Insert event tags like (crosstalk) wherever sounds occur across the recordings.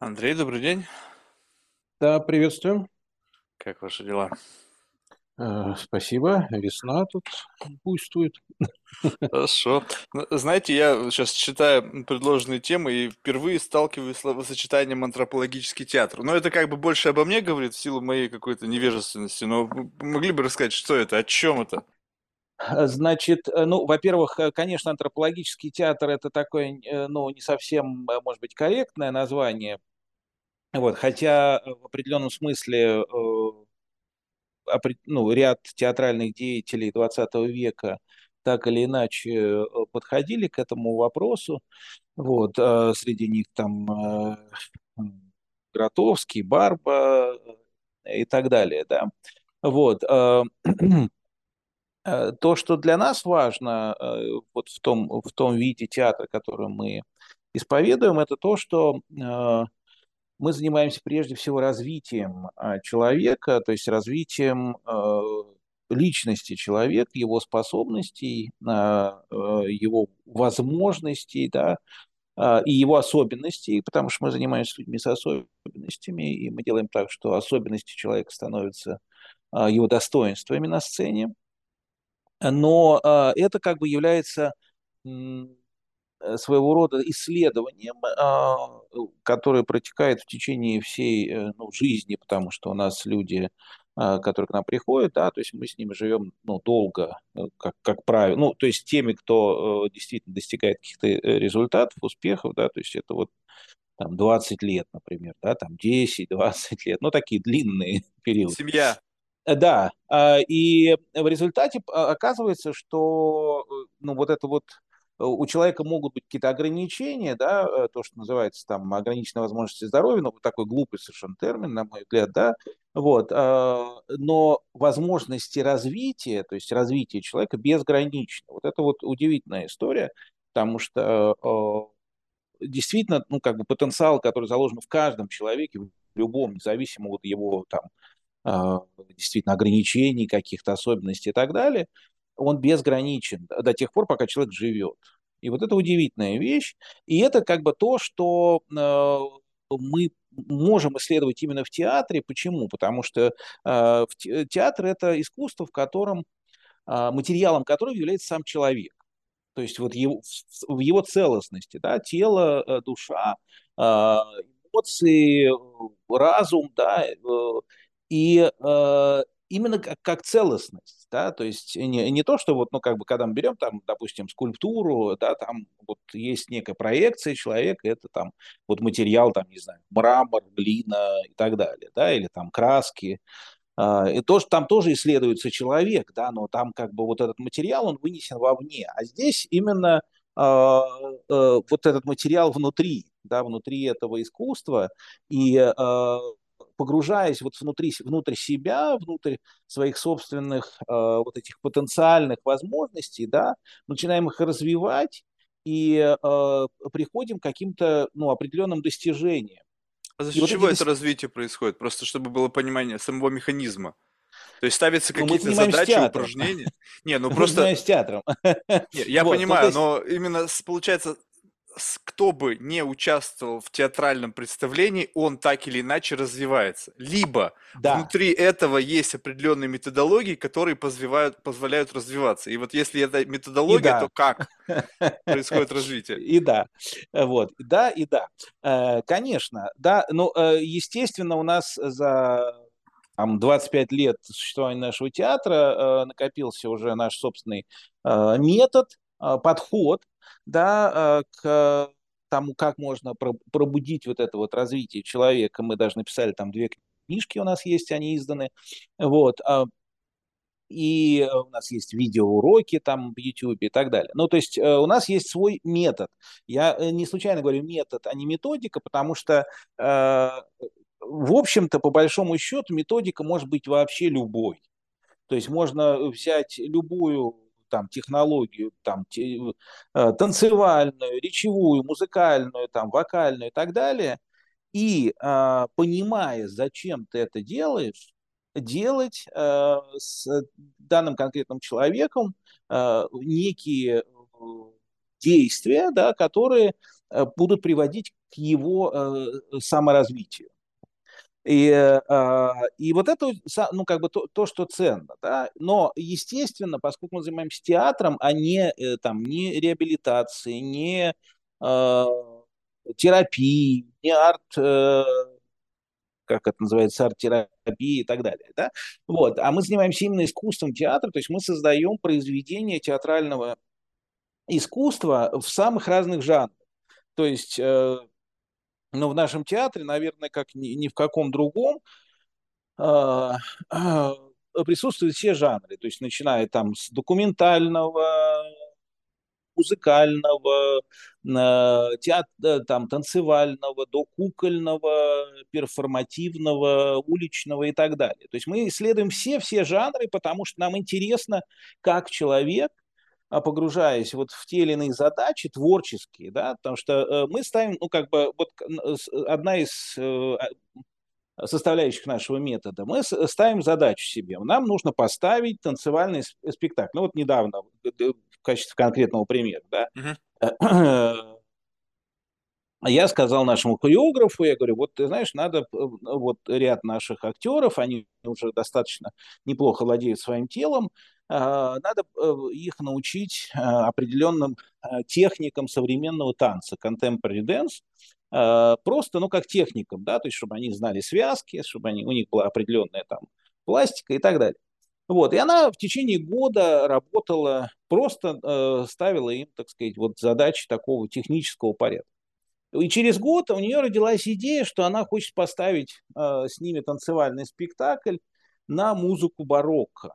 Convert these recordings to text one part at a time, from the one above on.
Андрей, добрый день. Да, приветствую. Как ваши дела? Э, спасибо. Весна тут буйствует. Хорошо. Ну, знаете, я сейчас читаю предложенные темы и впервые сталкиваюсь с словосочетанием антропологический театр. Но это как бы больше обо мне говорит в силу моей какой-то невежественности. Но могли бы рассказать, что это, о чем это? Значит, э, ну, во-первых, э, конечно, антропологический театр это такое, ну, не совсем, может быть, корректное название. Вот, хотя э, в определенном смысле, э, ну, ряд театральных деятелей XX века так или иначе э, подходили к этому вопросу. Вот, среди них там Гротовский, Барба и так далее, да. Вот. (clears throat) То, что для нас важно вот в том, в том виде театра, который мы исповедуем, это то, что мы занимаемся прежде всего развитием а, человека, то есть развитием э, личности человека, его способностей, а, его возможностей, да, а, и его особенностей, потому что мы занимаемся людьми с особенностями, и мы делаем так, что особенности человека становятся а, его достоинствами на сцене. Но а, это как бы является своего рода исследованием, а, которое протекает в течение всей э, ну, жизни, потому что у нас люди, а, которые к нам приходят, да, то есть мы с ними живем ну, долго, э, как, как правило, ну, то есть теми, кто э, действительно достигает каких-то э, результатов, успехов, да, то есть это вот там 20 лет, например, да, там 10-20 лет, ну, такие длинные (laughs) периоды. Семья. Э, Да, а, и в результате оказывается, что э, ну, вот это вот э, у человека могут быть какие-то ограничения, да, э, то, что называется там ограниченные возможности здоровья, ну, такой глупый совершенно термин, на мой взгляд, да, вот, а, но возможности развития, то есть развитие человека безграничны. Вот это вот удивительная история, потому что э, действительно, ну, как бы потенциал, который заложен в каждом человеке, в любом, независимо от его там а, действительно ограничений, каких-то особенностей и так далее, он безграничен до тех пор, пока человек живет. И вот это удивительная вещь. И это как бы то, что э, мы можем исследовать именно в театре. Почему? Потому что э, театр это искусство, в котором э, материалом которого является сам человек. То есть вот его, в его целостности, да, тело, э, душа, э, эмоции, разум, да, и именно как, как целостность, да, то есть не, не то, что вот, ну, как бы, когда мы берем там, допустим, скульптуру, да, там вот есть некая проекция человека, это там вот материал, там, не знаю, мрамор, глина и так далее, да, или там краски, а, и то, что там тоже исследуется человек, да, но там как бы вот этот материал, он вынесен вовне, а здесь именно а, э, вот этот материал внутри, да, внутри этого искусства, и а, погружаясь вот внутри, внутрь себя, внутрь своих собственных э, вот этих потенциальных возможностей, да, начинаем их развивать и э, приходим к каким-то ну, определенным достижениям. А за счет вот чего это развитие происходит? Просто чтобы было понимание самого механизма. То есть ставятся ну, мы какие-то задачи, упражнения? Не, ну (laughs) мы просто занимаемся театром. Не, я Вот, ну понимаю, есть, но именно с- получается, с- кто бы не участвовал в театральном представлении, он так или иначе развивается. Либо да, внутри этого есть определенные методологии, которые позволяют, позволяют развиваться. И вот если это и методология, то да. как (laughs) происходит развитие? И да, вот, да, и да. Э, Конечно, да, ну, э, естественно, у нас за там, 25 лет существования нашего театра э, накопился уже наш собственный метод, подход, да, э, к тому, как можно про- пробудить вот это вот развитие человека. Мы даже написали там две книжки у нас есть, они изданы. Вот. а и э, у нас есть видеоуроки там в YouTube и так далее. Ну, то есть э, у нас есть свой метод. Я э, не случайно говорю метод, а не методика, потому что, э, в общем-то, по большому счету, методика может быть вообще любой. То есть можно взять любую там технологию, там те- э, танцевальную, речевую, музыкальную, там вокальную и так далее, и а, понимая, зачем ты это делаешь, делать а, с данным конкретным человеком а, некие э, действия, да, которые э, будут приводить к его э, саморазвитию. И, э, и вот это, ну, как бы то, то, что ценно, да, но, естественно, поскольку мы занимаемся театром, а не, э, там, не реабилитацией, не э, терапией, не арт, э, как это называется, арт-терапией и так далее, да, вот, а мы занимаемся именно искусством театра, то есть мы создаем произведения театрального искусства в самых разных жанрах, то есть э, но в нашем театре, наверное, как ни, ни в каком другом, э, э, присутствуют все жанры, то есть начиная там с документального, музыкального, э, театра, там, танцевального, до кукольного, перформативного, уличного и так далее. То есть мы исследуем все-все жанры, потому что нам интересно, как человек – а, погружаясь вот в те или иные задачи творческие, да, потому что э, мы ставим, ну, как бы, вот одна из э, а, составляющих нашего метода, мы ставим задачу себе. Нам нужно поставить танцевальный спектакль. Ну, вот недавно, в качестве конкретного примера, да, uh-huh. (clears throat) я сказал нашему хореографу, я говорю, вот ты знаешь, надо, вот ряд наших актеров, они уже достаточно неплохо владеют своим телом, а, надо э, их научить а, определенным техникам современного танца, contemporary dance, просто, ну, как техникам, да, то есть, чтобы они знали связки, чтобы они, у них была определенная там пластика и так далее. Вот, и она в течение года работала, просто э, ставила им, так сказать, вот задачи такого технического порядка. И через год у нее родилась идея, что она хочет поставить э, с ними танцевальный спектакль на музыку барокко.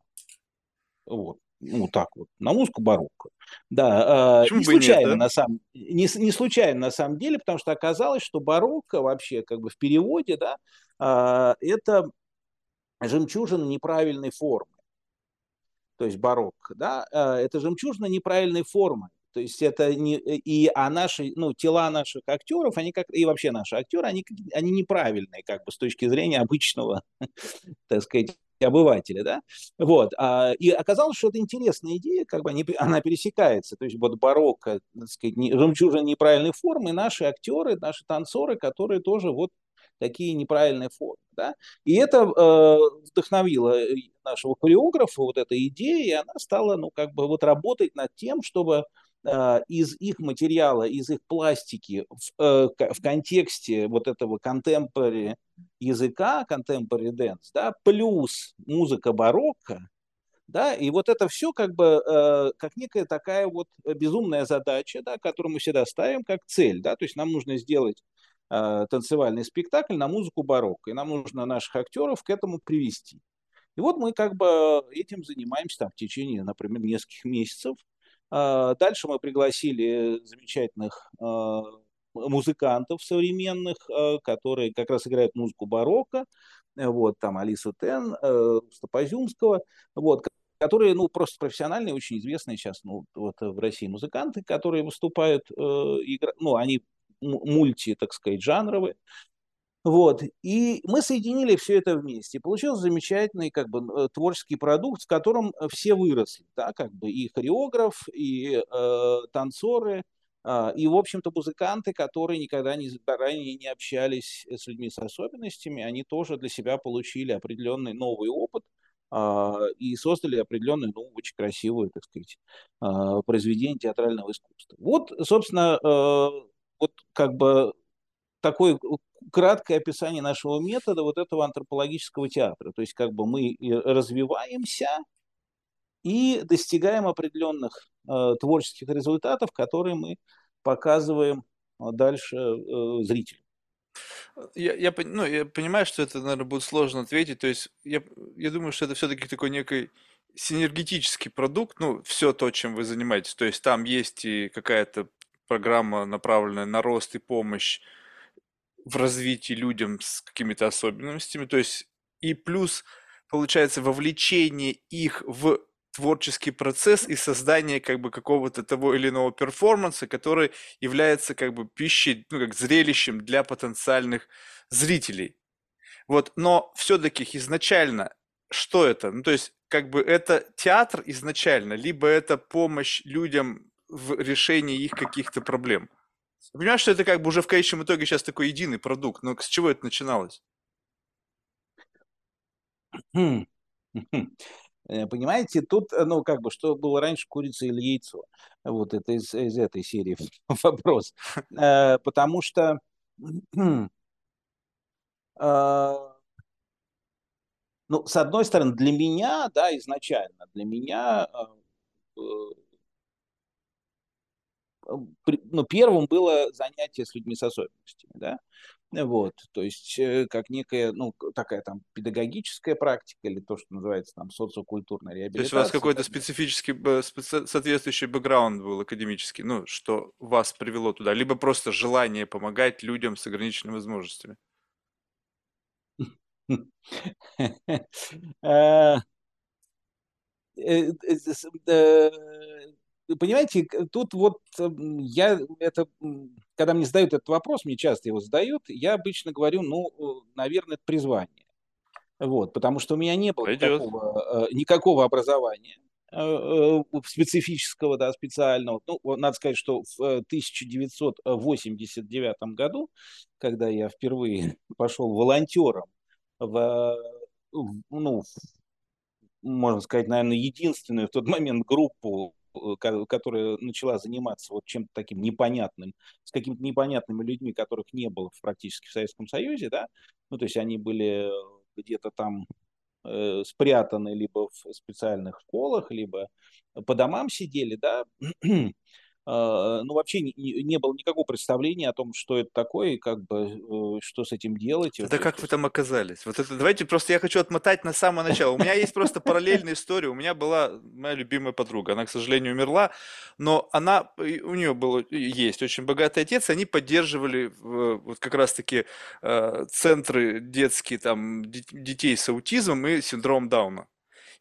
Вот. Ну, так вот, на музыку барокко. Да, э, не случайно, нет, да? на самом не, не случайно на самом деле, потому что оказалось, что барокко вообще как бы в переводе, да, э, это жемчужина неправильной формы. То есть барокко, да, э, это жемчужина неправильной формы. То есть это не и а наши, ну тела наших актеров, они как и вообще наши актеры, они они неправильные как бы с точки зрения обычного, (laughs) так сказать, обывателя, да, вот, а, и оказалось, что это интересная идея, как бы они, (laughs) она пересекается, то есть вот барокко, так сказать, не, жемчужина неправильной формы, наши актеры, наши танцоры, которые тоже вот такие неправильные формы, да, и это э, вдохновило нашего хореографа, вот эта идея, и она стала, ну, как бы вот работать над тем, чтобы э, из их материала, из их пластики в, э, в контексте вот этого contemporary языка, contemporary dance, да, плюс музыка барокко, да, и вот это все как бы э, как некая такая вот безумная задача, да, которую мы всегда ставим как цель, да, то есть нам нужно сделать э, танцевальный спектакль на музыку барокко, и нам нужно наших актеров к этому привести. И вот мы как бы этим занимаемся там в течение, например, нескольких месяцев. Э, дальше мы пригласили замечательных э, музыкантов современных, э, которые как раз играют музыку барокко, э, вот, там Алису Тен, э, Стопозюмского, вот, которые, ну, просто профессиональные, очень известные сейчас, ну, вот в России музыканты, которые выступают, игра, ну, они мульти, так сказать, жанровые, вот. И мы соединили все это вместе. Получился замечательный как бы, творческий продукт, с которым все выросли. Да, как бы и хореограф, и э, танцоры, а, и, в общем-то, музыканты, которые никогда не, ранее не общались с людьми с особенностями, они тоже для себя получили определенный новый опыт а, и создали определенную, ну, очень красивую, так сказать, а, произведение театрального искусства. Вот, собственно, вот как бы такое краткое описание нашего метода вот этого антропологического театра. То есть как бы мы развиваемся, и достигаем определенных э, творческих результатов, которые мы показываем э, дальше э, зрителю. Я, я, ну, я понимаю, что это, наверное, будет сложно ответить. То есть я, я думаю, что это все-таки такой некий синергетический продукт, ну, все то, чем вы занимаетесь. То есть там есть и какая-то программа, направленная на рост и помощь в развитии людям с какими-то особенностями. То есть и плюс, получается, вовлечение их в творческий процесс и создание как бы какого-то того или иного перформанса, который является как бы пищей, ну как зрелищем для потенциальных зрителей. Вот, но все-таки изначально что это? Ну то есть как бы это театр изначально, либо это помощь людям в решении их каких-то проблем? Понимаешь, что это как бы уже в конечном итоге сейчас такой единый продукт, но с чего это начиналось? Хм. (laughs) Э, понимаете, тут, э, ну, как бы, что было раньше, курица или яйцо? Вот это из, из этой серии (laughs) вопрос. Э, потому что (clears throat) ну, с одной стороны, для меня, да, изначально, для меня ну, первым было занятие с людьми с особенностями, да, вот, то есть как некая, ну, такая там педагогическая практика или то, что называется там социокультурная реабилитация. То есть у вас какой-то специфический, соответствующий бэкграунд был академический, ну, что вас привело туда, либо просто желание помогать людям с ограниченными возможностями? (laughs) понимаете, тут вот я это, когда мне задают этот вопрос, мне часто его задают, я обычно говорю, ну, наверное, это призвание. Вот, потому что у меня не было никакого, никакого образования специфического, да, специального. Ну, надо сказать, что в 1989 году, когда я впервые (laughs) пошел волонтером в, ну, можно сказать, наверное, единственную в тот момент группу, э, которая начала заниматься вот чем-то таким непонятным, с какими-то непонятными людьми, которых не было практически в Советском Союзе, да, ну, то есть они были где-то там э, спрятаны либо в специальных школах, либо по домам сидели, да, ну, вообще не, не было никакого представления о том, что это такое, и как бы, э, что с этим делать. Да как вы там оказались? Вот это, давайте просто я хочу отмотать на самое начало. У меня есть просто параллельная история. У меня была моя любимая подруга. Она, к сожалению, умерла, но она, у нее было, есть очень богатый отец, они поддерживали вот как раз-таки э, центры детские, там, детей с аутизмом и синдромом Дауна.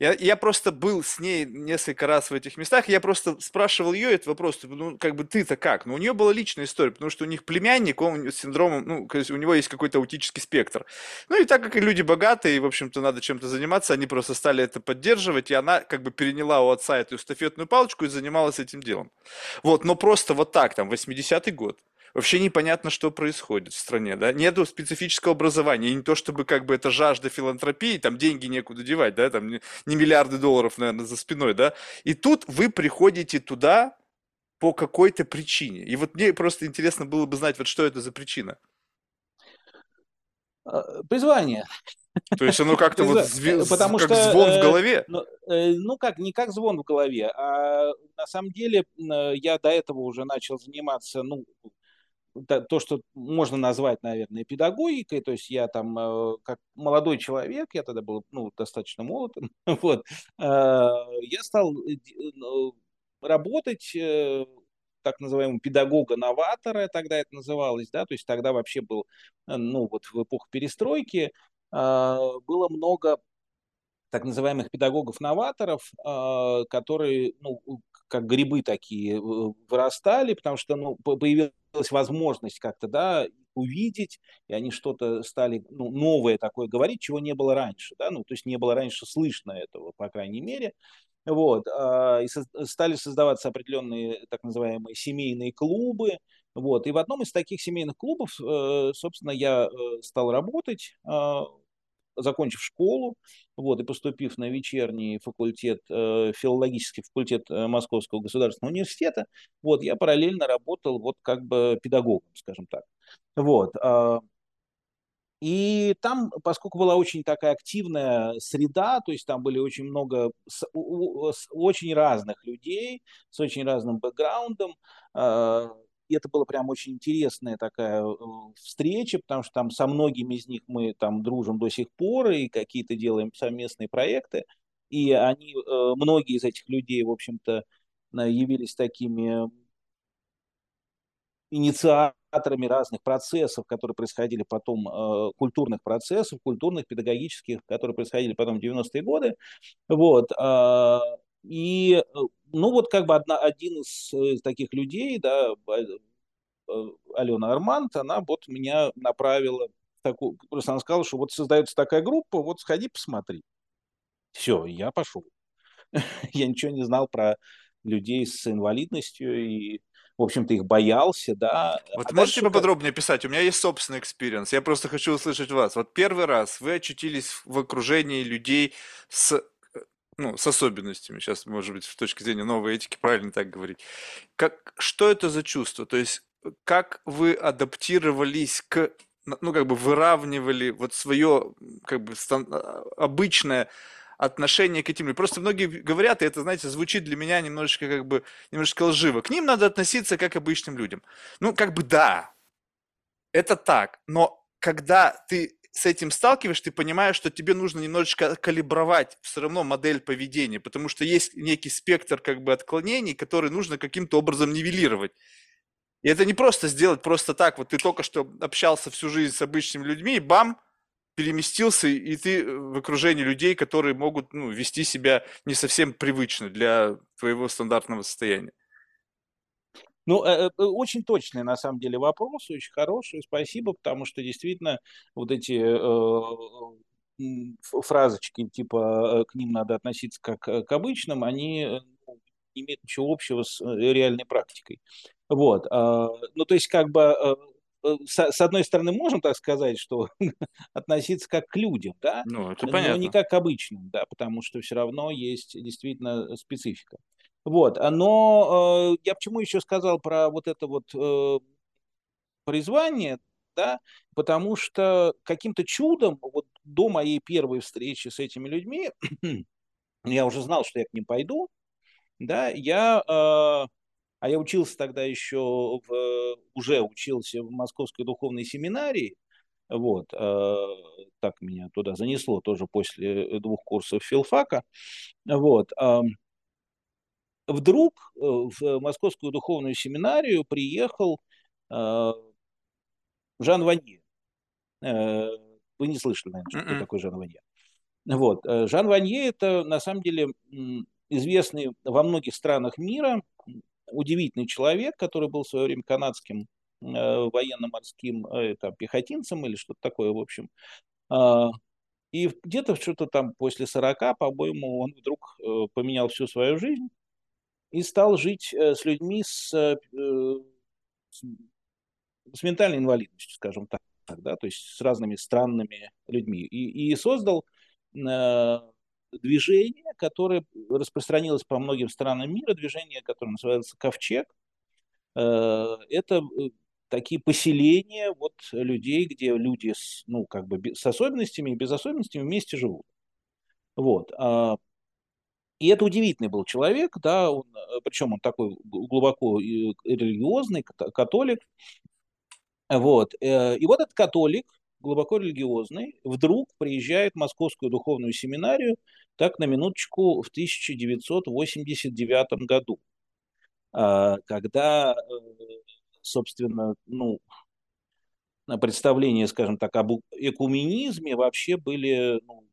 Я, я просто был с ней несколько раз в этих местах, я просто спрашивал ее этот вопрос, типа, ну, как бы ты-то как? Ну, у нее была личная история, потому что у них племянник, он с синдромом, ну, у него есть какой-то аутический спектр. Ну, и так как люди богатые, и, в общем-то, надо чем-то заниматься, они просто стали это поддерживать, и она как бы переняла у отца эту эстафетную палочку и занималась этим делом. Вот, но просто вот так, там, 80-й год, вообще непонятно, что происходит в стране, да, нету специфического образования, и не то чтобы как бы это жажда филантропии, там деньги некуда девать, да, там не, не миллиарды долларов, наверное, за спиной, да, и тут вы приходите туда по какой-то причине, и вот мне просто интересно было бы знать, вот что это за причина. А, призвание. То есть оно как-то вот зв... Потому как что, звон в э, голове? Ну, э, ну как, не как звон в голове, а на самом деле я до этого уже начал заниматься, ну, то, что можно назвать, наверное, педагогикой, то есть я там э, как молодой человек, я тогда был ну, достаточно молод, (laughs) вот, э, я стал э, ну, работать так называемого педагога-новатора, тогда это называлось, да, то есть тогда вообще был, ну вот в эпоху перестройки было много так называемых педагогов-новаторов, которые, ну, как грибы такие вырастали, потому что, ну, появилась возможность как-то, да, увидеть, и они что-то стали ну, новое такое говорить, чего не было раньше, да, ну, то есть не было раньше слышно этого, по крайней мере, вот, а, и стали создаваться определенные так называемые семейные клубы, вот, и в одном из таких семейных клубов, э, собственно, я э, стал работать, а, закончив школу, вот, и поступив на вечерний факультет, э, филологический факультет э, Московского государственного университета, вот, я параллельно работал вот как бы педагогом, скажем так. Вот. Э, и там, поскольку была очень такая активная среда, то есть там были очень много с, у, с очень разных людей, с очень разным бэкграундом, э, и это была прям очень интересная такая э, встреча, потому что там со многими из них мы там дружим до сих пор и какие-то делаем совместные проекты. И они, э, многие из этих людей, в общем-то, явились такими инициаторами разных процессов, которые происходили потом, э, культурных процессов, культурных, педагогических, которые происходили потом в 90-е годы. Вот. А, и, ну, вот как бы одна, один из, из таких людей, да, э, Алена Арманд, она вот меня направила в такую, просто она сказала, что вот создается такая группа, вот сходи, посмотри. Все, я пошел. (laughs) я ничего не знал про людей с инвалидностью и в общем-то, их боялся, да. Вот А можете дальше поподробнее писать? У меня есть собственный experience. Я просто хочу услышать вас. Вот первый раз вы очутились в окружении людей с, э, ну, с особенностями. Сейчас, может быть, с точки зрения новой этики правильно так говорить. Как, что это за чувство? То есть, э, как вы адаптировались к, ну, как бы выравнивали вот свое, как бы, стан- а, обычное отношение к этим людям. Просто многие говорят, и это, знаете, звучит для меня немножечко как бы, немножечко лживо. К ним надо относиться как к обычным людям. Ну, как бы да, это так, но когда ты с этим сталкиваешь, ты понимаешь, что тебе нужно немножечко калибровать все равно модель поведения, потому что есть некий спектр как бы отклонений, который нужно каким-то образом нивелировать. И это не просто сделать просто так, вот ты только что общался всю жизнь с обычными людьми, и бам, переместился, и ты в окружении людей, которые могут ну, вести себя не совсем привычно для твоего стандартного состояния. Ну, э, э, очень точный, на самом деле, вопрос, очень хороший, спасибо, потому что действительно вот эти э, фразочки, типа к ним надо относиться как к обычным, они э, ну, не имеют ничего общего с реальной практикой. Вот. а, Ну, то есть, как бы, с одной стороны, можем так сказать, что (laughs) относиться как к людям, да, Ну, это но не как к обычным, да, потому что все равно есть действительно специфика. Вот, а, но э, я почему еще сказал про вот это вот э, призвание, да, потому что каким-то чудом вот до моей первой встречи с этими людьми (clears throat) я уже знал, что я к ним пойду, да, я, э, а я учился тогда еще, в, уже учился в Московской духовной семинарии, вот, э, так меня туда занесло тоже после двух курсов филфака, вот, э, вдруг э, в Московскую духовную семинарию приехал э, Жан Ванье. Э, Вы не слышали, наверное, кто Мгм. такой Жан Ванье. Вот. Жан Ванье – это, на самом деле, известный во многих странах мира, удивительный человек, который был в свое время канадским военно-морским там, пехотинцем или что-то такое, в общем. И где-то что-то там после 40, по-моему, он вдруг поменял всю свою жизнь и стал жить э, с людьми с, э, с, с ментальной инвалидностью, скажем так, да, то есть с разными странными людьми. И, и создал э, движение, которое распространилось по многим странам мира, движение, которое называется «Ковчег». Это такие поселения вот людей, где люди с, ну, как бы с особенностями и без особенностями вместе живут. Вот. И это удивительный был человек, да, он, э, причем он такой глубоко э, религиозный, католик. Вот. э, И вот этот католик, глубоко религиозный, вдруг приезжает в Московскую духовную семинарию, так на минуточку, в 1989 году, а, когда, собственно, ну, представления, скажем так, об экуменизме вообще были ну,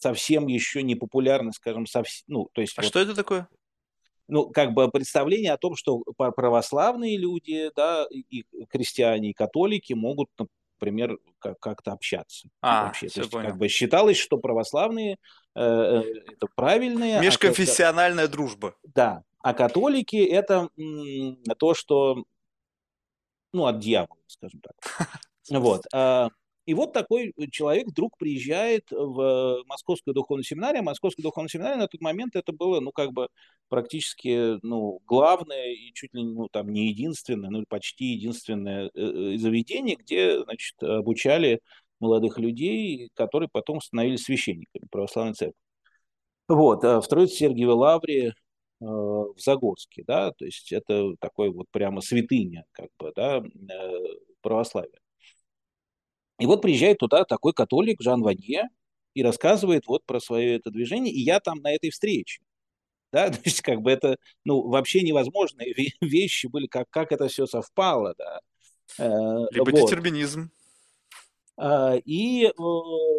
совсем еще не популярны, скажем, совсем, ну, то есть А вот что это такое? ну, как бы представление о том, что православные люди, да, и христиане, и католики могут, например, как- как-то общаться А, вообще. То есть как понял. бы считалось, что православные э, э, это правильные, а Межконфессиональная дружба. да, а католики это м, то, что ну от дьявола, скажем так. (laughs) Вот. а, И вот такой человек вдруг приезжает в Московскую духовную семинарию. Московская духовная семинария на тот момент это было, ну, как бы практически, ну, главное и чуть ли, ну, там, не единственное, ну, почти единственное э, э, заведение, где, значит, обучали молодых людей, которые потом становились священниками православной церкви. Вот, в Троице-Сергиевой Лавре э, в Загорске, да, то есть это такой вот прямо святыня, как бы, да, э, православия. И вот приезжает туда такой католик Жан Ванье и рассказывает вот про свое это движение, и я там на этой встрече. Да, (laughs) то есть как бы это, ну, вообще невозможные ве- (laughs) вещи были, как, как это все совпало, да. Э, Либо вот. детерминизм. А, И, э,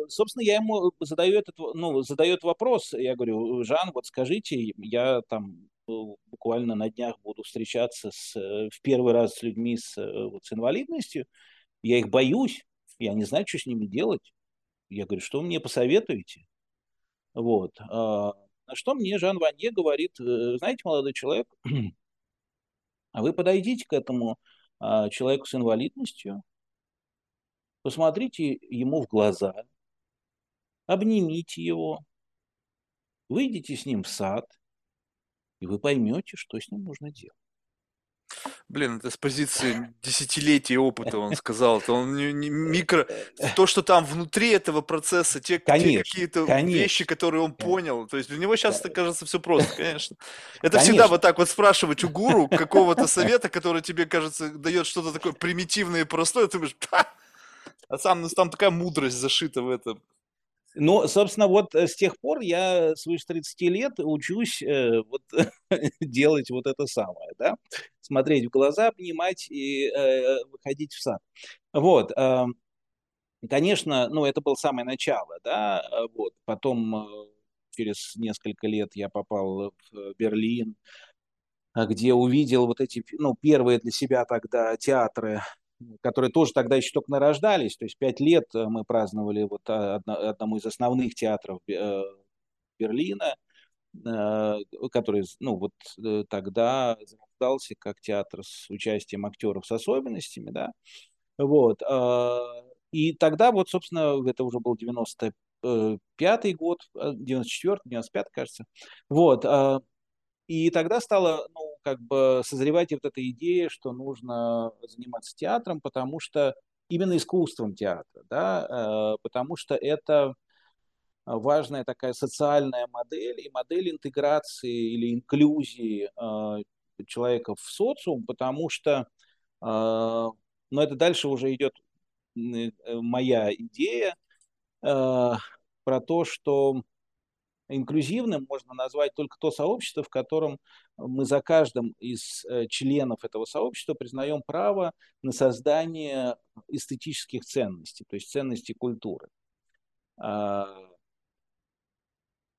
собственно, я ему задаю этот, ну, задает вопрос, я говорю, Жан, вот скажите, я там э, буквально на днях буду встречаться с, э, в первый раз с людьми с, э, вот, с инвалидностью, я их боюсь, я не знаю, что с ними делать. Я говорю, что вы мне посоветуете? Вот. А, На что мне Жан Ванье говорит, «Э, знаете, молодой человек, (clears throat) А вы подойдите к этому а, человеку с инвалидностью, посмотрите ему в глаза, обнимите его, выйдите с ним в сад, и вы поймете, что с ним нужно делать. Блин, это с позиции десятилетий опыта он сказал. Это он не, не микро... То, что там внутри этого процесса, те, те какие-то вещи, которые он понял. То есть для него сейчас это кажется все просто, конечно. Это конечно. всегда вот так вот спрашивать у гуру какого-то (laughs) совета, который тебе, кажется, дает что-то такое примитивное и простое, ты думаешь, а сам, ну, там такая мудрость зашита в этом. Ну, собственно, вот э, с тех пор я свыше 30 лет учусь э, вот, (laughs) делать вот это самое, да, смотреть в глаза, обнимать и э, выходить в сад. Вот, э, конечно, ну, это было самое начало, да, э, вот, потом э, через несколько лет я попал в Берлин, где увидел вот эти, ну, первые для себя тогда театры которые тоже тогда еще только нарождались. То есть пять лет э, мы праздновали вот одному из основных театров э, Берлина, э, который ну, вот тогда зарождался как театр с участием актеров с особенностями. Да? Вот. И тогда вот, собственно, это уже был 95-й год, 94-й, 95 кажется. Вот. И тогда стало ну, как бы созревать вот эта идея, что нужно заниматься театром, потому что именно искусством театра, да, э, потому что это важная такая социальная модель и модель интеграции или инклюзии э, человека в социум, потому что, э, но это дальше уже идет моя идея про то, что инклюзивным можно назвать только то сообщество, в котором мы за каждым из э, членов этого сообщества признаем право на создание эстетических ценностей, то есть ценностей культуры. А,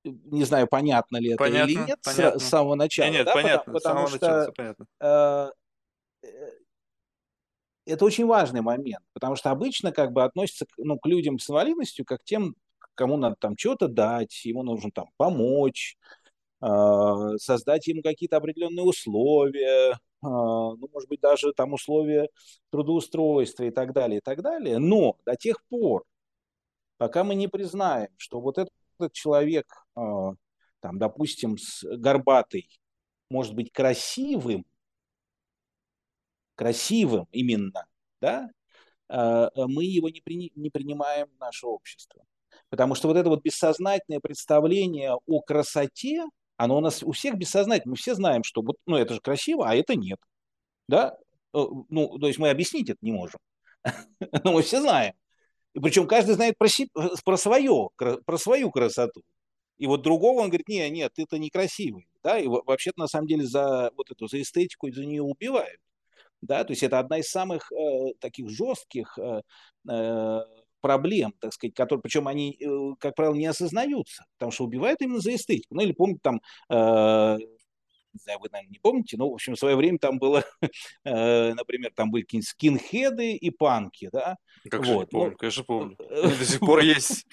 не знаю, понятно ли это понятно, или нет понятно. с, самого начала. Нет, нет да? понятно, потому, потому что начала, понятно. А, э, это очень важный момент, потому что обычно как бы относятся ну, к людям с инвалидностью как к тем кому надо там что-то дать, ему нужно там помочь, а, создать ему какие-то определенные условия, а, ну, может быть, даже там условия трудоустройства и так далее, и так далее. Но до тех пор, пока мы не признаем, что вот этот, этот человек, а, там, допустим, с горбатый, может быть красивым, красивым именно, да, мы его не, при, не принимаем в наше общество. Потому что вот это вот бессознательное представление о красоте, оно у нас у всех бессознательно. Мы все знаем, что вот, ну, это же красиво, а это нет. Да? Э, ну, то есть мы объяснить это не можем. (laughs) Но мы все знаем. И причем каждый знает про, си, про, свое, про свою красоту. И вот другого он говорит, нет, нет, это некрасивый. Да? И вообще-то на самом деле за вот эту, за эстетику, за нее убивают. Да? То есть это одна из самых э, таких жестких э, э, проблем, так сказать, которые, причем они, э, как правило, не осознаются, потому что убивают именно за эстетику. Ну или помните там, э, не знаю, вы, наверное, не помните, но, в общем, в свое время там было, (laughs) э, например, там были какие-нибудь скинхеды и панки, да? Как вот. же не помню, ну, конечно помню. До сих пор (laughs) есть.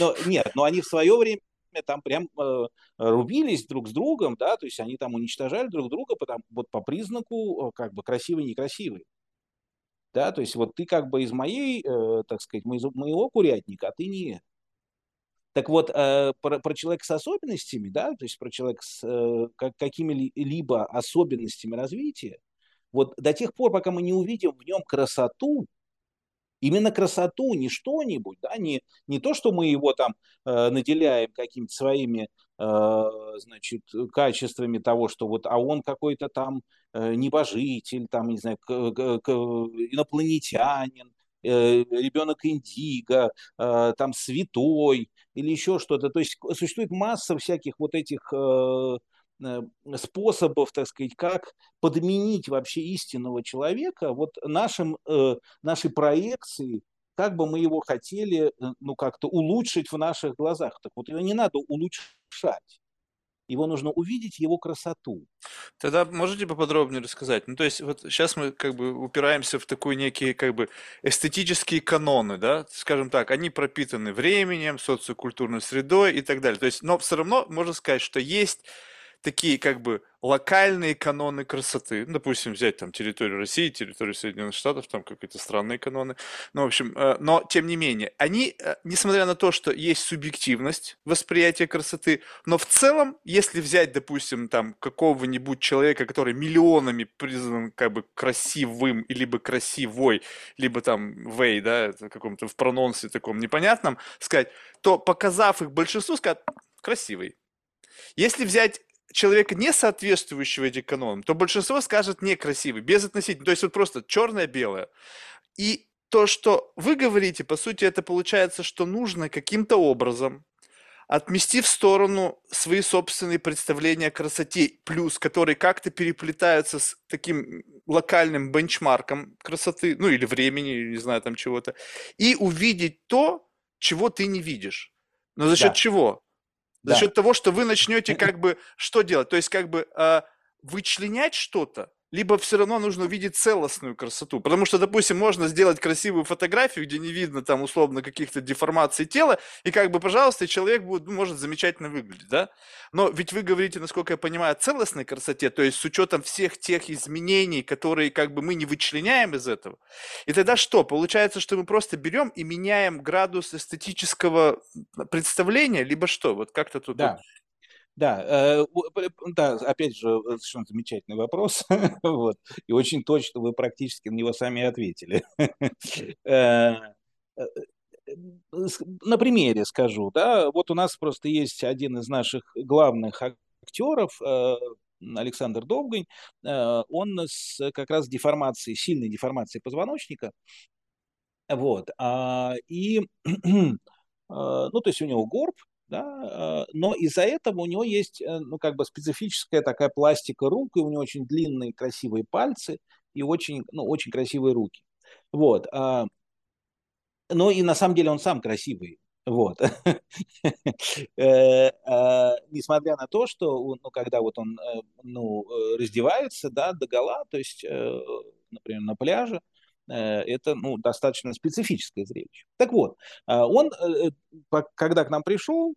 Но, нет, но они в свое время там прям э, рубились друг с другом, да, то есть они там уничтожали друг друга потому, вот по признаку как бы красивый-некрасивый да, то есть вот ты как бы из моей, э, так сказать, моего курятника, а ты не. Так вот, э, про, про человека с особенностями, да, то есть про человека с э, как, какими-либо особенностями развития, вот до тех пор, пока мы не увидим в нем красоту, именно красоту, не что-нибудь, да, не, не то, что мы его там э, наделяем какими-то своими, значит, качествами того, что вот, а он какой-то там э, небожитель, там, не знаю, инопланетянин, э, ребенок индиго, э, там святой или еще что-то. То есть существует масса всяких вот этих э, Э, способов, так сказать, как подменить вообще истинного человека вот нашим, э, нашей проекции, как бы мы его хотели, э, ну, как-то улучшить в наших глазах. Так вот, его не надо улучшать. Его нужно увидеть, его красоту. Тогда можете поподробнее рассказать? Ну, то есть, вот сейчас мы как бы упираемся в такие некие как бы эстетические каноны, да, скажем так, они пропитаны временем, социокультурной средой и так далее. То есть, но все равно можно сказать, что есть такие как бы локальные каноны красоты. Ну, допустим, взять там территорию России, территорию Соединенных Штатов, там какие-то странные каноны. Ну, в общем, э, но тем не менее, они, э, несмотря на то, что есть субъективность восприятия красоты, но в целом, если взять, допустим, там какого-нибудь человека, который миллионами признан как бы красивым, либо красивой, либо там вей, да, каком-то в прононсе таком непонятном, сказать, то показав их большинству, сказать, красивый. Если взять человека, не соответствующего этим канонам, то большинство скажет некрасивый, безотносительно. То есть вот просто черное-белое. И то, что вы говорите, по сути, это получается, что нужно каким-то образом отмести в сторону свои собственные представления о красоте, плюс, которые как-то переплетаются с таким локальным бенчмарком красоты, ну или времени, не знаю, там чего-то, и увидеть то, чего ты не видишь. Но за счет да. чего? За да. счет того, что вы начнете (clears throat) как бы что делать? То есть как бы э, вычленять что-то, либо все равно нужно увидеть целостную красоту. Потому что, допустим, можно сделать красивую фотографию, где не видно там условно каких-то деформаций тела, и как бы, пожалуйста, человек будет, ну, может замечательно выглядеть, да? Но ведь вы говорите, насколько я понимаю, о целостной красоте, то есть с учетом всех тех изменений, которые как бы мы не вычленяем из этого. И тогда что? Получается, что мы просто берем и меняем градус эстетического представления, либо что? Вот как-то тут... Да. Да, э, да, опять же, э, совершенно замечательный вопрос. (laughs) вот. И очень точно вы практически на него сами ответили. (laughs) Э, на примере скажу, да, вот у нас просто есть один из наших главных актеров, Александр Довгань, он с как раз деформацией, сильной деформацией позвоночника, вот, а, и, (clears throat) ну, то есть у него горб, да, а, но из-за этого у него есть, э, ну, как бы специфическая такая пластика рук, и у него очень длинные красивые пальцы и очень, ну, очень красивые руки. Вот. Но и на самом деле он сам красивый. Вот. (laughs) Э, а, несмотря на то, что, ну, когда вот он, э, ну, раздевается, да, до гола, то есть, например, на пляже, это ну, достаточно специфическое зрелище. Так вот, он, когда к нам пришел,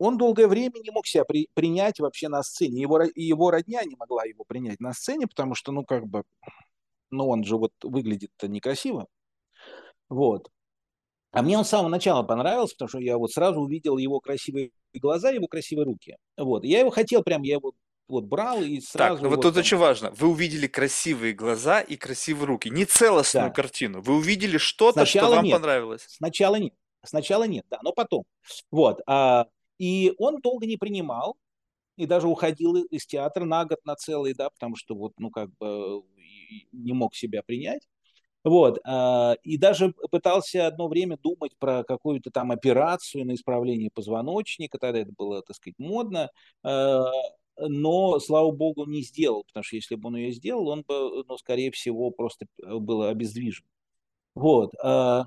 он долгое время не мог себя при, принять вообще на сцене. Его, его родня не могла его принять на сцене, потому что, ну, как бы, ну, он же вот выглядит-то некрасиво. Вот. А мне он с самого начала понравился, потому что я вот сразу увидел его красивые глаза, его красивые руки. Вот. Я его хотел прям, я его вот брал и сразу... Так, ну вот тут там... очень важно. Вы увидели красивые глаза и красивые руки. Не целостную да. картину. Вы увидели что-то, что вам нет. понравилось. Сначала нет. Сначала нет, да, но потом. Вот. А, и он долго не принимал, и даже уходил из театра на год, на целый, да, потому что вот, ну, как бы не мог себя принять. Вот, а, и даже пытался одно время думать про какую-то там операцию на исправление позвоночника, тогда это было, так сказать, модно, а, но, слава богу, не сделал, потому что если бы он ее сделал, он бы, ну, скорее всего, просто был обездвижен. Вот. А,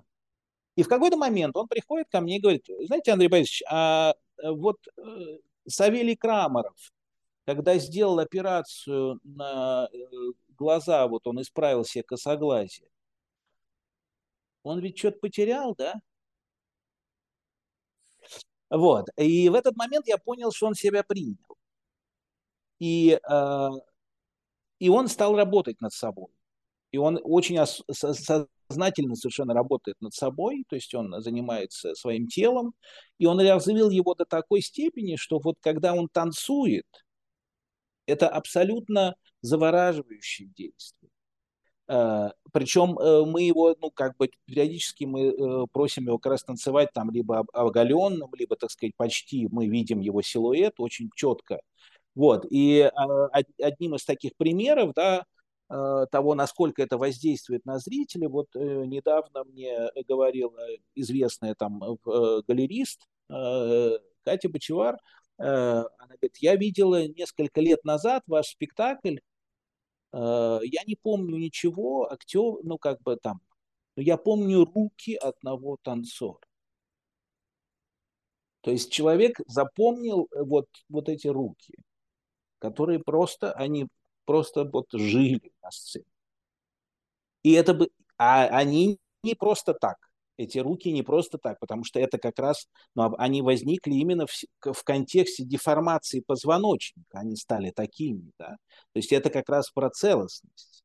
и в какой-то момент он приходит ко мне и говорит, знаете, Андрей Борисович, а вот э, Савелий Крамаров, когда сделал операцию на э, глаза, вот он исправил себе косоглазие, он ведь что-то потерял, да? Вот. И в этот момент я понял, что он себя принял. И, э, и он стал работать над собой. И он очень ос- сознательно совершенно работает над собой, то есть он занимается своим телом, и он развил его до такой степени, что вот когда он танцует, это абсолютно завораживающее действие. Uh, причем uh, мы его, ну, как бы периодически мы просим его как раз танцевать там либо оголенным, либо, так сказать, почти мы видим его силуэт очень четко. Вот, и одним из таких примеров, да, того, насколько это воздействует на зрителя, вот недавно мне говорила известная там галерист Катя Бочевар, она говорит, я видела несколько лет назад ваш спектакль, я не помню ничего, актер, ну как бы там, я помню руки одного танцора. То есть человек запомнил вот, вот эти руки, которые просто, они просто вот жили на сцене. И это бы, а они не просто так. Эти руки не просто так, потому что это как раз, ну, они возникли именно в, в контексте деформации позвоночника, они стали такими, да. То есть это как раз про целостность.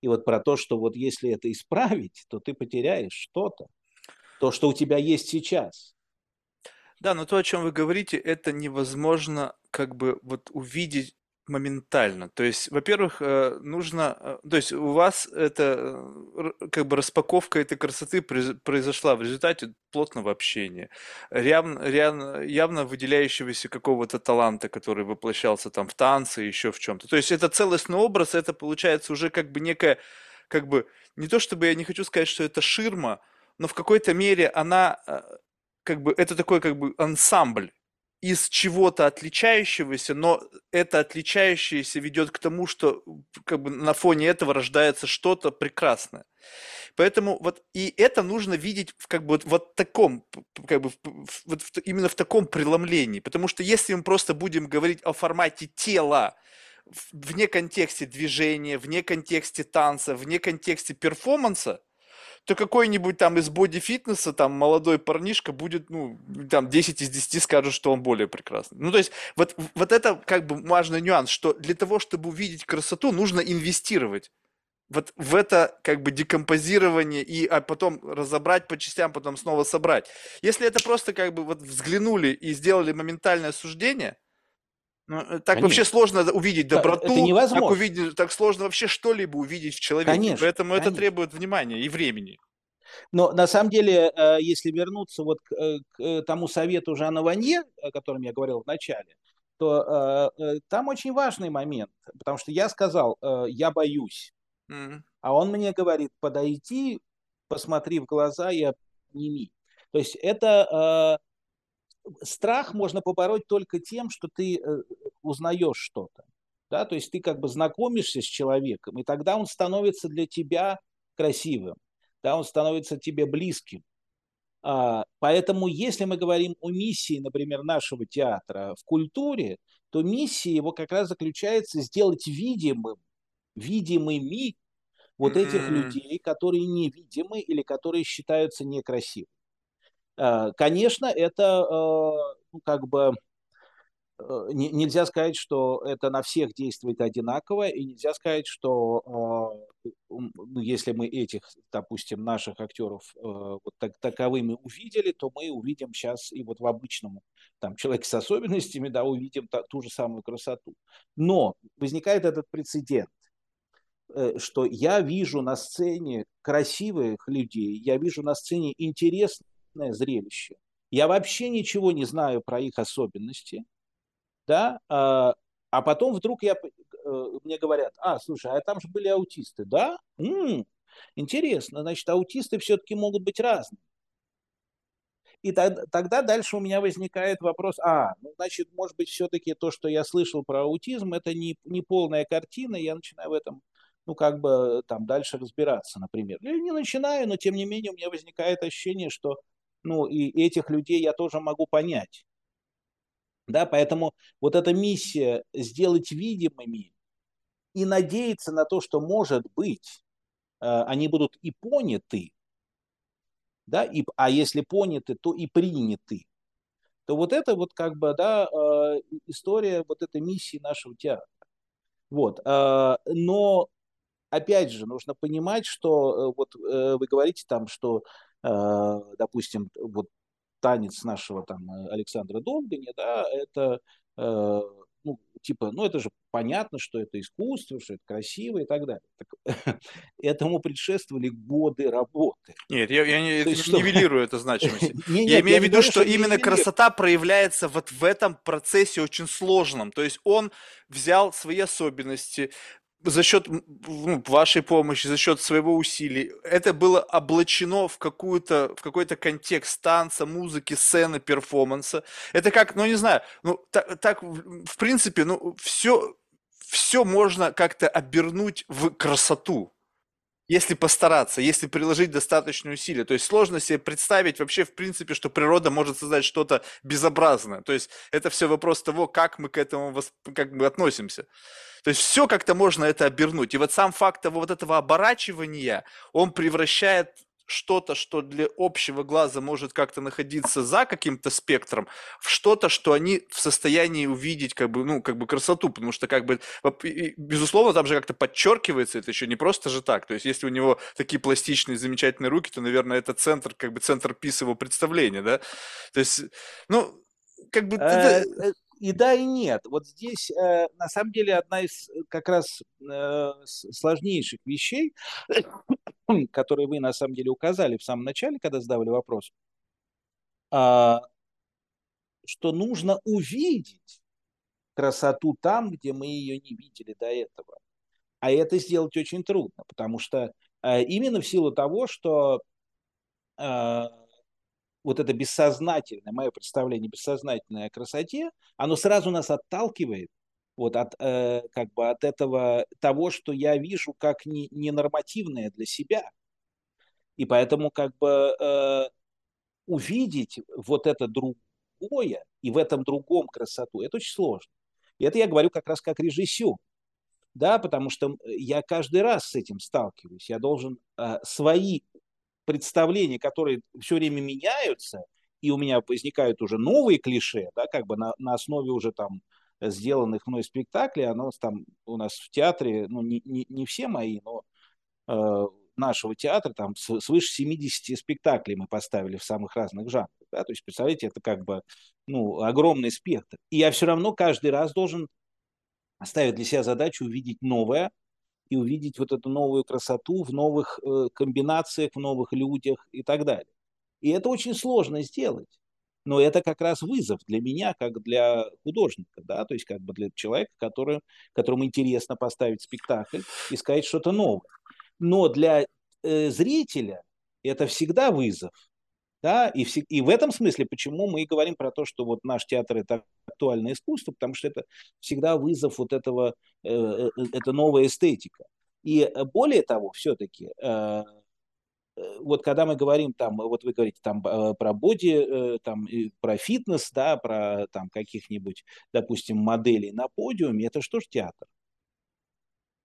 И вот про то, что вот если это исправить, то ты потеряешь что-то, то, что у тебя есть сейчас. Да, но то, о чем вы говорите, это невозможно как бы вот увидеть Моментально. То есть, во-первых, э, нужно, э, то есть у вас это э, как бы распаковка этой красоты произошла в результате плотного общения, явно, явно, явно выделяющегося какого-то таланта, который воплощался там в танце, еще в чем-то. То есть это целостный образ, это получается уже как бы некая, как бы, не то чтобы я не хочу сказать, что это ширма, но в какой-то мере она, как бы, это такой как бы ансамбль из чего-то отличающегося, но это отличающееся ведет к тому, что как бы на фоне этого рождается что-то прекрасное. Поэтому вот и это нужно видеть в, как бы вот, вот таком, как бы вот в, именно в таком преломлении, потому что если мы просто будем говорить о формате тела вне контексте движения, вне контексте танца, вне контексте перформанса, то какой-нибудь там из боди-фитнеса, там, молодой парнишка будет, ну, там, 10 из 10 скажут, что он более прекрасный. Ну, то есть, вот, вот это, как бы, важный нюанс, что для того, чтобы увидеть красоту, нужно инвестировать вот в это как бы декомпозирование и а потом разобрать по частям, потом снова собрать. Если это просто как бы вот взглянули и сделали моментальное суждение, ну, э, так Конечно. вообще сложно увидеть доброту, это невозможно. так, увидеть, так сложно вообще что-либо увидеть в человеке. Конечно. Поэтому Конечно. это требует внимания и времени. Но на самом деле, э, если вернуться вот к, э, тому совету Жана Ванье, о котором я говорил в начале, то там очень важный момент, потому что я сказал, я боюсь, mm-hmm. а он мне говорит, подойди, посмотри в глаза и обними. То есть это страх можно побороть только тем, что ты э, узнаешь что-то. Да? То есть ты как бы знакомишься с человеком, и тогда он становится для тебя красивым, да? он становится тебе близким. А, поэтому если мы говорим о миссии, например, нашего театра в культуре, то миссия его как раз заключается сделать видимым, видимыми вот этих mm-hmm. людей, которые невидимы или которые считаются некрасивыми. Э, конечно, это э, ну, как бы э, нельзя сказать, что это на всех действует одинаково, и нельзя сказать, что ну, если мы этих, допустим, наших актеров вот так, таковыми увидели, то мы увидим сейчас и вот в обычном там человеке с особенностями, да, увидим та, ту же самую красоту. Но возникает этот прецедент, что я вижу на сцене красивых людей, я вижу на сцене интересных зрелище. Я вообще ничего не знаю про их особенности, да, а, а потом вдруг я, э, мне говорят, а, слушай, а там же были аутисты, да? М-м, интересно, значит, аутисты все-таки могут быть разные. И тогда дальше у меня возникает вопрос, а, ну, значит, может быть, все-таки то, что я слышал про аутизм, это не, не полная картина, я начинаю в этом ну, как бы там дальше разбираться, например. Или не начинаю, но тем не менее у меня возникает ощущение, что ну, и этих людей я тоже могу понять. Да, поэтому вот эта миссия сделать видимыми и надеяться на то, что, может быть, э, они будут и поняты, да, и, а если поняты, то и приняты, то вот это вот как бы, да, э, история вот этой миссии нашего театра. Вот. Э, но, опять же, нужно понимать, что вот вы говорите там, что допустим, вот танец нашего там Александра Долгани, да, это э, ну, типа, ну это же понятно, что это искусство, что это красиво и так далее. Так, (laughs) этому предшествовали годы работы. Нет, я, я не, есть, что... нивелирую это значимость. (laughs) Я имею в виду, что именно красота проявляется вот в этом процессе очень сложном. То есть он взял свои особенности, за счет ну, вашей помощи, за счет своего усилий, это было облачено в, какую-то, в какой-то контекст танца, музыки, сцены, перформанса. Это как, ну не знаю, ну так, так в принципе, ну все, все можно как-то обернуть в красоту. Если постараться, если приложить достаточные усилия. То есть сложно себе представить вообще, в принципе, что природа может создать что-то безобразное. То есть это все вопрос того, как мы к этому как мы относимся. То есть все как-то можно это обернуть. И вот сам факт того, вот этого оборачивания, он превращает что-то, что для общего глаза может как-то находиться за каким-то спектром, в что-то, что они в состоянии увидеть как бы, ну, как бы красоту, потому что как бы, безусловно, там же как-то подчеркивается это еще не просто же так, то есть если у него такие пластичные, замечательные руки, то, наверное, это центр, как бы центр пис его представления, да, то есть, ну, как бы... Э, э, и да, и нет. Вот здесь, э, на самом деле, одна из как раз сложнейших вещей, которые вы на самом деле указали в самом начале, когда задавали вопрос, а, что нужно увидеть красоту там, где мы ее не видели до этого. А это сделать очень трудно, потому что э, именно в силу того, что э, вот это бессознательное, мое представление бессознательное о красоте, оно сразу нас отталкивает вот от, э, как бы от этого того, что я вижу как не, ненормативное для себя. И поэтому как бы э, увидеть вот это другое и в этом другом красоту, это очень сложно. И это я говорю как раз как режиссер. Да, потому что я каждый раз с этим сталкиваюсь. Я должен э, свои представления, которые все время меняются, и у меня возникают уже новые клише, да, как бы на, на основе уже там сделанных мной спектаклей, оно там у нас в театре, ну, не, не, не все мои, но э, нашего театра, там свыше 70 спектаклей мы поставили в самых разных жанрах. Да? То есть, представляете, это как бы ну, огромный спектр. И я все равно каждый раз должен ставить для себя задачу увидеть новое и увидеть вот эту новую красоту в новых э, комбинациях, в новых людях и так далее. И это очень сложно сделать. Но это как раз вызов для меня, как для художника, да, то есть как бы для человека, который, которому интересно поставить спектакль и сказать что-то новое. Но для э, зрителя это всегда вызов. Да? И, в, и в этом смысле, почему мы и говорим про то, что вот наш театр это актуальное искусство, потому что это всегда вызов вот этого, э, э, э это новая эстетика. И э, более того, все-таки, э, вот когда мы говорим там, вот вы говорите там про боди, там, про фитнес, да, про там каких-нибудь, допустим, моделей на подиуме, это что ж театр?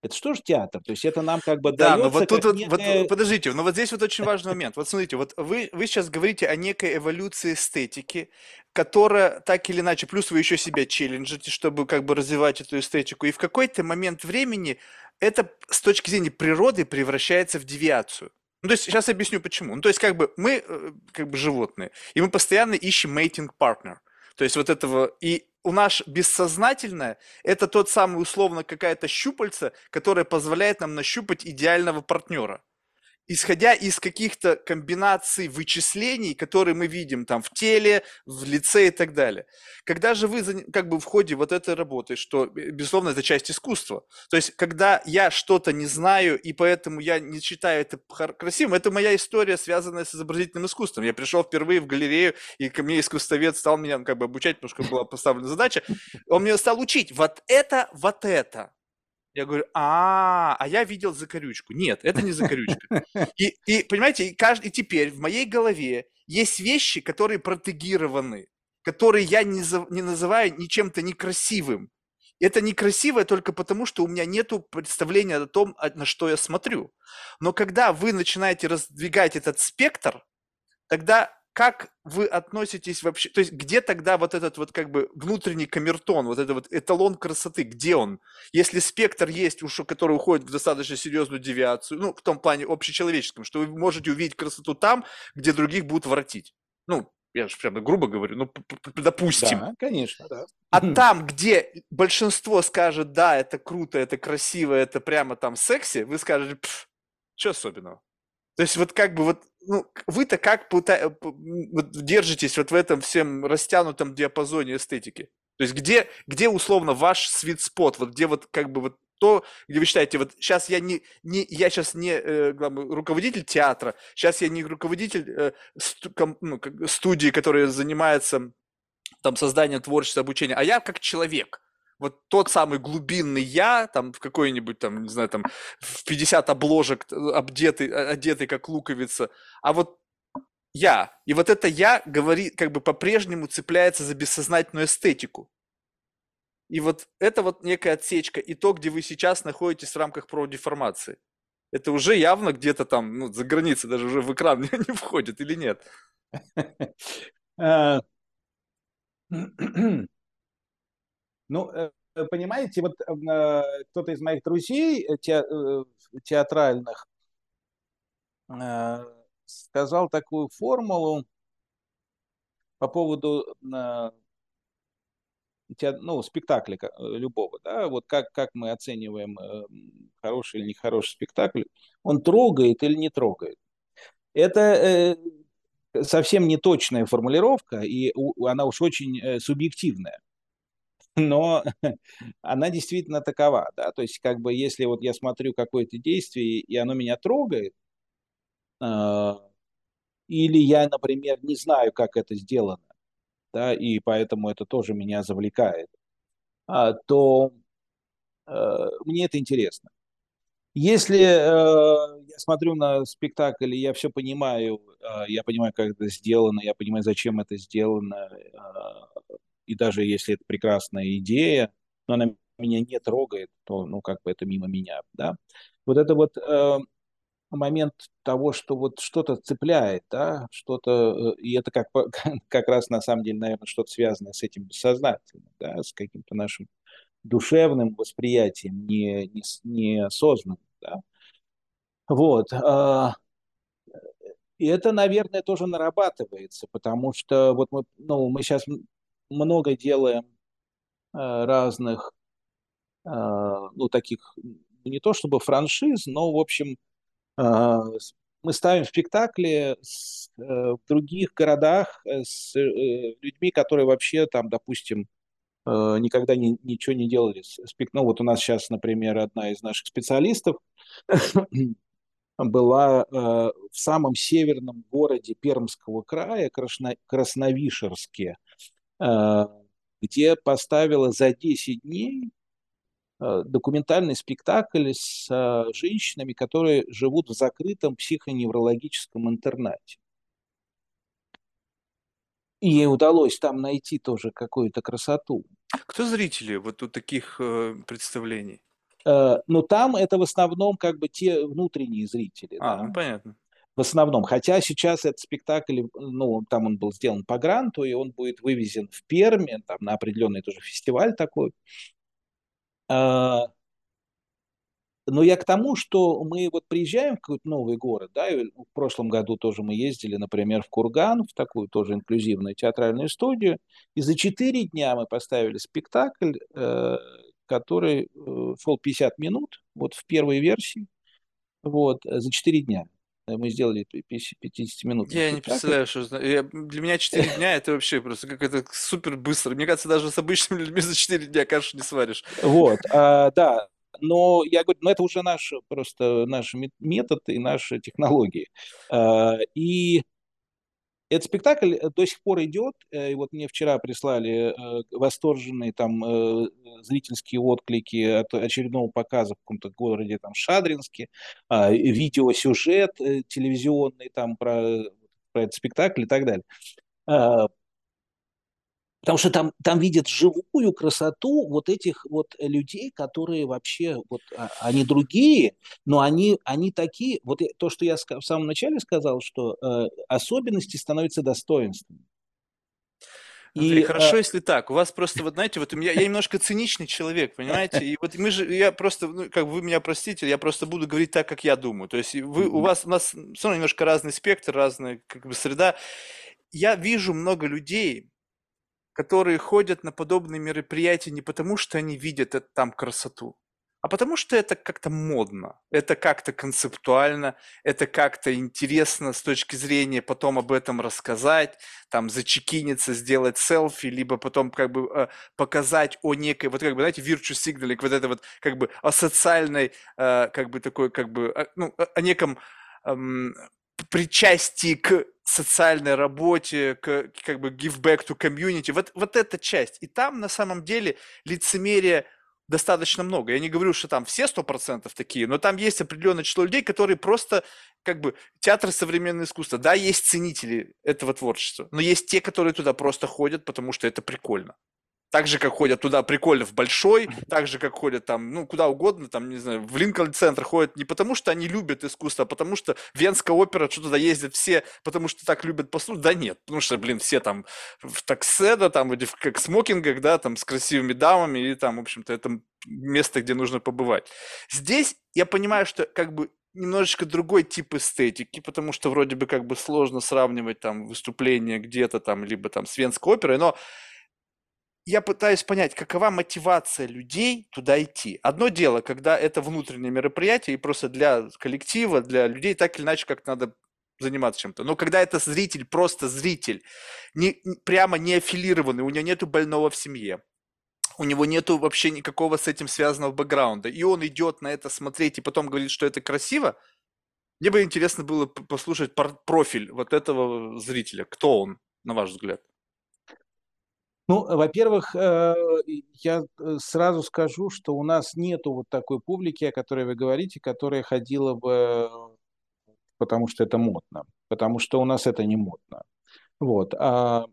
Это что же театр? То есть это нам как бы Да, но вот тут вот, некое... вот, подождите, но вот здесь вот очень важный момент. Вот смотрите, вот вы, вы сейчас говорите о некой эволюции эстетики, которая так или иначе, плюс вы еще себя челленджите, чтобы как бы развивать эту эстетику, и в какой-то момент времени это с точки зрения природы превращается в девиацию. Ну, то есть, сейчас объясню почему. Ну, то есть, как бы мы, э, как бы животные, и мы постоянно ищем mating partner. То есть, вот этого, и у нас бессознательное – это тот самый условно какая-то щупальца, которая позволяет нам нащупать идеального партнера исходя из каких-то комбинаций вычислений, которые мы видим там в теле, в лице и так далее. Когда же вы как бы в ходе вот этой работы, что, безусловно, это часть искусства, то есть когда я что-то не знаю, и поэтому я не считаю это красивым, это моя история, связанная с изобразительным искусством. Я пришел впервые в галерею, и ко мне искусствовед стал меня как бы обучать, потому что была поставлена задача, он мне стал учить вот это, вот это. Я говорю, а, а я видел закорючку. Нет, это не закорючка. (laughs) И, и понимаете, и, каждый, и теперь в моей голове есть вещи, которые протегированы, которые я не, за, не называю ничем-то некрасивым. Это некрасивое только потому, что у меня нет представления о том, на что я смотрю. Но когда вы начинаете раздвигать этот спектр, тогда как вы относитесь вообще, то есть где тогда вот этот вот как бы внутренний камертон, вот этот вот эталон красоты, где он? Если спектр есть, уж, который уходит в достаточно серьезную девиацию, ну, в том плане общечеловеческом, что вы можете увидеть красоту там, где других будут воротить. Ну, я же прямо грубо говорю, ну, допустим. Да, конечно, да. А там, где большинство скажет, да, это круто, это красиво, это прямо там секси, вы скажете, что особенного? То есть вот как бы вот, ну, вы-то как пыта... вот держитесь вот в этом всем растянутом диапазоне эстетики? То есть где, где условно ваш свит спот, вот где вот как бы вот то, где вы считаете, вот сейчас я не, не я сейчас не э, главный, руководитель театра, сейчас я не руководитель э, ком, ну, студии, которая занимается там созданием творчества, обучения, а я как человек – вот тот самый глубинный я, там в какой-нибудь там, не знаю, там в 50 обложек э, обдетый, э, одетый как луковица, а вот я. И вот это я говорит, как бы по-прежнему цепляется за бессознательную эстетику. И вот это вот некая отсечка, и то, где вы сейчас находитесь в рамках про деформации. это уже явно где-то там, ну, за границей, даже уже в экран (laughs) не, входит или нет? (laughs) (clears throat) Э, ну, э, понимаете, вот э, кто-то из моих друзей театральных сказал такую формулу по поводу ну, спектакля любого, да, вот как, как мы оцениваем хороший или нехороший спектакль, он трогает или не трогает. Это совсем не точная формулировка, и она уж очень э, субъективная. (laughs) Но она действительно такова, да, то есть как бы если вот я смотрю какое-то действие, и оно меня трогает, э, или я, например, не знаю, как это сделано, да, и поэтому это тоже меня завлекает, а, то э, мне это интересно. Если э, я смотрю на спектакль, и я все понимаю, э, я понимаю, как это сделано, я понимаю, зачем это сделано, э, и даже если это прекрасная идея, но она меня не трогает, то, ну, как бы это мимо меня, да. Вот это вот э, момент того, что вот что-то цепляет, да, что-то, э, и это как, (laughs) как раз на самом деле, наверное, что-то связанное с этим бессознательным, да, с каким-то нашим душевным восприятием, не, не, не. Да? Вот. А, и это, наверное, тоже нарабатывается, потому что вот мы, ну, мы сейчас много делаем а, разных, а, ну, таких, не то чтобы франшиз, но, в общем, мы ставим спектакли э, в других городах э, с э, людьми, которые вообще там, допустим, Э, никогда не, ничего не делали. Ну, вот у нас сейчас, например, одна из наших специалистов была э, в самом северном городе Пермского края, Красно, Красновишерске, э, где поставила за 10 дней э, документальный спектакль с э, женщинами, которые живут в закрытом психоневрологическом интернате. И ей удалось там найти тоже какую-то красоту. Кто зрители вот у таких э, представлений? Э, но там это в основном как бы те внутренние зрители. А, да? ну понятно. В основном. Хотя сейчас этот спектакль, ну, там он был сделан по гранту, и он будет вывезен в Перми, там на определенный тоже фестиваль такой. Э, но я к тому, что мы вот приезжаем в какой-то новый город, да, и в прошлом году тоже мы ездили, например, в Курган, в такую тоже инклюзивную театральную студию, и за четыре дня мы поставили спектакль, э, который э, шел 50 минут, вот в первой версии, вот, за четыре дня. Мы сделали 50 минут. Я не представляю, что я, для меня 4 (laughs) дня это вообще просто как это супер быстро. Мне кажется, даже с обычными людьми за 4 дня кашу не сваришь. Вот, а, да, но я говорю, ну это уже наш просто наш метод и наши технологии. А, и этот спектакль до сих пор идет, э, и вот мне вчера прислали э, восторженные там э, зрительские отклики от очередного показа в каком-то городе, там Шадринске, а, видеосюжет телевизионный там про, про этот спектакль и так далее. Потому что там, там видят живую красоту вот этих вот людей, которые вообще, вот а, они другие, но они, они такие, вот то, что я в самом начале сказал, что э, особенности становятся достоинством. Андрей, и, хорошо, а... если так. У вас просто, вот знаете, вот у меня, я немножко циничный человек, понимаете? И вот мы же, я просто, ну, как вы меня простите, я просто буду говорить так, как я думаю. То есть вы, у вас, у нас все равно немножко разный спектр, разная как бы среда. Я вижу много людей, которые ходят на подобные мероприятия не потому, что они видят это, там красоту, а потому что это как-то модно, это как-то концептуально, это как-то интересно с точки зрения потом об этом рассказать, там зачекиниться, сделать селфи, либо потом как бы э, показать о некой, вот как бы, знаете, virtue signaling, вот это вот как бы о социальной, э, как бы такой, как бы, э, ну, о неком эм, причастии к социальной работе, к как бы give back to community, вот, вот эта часть. И там на самом деле лицемерие достаточно много. Я не говорю, что там все сто процентов такие, но там есть определенное число людей, которые просто как бы театр современного искусства. Да, есть ценители этого творчества, но есть те, которые туда просто ходят, потому что это прикольно. Так же, как ходят туда прикольно в Большой, так же, как ходят там, ну, куда угодно, там, не знаю, в Линкольн-центр ходят не потому, что они любят искусство, а потому что Венская опера, что туда ездят все, потому что так любят послушать. Да нет, потому что, блин, все там в такседа, там, в как смокингах, да, там, с красивыми дамами, и там, в общем-то, это место, где нужно побывать. Здесь я понимаю, что как бы немножечко другой тип эстетики, потому что вроде бы как бы сложно сравнивать там выступление где-то там, либо там с Венской оперой, но я пытаюсь понять, какова мотивация людей туда идти. Одно дело, когда это внутреннее мероприятие, и просто для коллектива, для людей так или иначе как надо заниматься чем-то. Но когда это зритель, просто зритель, не, прямо не аффилированный, у него нету больного в семье, у него нету вообще никакого с этим связанного бэкграунда, и он идет на это смотреть и потом говорит, что это красиво, мне бы интересно было послушать профиль вот этого зрителя. Кто он, на ваш взгляд? Ну, во-первых, э, я э, сразу скажу, что у нас нету вот такой публики, о которой вы говорите, которая ходила бы, потому что это модно, потому что у нас это не модно. Вот. А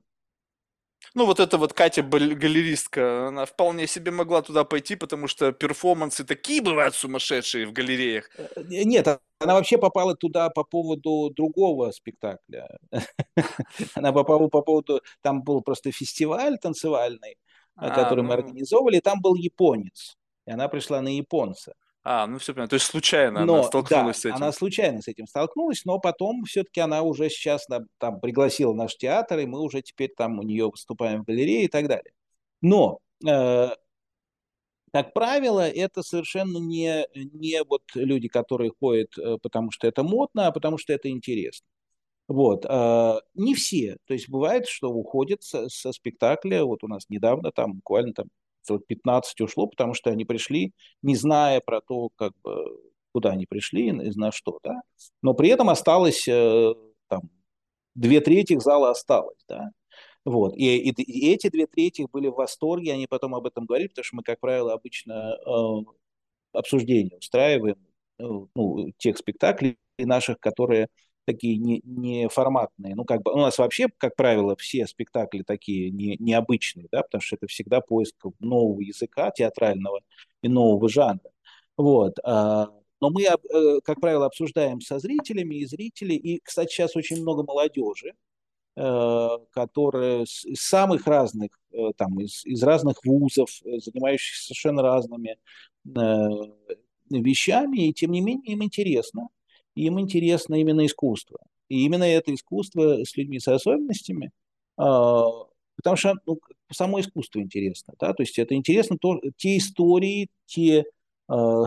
ну, вот эта вот Катя галеристка, она вполне себе могла туда пойти, потому что перформансы такие бывают сумасшедшие в галереях. Э, нет, она вообще попала туда по поводу другого спектакля. (laughs) Она попала по поводу... Там был просто фестиваль танцевальный, а, который мы ну. организовывали, там был японец. И она пришла на японца. А, ну все понятно. То есть случайно но, она столкнулась да, с этим. Она случайно с этим столкнулась, но потом все-таки она уже сейчас там пригласила наш театр, и мы уже теперь там у нее выступаем в галерее и так далее. Но э, как правило, это совершенно не, не вот люди, которые ходят, э, потому что это модно, а потому что это интересно. Вот. А, не все. То есть бывает, что уходят со, со спектакля. Вот у нас недавно там буквально там 15 ушло, потому что они пришли, не зная про то, как бы, куда они пришли и на что. Да? Но при этом осталось э, там, две трети зала осталось. Да? Вот. И, и, и эти две трети были в восторге, они потом об этом говорили, потому что мы, как правило, обычно э, обсуждение устраиваем э, ну, тех спектаклей наших, которые такие не, не форматные. Ну, как бы у нас вообще, как правило, все спектакли такие не, необычные, да, потому что это всегда поиск нового языка театрального и нового жанра. Вот. А, но мы, э, как правило, обсуждаем со зрителями и зрители. И, кстати, сейчас очень много молодежи, Э, которые из самых разных, э, там, из, из разных вузов, занимающихся совершенно разными вещами, и тем не менее им интересно. Им интересно именно искусство. И именно это искусство с людьми с особенностями, а, потому что ну, само искусство интересно. Да? То есть это интересно то, те истории, те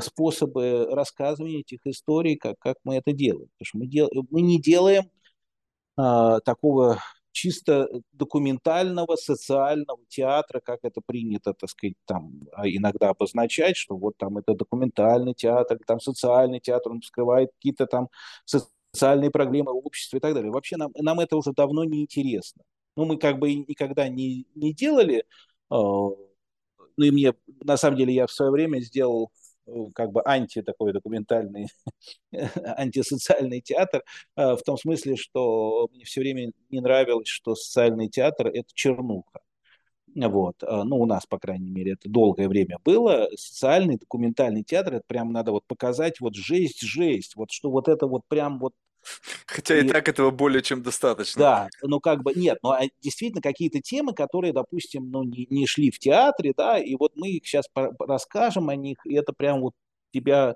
способы рассказывания этих историй, как, как мы это делаем. Потому что мы, дел, мы не делаем а, такого чисто документального социального театра, как это принято, так сказать, там а, иногда обозначать, что вот там это документальный театр, там социальный театр, он вскрывает какие-то там социальные проблемы общества и так далее. Вообще нам, нам это уже давно не интересно. Ну, мы как бы никогда не, не делали, э, ну и мне, на самом деле, я в свое время сделал как бы анти такой документальный, (laughs) антисоциальный театр, э, в том смысле, что мне все время не нравилось, что социальный театр – это чернуха. Вот. Э, ну, у нас, по крайней мере, это долгое время было. Социальный документальный театр, это прям надо вот показать вот жесть, жесть. Вот что вот это вот прям вот Хотя и, и так этого более чем достаточно. Да, ну как бы нет, но а, действительно какие-то темы, которые, допустим, ну не, не шли в театре, да, и вот мы их сейчас расскажем о них, и это прям вот тебя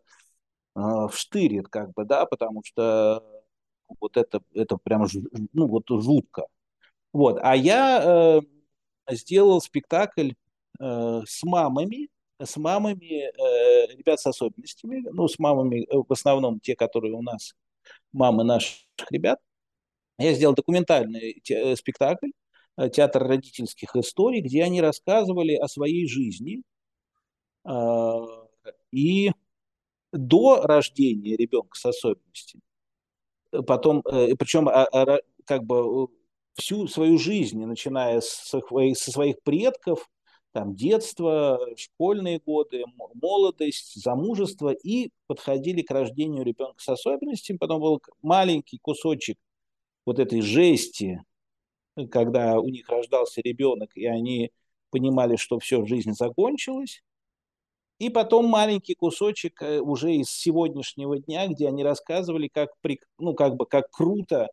э, вштырит, как бы, да, потому что вот это, это прям, ну вот жутко. Вот, а я э, сделал спектакль э, с мамами, с мамами э, ребят с особенностями, ну, с мамами э, в основном те, которые у нас мамы наших ребят. Я сделал документальный те, э, спектакль, э, театр родительских историй, где они рассказывали о своей жизни. Э, и до рождения ребенка с особенностями, потом, причем а, а, как бы всю свою жизнь, начиная со своих, со своих предков, там детство, школьные годы, молодость, замужество и подходили к рождению ребенка с особенностями. Потом был маленький кусочек вот этой жести, когда у них рождался ребенок, и они понимали, что все, жизнь закончилась. И потом маленький кусочек э, уже из сегодняшнего дня, где они рассказывали, как, ну, как бы, как круто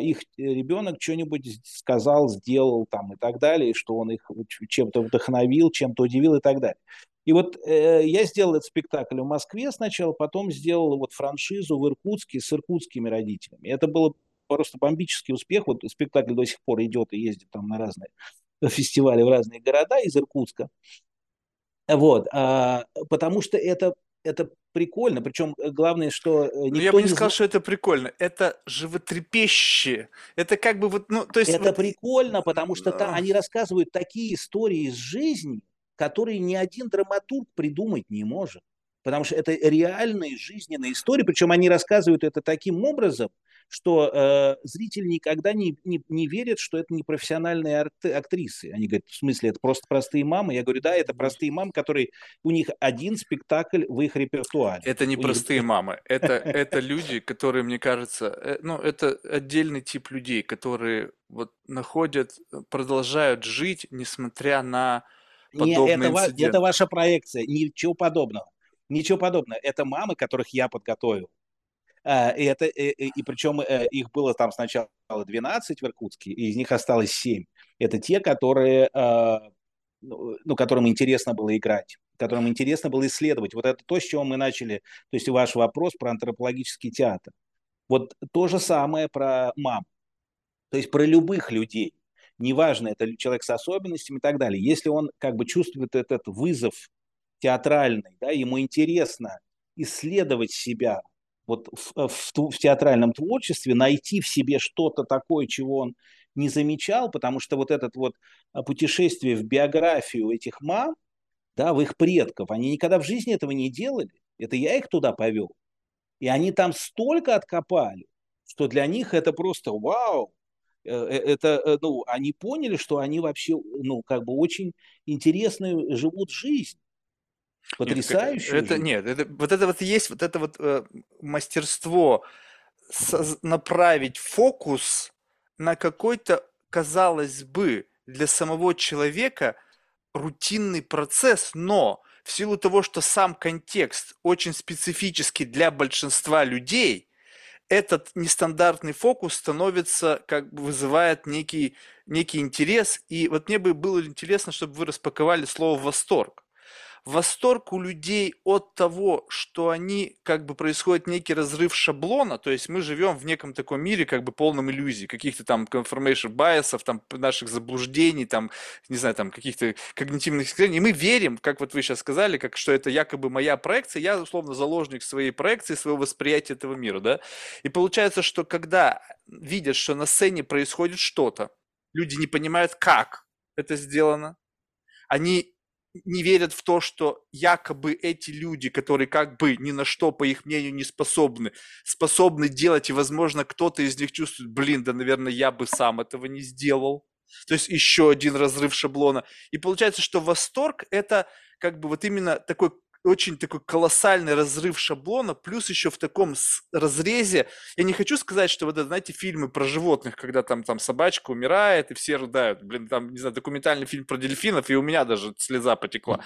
их ребенок что-нибудь сказал, сделал там и так далее, что он их чем-то вдохновил, чем-то удивил и так далее. И вот э, я сделал этот спектакль в Москве сначала, потом сделал вот франшизу в Иркутске с иркутскими родителями. Это было просто бомбический успех. Вот спектакль до сих пор идет и ездит там на разные (laughs) фестивали в разные города из Иркутска. Вот, а, потому что это, это прикольно, причем главное, что никто ну, Я бы не сказал, что это прикольно, это животрепещущее, это как бы вот, ну, то есть... Это вот... прикольно, потому что там они рассказывают такие истории из жизни, которые ни один драматург придумать не может. Потому что это реальные жизненные истории, причем они рассказывают это таким образом, что э, зритель никогда не, не, не верит, что это не профессиональные арт, актрисы. Они говорят, в смысле, это просто простые мамы? Я говорю, да, это простые мамы, которые у них один спектакль в их репертуаре. Это не у простые них... (laughs) мамы, это, это люди, которые, мне кажется, э, ну, это отдельный тип людей, которые вот находят, продолжают жить, несмотря на подобные не, это, это ваша проекция, ничего подобного. Ничего подобного. Это мамы, которых я подготовил. А, и, это, и, и причем э, их было там сначала 12 в Иркутске, и из них осталось 7. Это те, которые, ну, ну, которым интересно было играть, которым интересно было исследовать. Вот это то, с чего мы начали, то есть ваш вопрос про антропологический театр. Вот то же самое про мам, то есть про любых людей. Неважно, это человек с особенностями и так далее. Если он как бы чувствует этот вызов театральный, да, ему интересно исследовать себя, вот в, э, в, в театральном творчестве, найти в себе что-то такое, чего он не замечал, потому что вот это вот а, путешествие в биографию этих мам, да, в их предков, они никогда в жизни этого не делали. Это я их туда повел. И они там столько откопали, что для них это просто вау. Э, э, это, ну, они поняли, что они вообще, ну, как бы очень интересную живут жизнь. Потрясающе. Это, нет, это, вот это вот есть, вот это вот э, мастерство соз, направить фокус на какой-то, казалось бы, для самого человека рутинный процесс, но в силу того, что сам контекст очень специфический для большинства людей, этот нестандартный фокус становится, как бы вызывает некий, некий интерес. И вот мне бы было интересно, чтобы вы распаковали слово «восторг» восторг у людей от того, что они, как бы происходит некий разрыв шаблона, то есть мы живем в неком таком мире, как бы полном иллюзий, каких-то там confirmation байесов, там наших заблуждений, там, не знаю, там каких-то когнитивных искажений, мы верим, как вот вы сейчас сказали, как что это якобы моя проекция, я, условно, заложник своей проекции, своего восприятия этого мира, да, и получается, что когда видят, что на сцене происходит что-то, люди не понимают, как это сделано, они не верят в то, что якобы эти люди, которые как бы ни на что, по их мнению, не способны, способны делать, и, возможно, кто-то из них чувствует, блин, да, наверное, я бы сам этого не сделал. То есть еще один разрыв шаблона. И получается, что восторг – это как бы вот именно такой очень такой колоссальный разрыв шаблона, плюс еще в таком разрезе. Я не хочу сказать, что вот это, знаете, фильмы про животных, когда там, там собачка умирает, и все рыдают. Блин, там, не знаю, документальный фильм про дельфинов, и у меня даже слеза потекла.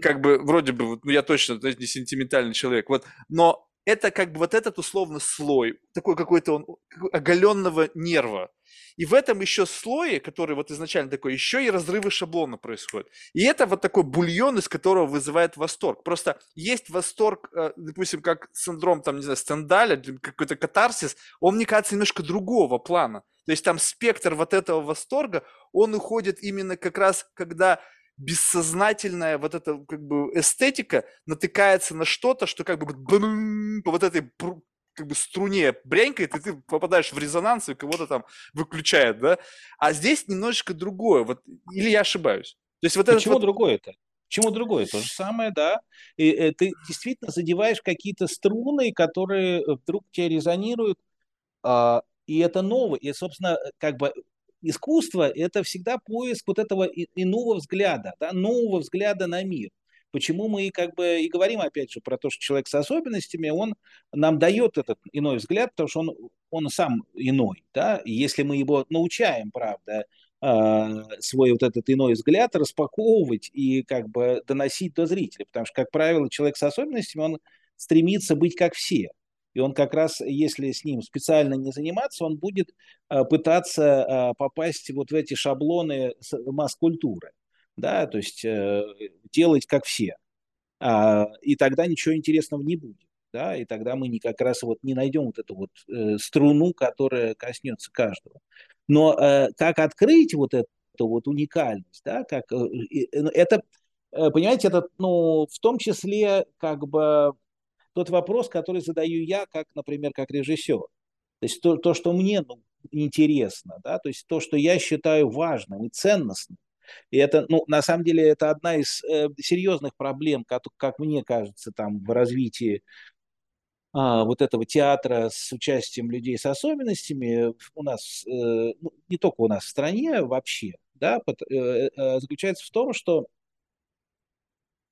Как бы, вроде бы, ну, я точно, знаете, не сентиментальный человек. Вот, но это как бы вот этот условно слой, такой какой-то он оголенного нерва. И в этом еще слое, который вот изначально такой, еще и разрывы шаблона происходят. И это вот такой бульон, из которого вызывает восторг. Просто есть восторг, э, допустим, как синдром, там, не знаю, Стендаля, какой-то катарсис, он, мне кажется, немножко другого плана. То есть там спектр вот этого восторга, он уходит именно как раз, когда бессознательная вот эта как бы эстетика натыкается на что-то, что как бы вот этой как бы струне брянькает, и ты попадаешь в резонанс, и кого-то там выключает, да? А здесь немножечко другое, вот, или я ошибаюсь? То есть вот Почему вот... другое это? Почему другое? То же самое, да. И, и э, ты действительно задеваешь какие-то струны, которые вдруг тебе резонируют, а, и это новое. И, собственно, как бы искусство – это всегда поиск вот этого иного взгляда, да, нового взгляда на мир. Почему мы как бы и говорим, опять же, про то, что человек с особенностями, он нам дает этот иной взгляд, потому что он, он сам иной, да, и если мы его научаем, правда, свой вот этот иной взгляд распаковывать и как бы доносить до зрителя. Потому что, как правило, человек с особенностями, он стремится быть как все. И он как раз, если с ним специально не заниматься, он будет пытаться попасть вот в эти шаблоны масс-культуры. Да, то есть делать как все. И тогда ничего интересного не будет да, и тогда мы не, как раз вот не найдем вот эту вот э, струну, которая коснется каждого. Но э, как открыть вот эту вот уникальность, да, как, э, э, это, э, понимаете, это, ну, в том числе, как бы, тот вопрос, который задаю я, как, например, как режиссер. То есть то, то что мне ну, интересно, да, то есть то, что я считаю важным и ценностным. И это, ну, на самом деле, это одна из э, серьезных проблем, как, как мне кажется, там, в развитии а, вот этого театра с участием людей с особенностями у нас, э, ну, не только у нас в стране, вообще, да, под, э, э, заключается в том, что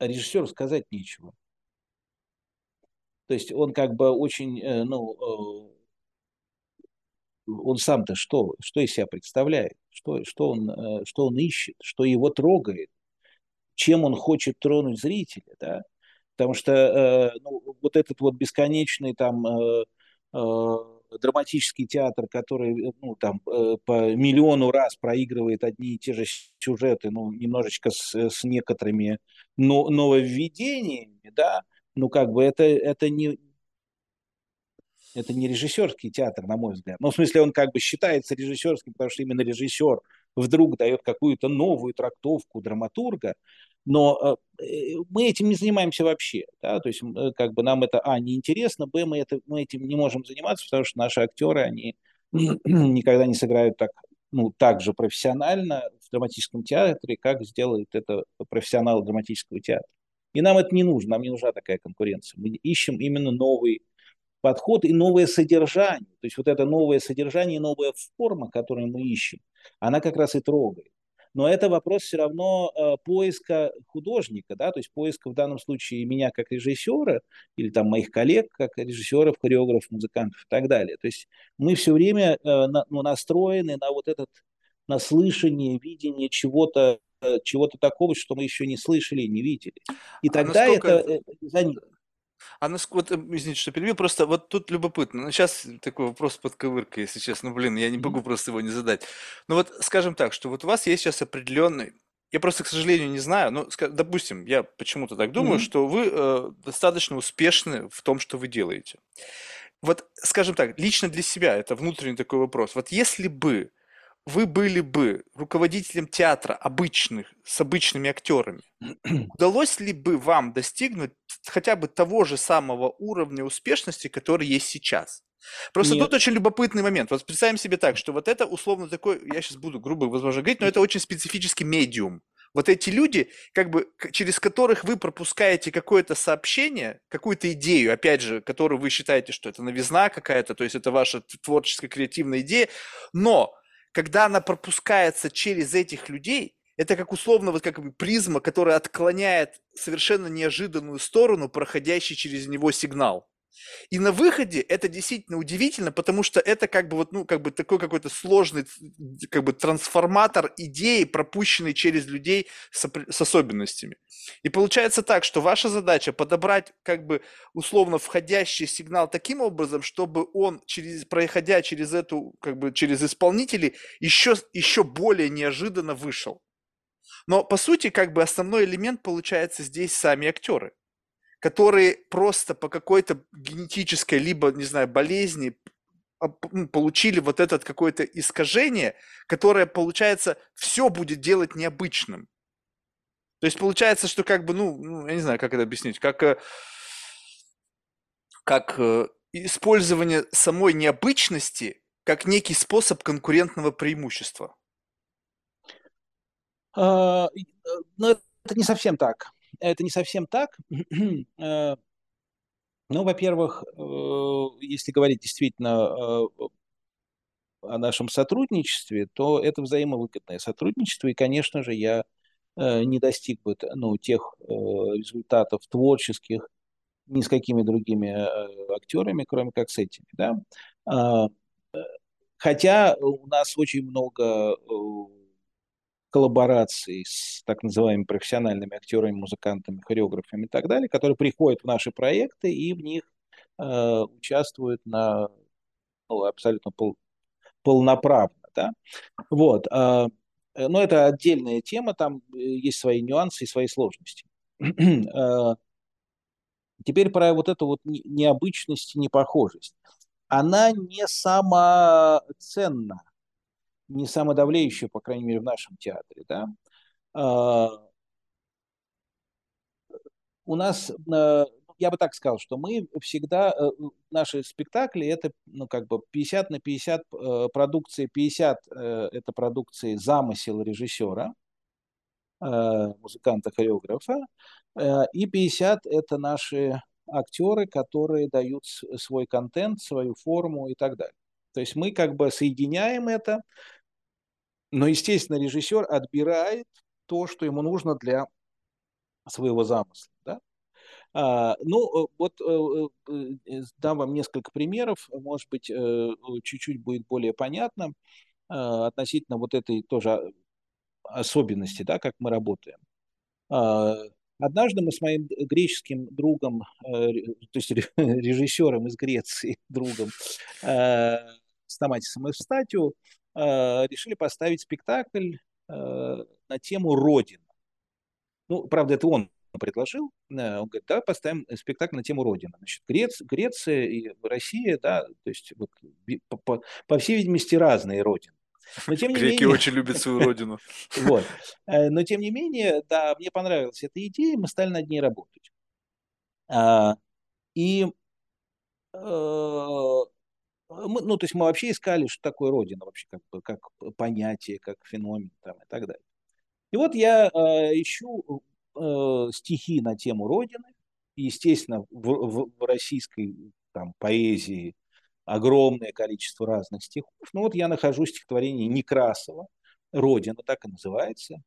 режиссеру сказать нечего. То есть он как бы очень, э, ну, э, он сам-то что, что из себя представляет, что, что, он, э, что он ищет, что его трогает, чем он хочет тронуть зрителя, да. Потому что э, ну, вот этот вот бесконечный там э, драматический театр, который ну, там, по миллиону раз проигрывает одни и те же сюжеты, ну, немножечко с, с некоторыми но, нововведениями, да, ну, как бы это, это не, это не режиссерский театр, на мой взгляд. Ну, в смысле, он как бы считается режиссерским, потому что именно режиссер вдруг дает какую-то новую трактовку драматурга, но э, э, мы этим не занимаемся вообще. Да? То есть э, как бы нам это, а, неинтересно, б, мы, это, мы этим не можем заниматься, потому что наши актеры, они (clears throat) никогда не сыграют так, ну, так же профессионально в драматическом театре, как сделает это профессионал драматического театра. И нам это не нужно, нам не нужна такая конкуренция. Мы ищем именно новый подход и новое содержание. То есть вот это новое содержание, новая форма, которую мы ищем, она как раз и трогает. Но это вопрос все равно э, поиска художника, да, то есть поиска в данном случае меня как режиссера или там моих коллег как режиссеров, хореографов, музыкантов и так далее. То есть мы все время э, на, ну, настроены на вот этот на слышание, видение чего-то э, чего-то такого, что мы еще не слышали, не видели. И а тогда насколько... это э, за ним. А насколько, вот, извините, что перебью, просто вот тут любопытно. Ну, сейчас такой вопрос под ковыркой, если честно. Ну, блин, я не могу просто его не задать. Ну, вот скажем так, что вот у вас есть сейчас определенный я просто, к сожалению, не знаю, но, допустим, я почему-то так думаю, mm-hmm. что вы э, достаточно успешны в том, что вы делаете. Вот, скажем так, лично для себя это внутренний такой вопрос. Вот если бы вы были бы руководителем театра обычных, с обычными актерами, (clears throat) удалось ли бы вам достигнуть хотя бы того же самого уровня успешности, который есть сейчас? Просто Нет. тут очень любопытный момент. Вот представим себе так, что вот это условно такой, я сейчас буду грубо, возможно, говорить, но это очень специфический медиум. Вот эти люди, как бы, через которых вы пропускаете какое-то сообщение, какую-то идею, опять же, которую вы считаете, что это новизна какая-то, то есть это ваша творческая, креативная идея, но когда она пропускается через этих людей, это как условно вот как бы призма, которая отклоняет совершенно неожиданную сторону, проходящий через него сигнал. И на выходе это действительно удивительно, потому что это как бы вот, ну, как бы такой какой-то сложный как бы трансформатор идеи, пропущенный через людей с, с особенностями. И получается так, что ваша задача подобрать как бы условно входящий сигнал таким образом, чтобы он, через, проходя через эту, как бы через исполнителей, еще, еще более неожиданно вышел. Но по сути, как бы основной элемент получается здесь сами актеры которые просто по какой-то генетической, либо, не знаю, болезни получили вот это какое-то искажение, которое, получается, все будет делать необычным. То есть получается, что как бы, ну, ну я не знаю, как это объяснить, как, э, как э, использование самой необычности как некий способ конкурентного преимущества. А, э, но это не совсем так это не совсем так. (clears throat) Э, ну, во-первых, э, если говорить действительно э, о нашем сотрудничестве, то это взаимовыгодное сотрудничество, и, конечно же, я не достиг бы ну, тех результатов творческих ни с какими другими актерами, кроме как с этими. Да? А, хотя у нас очень много коллабораций с так называемыми профессиональными актерами, музыкантами, хореографами и так далее, которые приходят в наши проекты и в них э, участвуют на ну, абсолютно пол, полноправно. Да? Вот. Э, но это отдельная тема, там есть свои нюансы и свои сложности. Э, (clears throat) теперь про вот эту вот необычность и непохожесть. Она не самоценна не самодавлеющее, по крайней мере, в нашем театре. Да? А, у нас, э, я бы так сказал, что мы всегда, э, наши спектакли, это ну, как бы 50 на 50 э, продукции, 50 это продукции замысел режиссера, музыканта-хореографа, и 50 это наши актеры, которые дают свой контент, свою форму и так далее. То есть мы как бы соединяем это, но, естественно, режиссер отбирает то, что ему нужно для своего замысла. Да? А, ну, э, вот э, э, дам вам несколько примеров, может быть, чуть-чуть будет более понятно относительно вот этой тоже особенности, да, как мы работаем. А, однажды мы с моим греческим другом, то есть (laughs) режиссером из Греции, другом Стаматисом Эвстатио, решили поставить спектакль э, на тему Родина. Ну, правда, это он предложил. Э, он говорит, да, поставим спектакль на тему Родина. Значит, Грец, Греция и Россия, да, то есть вот, по, по, по всей видимости разные Родины. Но тем не Греки менее... очень любят свою родину. (laughs) Вот. Но тем не менее, да, мне понравилась эта идея, мы стали над ней работать. А, и мы, ну, то есть мы вообще искали, что такое Родина, вообще как, как понятие, как феномен там, и так далее. И вот я э, ищу э, стихи на тему Родины. Естественно, в, в, в российской там, поэзии огромное количество разных стихов. Ну вот я нахожу стихотворение Некрасова «Родина», так и называется.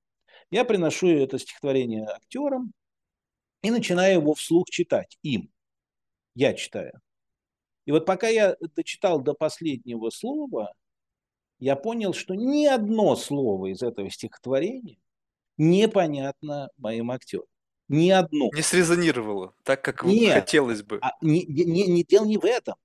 Я приношу это стихотворение актерам и начинаю его вслух читать им. Я читаю. И вот пока я дочитал до последнего слова, я понял, что ни одно слово из этого стихотворения непонятно моим актерам. Ни одно. Не срезонировало так, как Нет, хотелось бы. А, не, не, не, дело не в этом.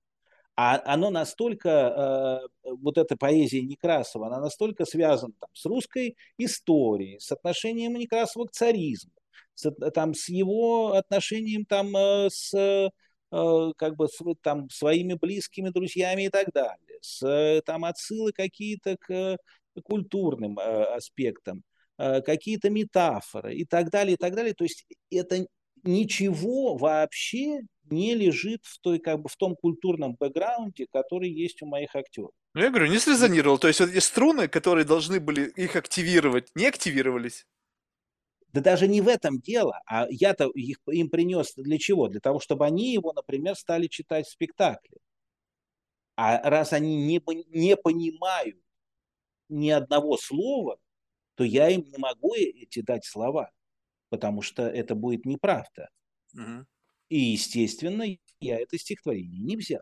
А оно настолько, э, вот эта поэзия Некрасова, она настолько связана там, с русской историей, с отношением Некрасова к царизму, с, там, с его отношением там, э, с как бы с, там, своими близкими друзьями и так далее, с, э, там отсылы какие-то к культурным э, аспектам, какие-то метафоры и так далее, и так далее. То есть это ничего вообще не лежит в, той, как бы, в том культурном бэкграунде, который есть у моих актеров. Ну, я говорю, не срезонировал. То есть вот эти струны, которые должны были их активировать, не активировались. Да даже не в этом дело, а я-то их, им принес для чего? Для того, чтобы они его, например, стали читать в спектакле. А раз они не, не понимают ни одного слова, то я им не могу эти дать слова, потому что это будет неправда. Угу. И, естественно, я это стихотворение не взял.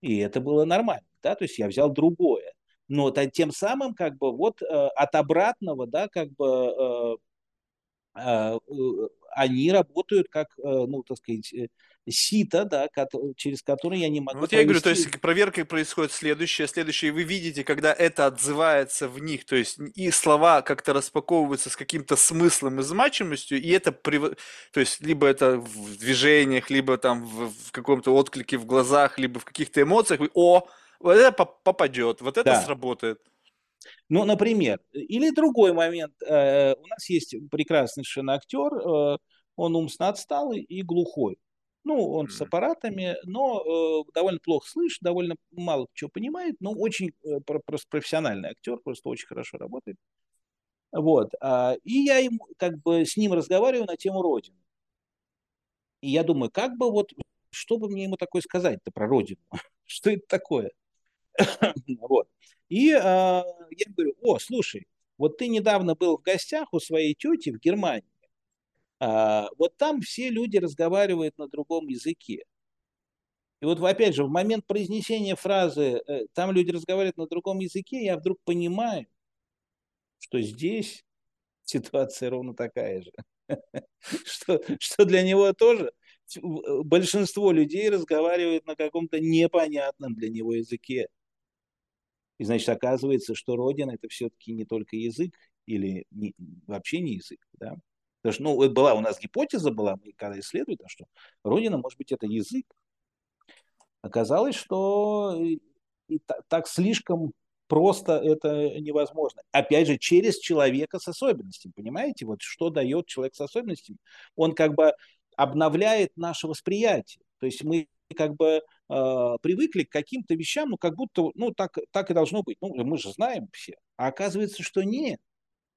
И это было нормально, да, то есть я взял другое но тем самым как бы вот э, от обратного, да, как бы э, э, они работают как, ну, так сказать, сито, да, через которое я не могу Вот провести... я говорю, то есть проверка происходит следующее, следующее, вы видите, когда это отзывается в них, то есть и слова как-то распаковываются с каким-то смыслом и значимостью, и это, то есть либо это в движениях, либо там в, в каком-то отклике в глазах, либо в каких-то эмоциях, вы, о, вот это попадет, вот это да. сработает. Ну, например, или другой момент. Э, у нас есть прекрасный совершенно актер, э, он умственно отсталый и глухой. Ну, он mm. с аппаратами, но э, довольно плохо слышит, довольно мало чего понимает, но очень просто профессиональный актер, просто очень хорошо работает. Вот. А, и я ему, как бы с ним разговариваю на тему Родины. И я думаю, как бы вот, что бы мне ему такое сказать-то про Родину? (laughs) Что это такое? (coughs) вот. И э, я говорю, о, слушай, вот ты недавно был в гостях у своей тети в Германии. А, вот там все люди разговаривают на другом языке. И вот опять же, в момент произнесения фразы «там люди разговаривают на другом языке», я вдруг понимаю, что здесь ситуация ровно такая же. (laughs) Что, что для него тоже большинство людей разговаривает на каком-то непонятном для него языке. И значит, оказывается, что Родина это все-таки не только язык или не, вообще не язык. Да? Потому что, ну, была у нас гипотеза была, мы когда исследуем, что Родина, может быть, это язык. Оказалось, что и, и так слишком просто это невозможно. Опять же, через человека с особенностями. Понимаете, вот что дает человек с особенностями? Он как бы обновляет наше восприятие. То есть мы как бы э, привыкли к каким-то вещам, ну, как будто, ну, так, так и должно быть. Ну, мы же знаем все. А оказывается, что нет.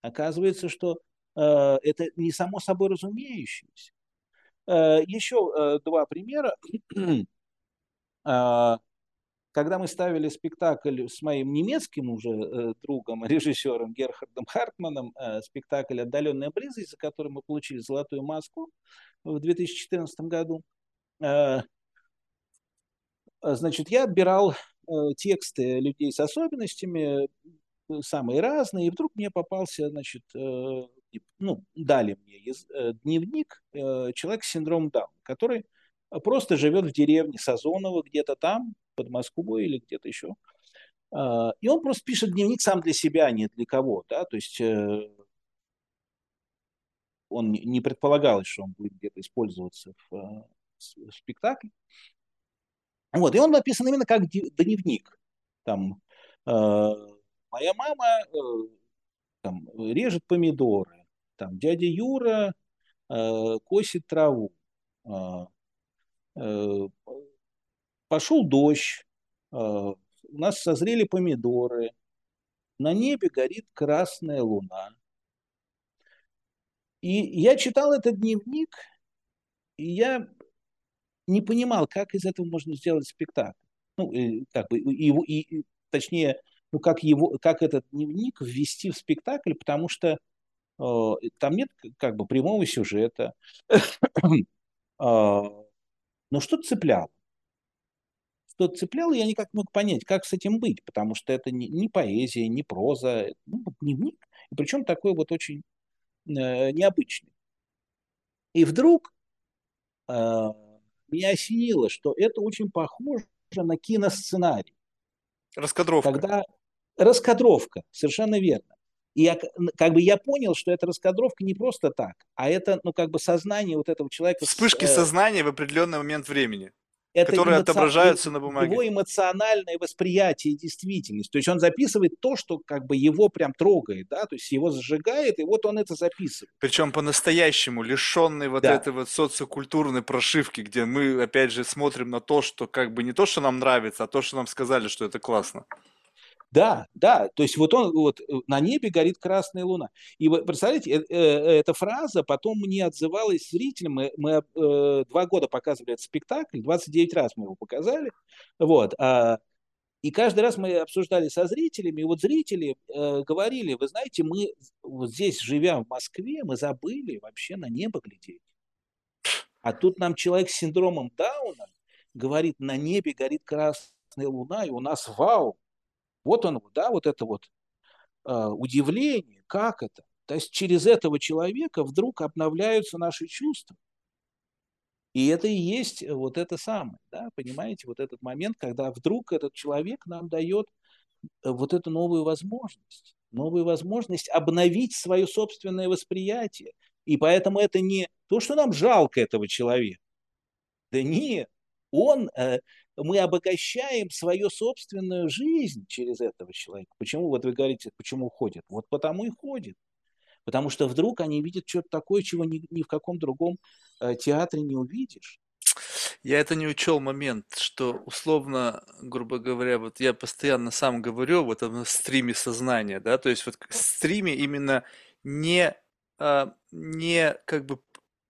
Оказывается, что э, это не само собой разумеющееся. Э, еще э, два примера. (clears throat) когда мы ставили спектакль с моим немецким уже э, другом, (laughs) режиссером Герхардом Хартманом, спектакль «Отдаленная близость», за который мы получили «Золотую маску» в 2014 году, Значит, я отбирал э, тексты людей с особенностями, э, самые разные, и вдруг мне попался, значит, э, ну, дали мне дневник человека с синдромом Дауна, который просто живет в деревне Сазоново, где-то там, под Москвой или где-то еще. А, и он просто пишет дневник сам для себя, а не для кого, да, то есть он не предполагалось, что он будет где-то использоваться в спектакле. Вот, и он написан именно как дневник. Там э, моя мама э, там, режет помидоры, там дядя Юра э, косит траву, э, э, пошел дождь, э, у нас созрели помидоры, на небе горит красная луна. И я читал этот дневник, и я не понимал, как из этого можно сделать спектакль. Ну, как бы, его, и, точнее, ну, как, его, как этот дневник ввести в спектакль, потому что э, там нет как бы прямого сюжета. э, (coughs) но что-то цепляло. Что-то цепляло, я никак не мог понять, как с этим быть, потому что это не, не поэзия, не проза, ну, дневник, и причем такой вот очень э, необычный. И вдруг э, меня осенило, что это очень похоже на киносценарий. Раскадровка. Когда раскадровка, совершенно верно. И я, как бы я понял, что эта раскадровка не просто так, а это, ну, как бы сознание вот этого человека. Вспышки э, сознания в определенный момент времени это которые эмоци... отображаются на бумаге. Его эмоциональное восприятие действительности. То есть он записывает то, что как бы его прям трогает, да, то есть его зажигает, и вот он это записывает. Причем по-настоящему, лишенный вот да. этой вот социокультурной прошивки, где мы, опять же, смотрим на то, что как бы не то, что нам нравится, а то, что нам сказали, что это классно. Да, да, то есть вот он, вот на небе горит красная луна. И вы представляете, э, э, эта фраза потом мне отзывалась зрителям. Мы, мы э, два года показывали этот спектакль, 29 раз мы его показали. Вот, а, и каждый раз мы обсуждали со зрителями, и вот зрители э, говорили, вы знаете, мы вот здесь, живя в Москве, мы забыли вообще на небо глядеть. А тут нам человек с синдромом Дауна говорит, на небе горит красная луна, и у нас вау, вот он, да, вот это вот э, удивление, как это. То есть через этого человека вдруг обновляются наши чувства. И это и есть вот это самое, да, понимаете, вот этот момент, когда вдруг этот человек нам дает э, вот эту новую возможность, новую возможность обновить свое собственное восприятие. И поэтому это не то, что нам жалко этого человека. Да нет, он, э, мы обогащаем свою собственную жизнь через этого человека. Почему, вот вы говорите, почему ходят? Вот потому и ходят. Потому что вдруг они видят что-то такое, чего ни, ни в каком другом э, театре не увидишь. Я это не учел момент, что условно, грубо говоря, вот я постоянно сам говорю вот в стриме сознания, да, то есть вот в стриме именно не, а, не как бы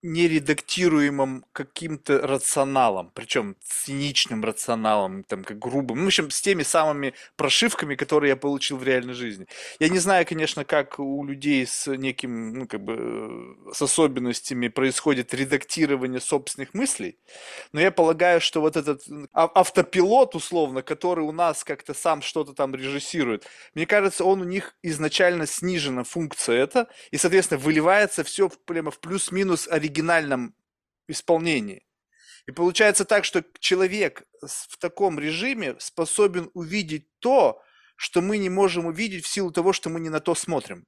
нередактируемым каким-то рационалом, причем циничным рационалом, там, как грубым, ну, в общем, с теми самыми прошивками, которые я получил в реальной жизни. Я не знаю, конечно, как у людей с неким, ну, как бы, с особенностями происходит редактирование собственных мыслей, но я полагаю, что вот этот а, автопилот, условно, который у нас как-то сам что-то там режиссирует, мне кажется, он у них изначально снижена функция это, и, соответственно, выливается все прямо в плюс-минус оригинальность оригинальном исполнении. И получается так, что человек в таком режиме способен увидеть то, что мы не можем увидеть в силу того, что мы не на то смотрим.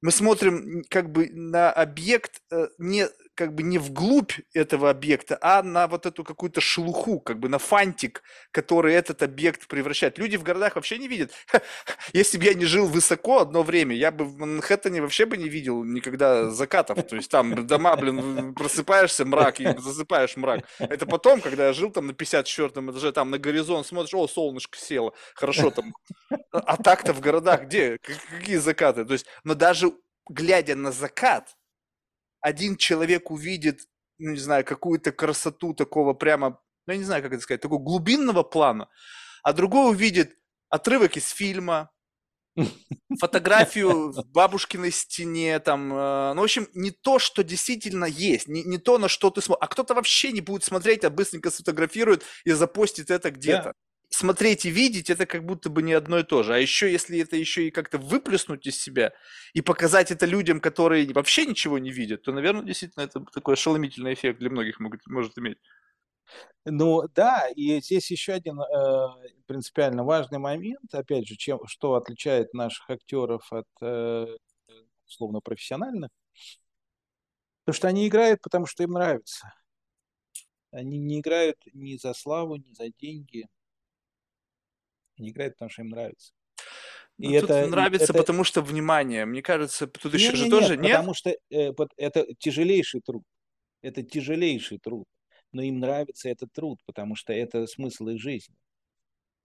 Мы смотрим как бы на объект э, не как бы не вглубь этого объекта, а на вот эту какую-то шелуху, как бы на фантик, который этот объект превращает. Люди в городах вообще не видят. (laughs) Если бы я не жил высоко одно время, я бы в Манхэттене вообще бы не видел никогда закатов. То есть там дома, блин, просыпаешься, мрак, и засыпаешь мрак. Это потом, когда я жил там на 54 этаже, там на горизонт смотришь, о, солнышко село, хорошо там. А так-то в городах где? Какие закаты? То есть, но даже глядя на закат, один человек увидит, ну, не знаю, какую-то красоту такого прямо, ну, я не знаю, как это сказать, такого глубинного плана, а другой увидит отрывок из фильма, фотографию в бабушкиной стене, там, э, ну, в общем, не то, что действительно есть, не, не то, на что ты смотришь, а кто-то вообще не будет смотреть, а быстренько сфотографирует и запостит это где-то. Смотреть и видеть, это как будто бы не одно и то же. А еще, если это еще и как-то выплеснуть из себя и показать это людям, которые вообще ничего не видят, то, наверное, действительно это такой ошеломительный эффект для многих могут, может иметь. Ну да, и здесь еще один э, принципиально важный момент, опять же, чем, что отличает наших актеров от э, условно профессиональных, то что они играют, потому что им нравится. Они не играют ни за славу, ни за деньги, они играют, потому что им нравится. И ну, это нравится, это... потому что внимание. Мне кажется, тут еще не, же не, тоже нет. Потому что э, это тяжелейший труд. Это тяжелейший труд. Но им нравится этот труд, потому что это смысл их жизни.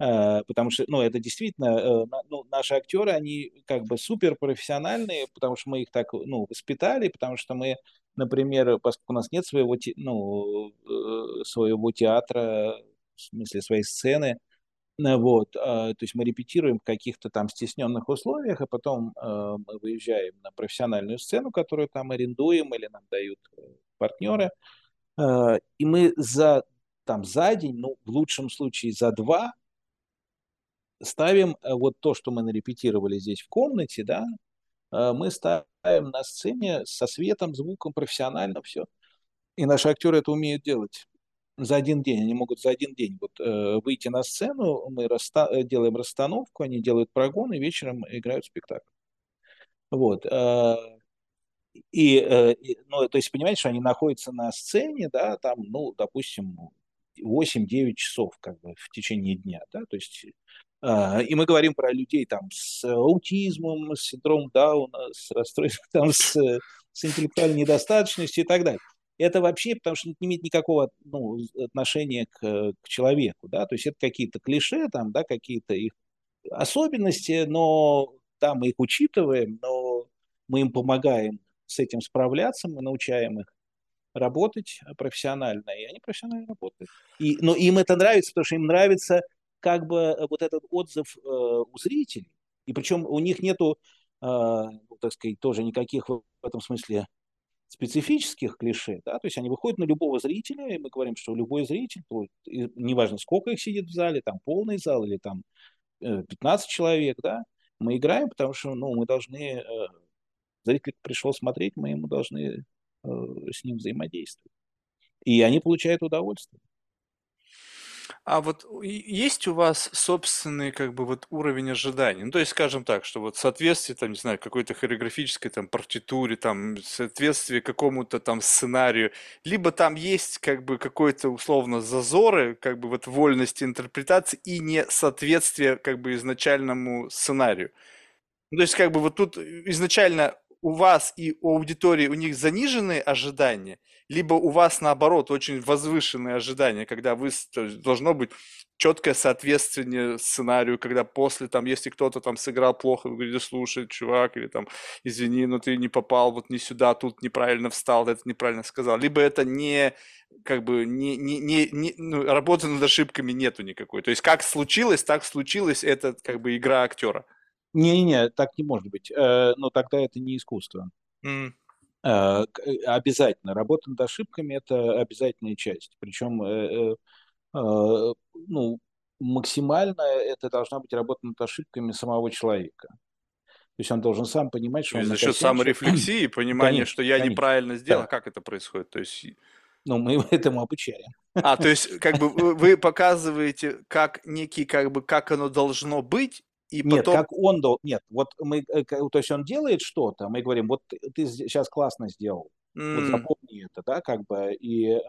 Э, потому что, ну, это действительно, э, ну, наши актеры, они как бы супер профессиональные, потому что мы их так, ну, воспитали, потому что мы, например, поскольку у нас нет своего, ну, э, своего театра, в смысле своей сцены, вот, а, то есть мы репетируем в каких-то там стесненных условиях, а потом э, мы выезжаем на профессиональную сцену, которую там арендуем или нам дают э, партнеры, и мы за, там, за день, ну, в лучшем случае за два, ставим вот то, что мы нарепетировали здесь в комнате, да, мы ставим на сцене со светом, звуком, профессионально все. И наши актеры это умеют делать за один день. Они могут за один день вот, э, выйти на сцену, мы расста э, делаем расстановку, они делают прогон и вечером играют спектакль. Вот. Э, и, э, и, ну, то есть, понимаете, что они находятся на сцене, да, там, ну, допустим, 8-9 часов как бы в течение дня, да, то есть э, и мы говорим про людей там с аутизмом, с синдромом Дауна, с расстройством, (laughs) там, с, с интеллектуальной недостаточностью и так далее это вообще, потому что не имеет никакого ну, отношения к, к человеку, да, то есть это какие-то клише, там, да, какие-то их особенности, но да, мы их учитываем, но мы им помогаем с этим справляться, мы научаем их работать профессионально, и они профессионально работают. И, но им это нравится, потому что им нравится как бы вот этот отзыв э, у зрителей, и причем у них нету, э, ну, так сказать, тоже никаких в этом смысле специфических клише, да, то есть они выходят на любого зрителя, и мы говорим, что любой зритель, неважно, сколько их сидит в зале, там полный зал или там 15 э, человек, да, мы играем, потому что, ну, мы должны, э, зритель пришел смотреть, мы ему должны э, с ним взаимодействовать. И они получают удовольствие. А вот есть у вас собственный как бы вот уровень ожиданий? Ну, то есть, скажем так, что вот соответствие, там, не знаю, какой-то хореографической там партитуре, там, соответствие какому-то там сценарию, либо там есть как бы какой-то условно зазоры, как бы вот вольности интерпретации и не соответствие как бы изначальному сценарию. Ну, то есть, как бы вот тут изначально у вас и у аудитории у них заниженные ожидания, либо у вас наоборот очень возвышенные ожидания, когда вы должно быть четкое соответствие сценарию, когда после там, если кто-то там сыграл плохо, вы говорите, слушай, чувак, или там, извини, но ты не попал вот не сюда, тут неправильно встал, это неправильно сказал. Либо это не как бы не, не, не, не ну, работы над ошибками нету никакой. То есть как случилось, так случилось, это как бы игра актера. Не-не-не, так не может быть. Э, но тогда это не искусство. Mm. Обязательно. Работа над ошибками – это обязательная часть. Причем ну, максимально это должна быть работа над ошибками самого человека. То есть он должен сам понимать, что То он за счет саморефлексии, понимания, конечно, что я конечно. неправильно сделал. Да. Как это происходит? То есть ну, мы этому обучаем. А, то есть, как бы вы показываете, как некий, как бы, как оно должно быть, и нет, потом... как он должен... Нет, вот мы... Э, то есть он делает что-то, мы говорим, вот ты, сейчас классно сделал, mm. вот запомни это, да, как бы, и... Э,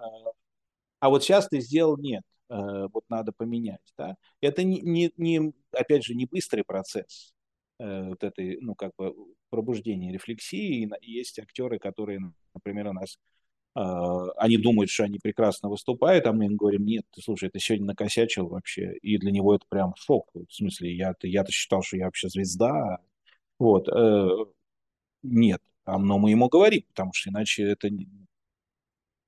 а вот сейчас ты сделал нет, э, вот надо поменять, да. Это не, не, не опять же, не быстрый процесс вот этой, ну, как бы, пробуждения рефлексии. Есть актеры, которые, например, у нас они думают, что они прекрасно выступают, а мы им говорим, нет, ты слушай, ты сегодня накосячил вообще. И для него это прям шок. В смысле, я-то, я-то считал, что я вообще звезда. Вот. Э, нет. Но мы ему говорим, потому что иначе это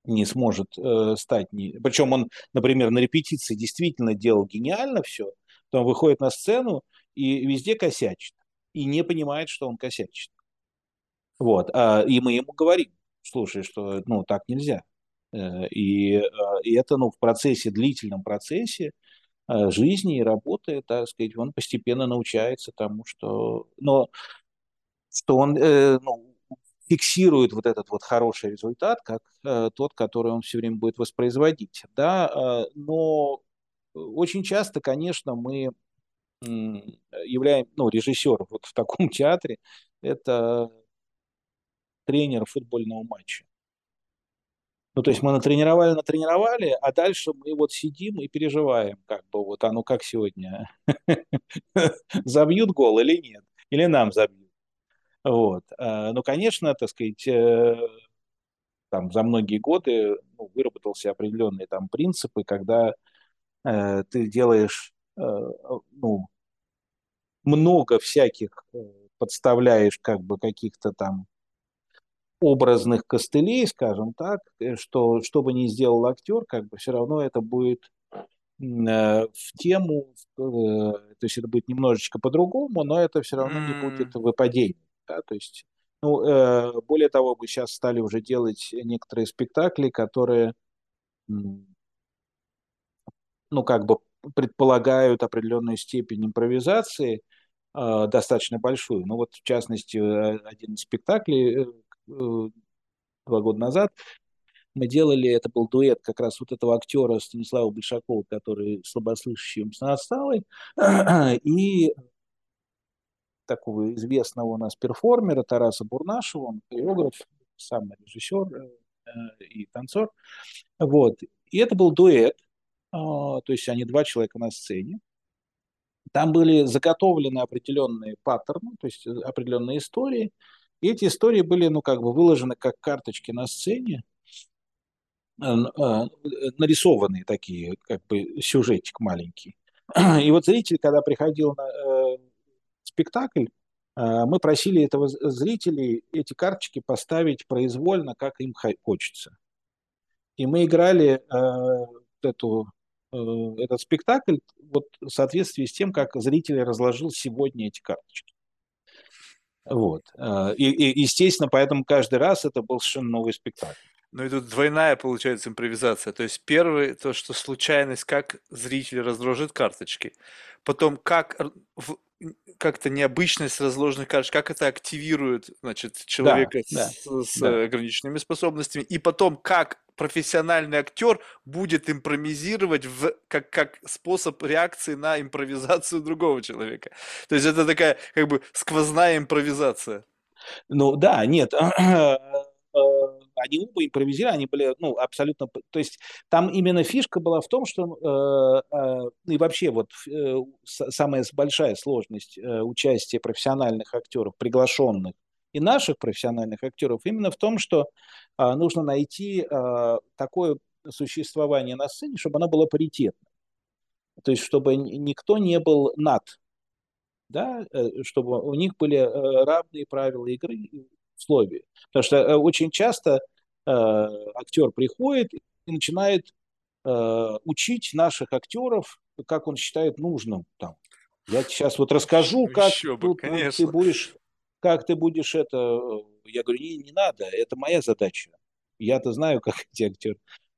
не сможет э, стать. Не... Причем он, например, на репетиции действительно делал гениально все, потом выходит на сцену и везде косячит. И не понимает, что он косячит. Вот. А, и мы ему говорим, слушай, что ну так нельзя. Э, и, э, и это ну, в процессе, длительном процессе э, жизни и работы, так сказать, он постепенно научается тому, что, но, что он ну, фиксирует вот этот вот хороший результат, как тот, который он все время будет воспроизводить. Да? Но очень часто, конечно, мы являем, ну, режиссер вот в таком (laughs) театре, это тренера футбольного матча. Ну, то есть мы натренировали, натренировали, а дальше мы вот сидим и переживаем, как бы вот, а ну как сегодня, (laughs) забьют гол или нет, или нам забьют. Вот. А, ну, конечно, так сказать, э, там за многие годы ну, выработался определенные там принципы, когда э, ты делаешь э, ну, много всяких э, подставляешь как бы каких-то там образных костылей, скажем так, э, что что бы ни сделал актер, как бы все равно это будет э, в тему, э, то есть это будет немножечко по-другому, но это все равно не будет выпадение. Да? То есть, ну, более того, мы сейчас стали уже делать некоторые спектакли, которые, ну, как бы предполагают определенную степень импровизации, достаточно большую. Ну вот, в частности, один из спектаклей, два года назад. Мы делали, это был дуэт как раз вот этого актера Станислава Большакова, который слабослышащий умственно (clears throat) и такого известного у нас перформера Тараса Бурнашева, он хореограф, сам режиссер э, и танцор. Вот. И это был дуэт, а, то есть они два человека на сцене. Там были заготовлены определенные паттерны, то есть определенные истории – и эти истории были, ну, как бы выложены как карточки на сцене, э, э, нарисованные такие, как бы сюжетик маленький. И вот зритель, когда приходил на э, спектакль, э, мы просили этого зрителей эти карточки поставить произвольно, как им хочется. И мы играли э, эту, э, этот спектакль вот в соответствии с тем, как зритель разложил сегодня эти карточки. Вот. А, и, и, естественно, поэтому каждый раз это был совершенно новый спектакль. Ну и тут двойная получается импровизация. То есть первый, то, что случайность, как зритель разложит карточки. Потом, как как-то необычность разложенных карточек, как это активирует, значит, человека да, с, да, с да. ограниченными способностями. И потом, как профессиональный актер будет импровизировать в, как, как способ реакции на импровизацию другого человека. То есть это такая как бы сквозная импровизация. Ну да, нет, (clears throat) Э, они оба импровизировали, они были, ну, абсолютно, то есть там именно фишка была в том, что, э, э, и вообще вот самая большая сложность участия профессиональных актеров, приглашенных и наших профессиональных актеров именно в том, что а, нужно найти а, такое существование на сцене, чтобы оно было паритетным. То есть, чтобы никто не был над, да, э, чтобы у них были э, равные правила игры и условия. Потому что э, очень часто актер приходит и начинает учить наших актеров, как он считает нужным. Там. Я сейчас вот расскажу, как Еще бы, тут вот ты будешь, как ты будешь это. Я говорю, не, не надо, это моя задача. Я-то знаю, как эти актеры.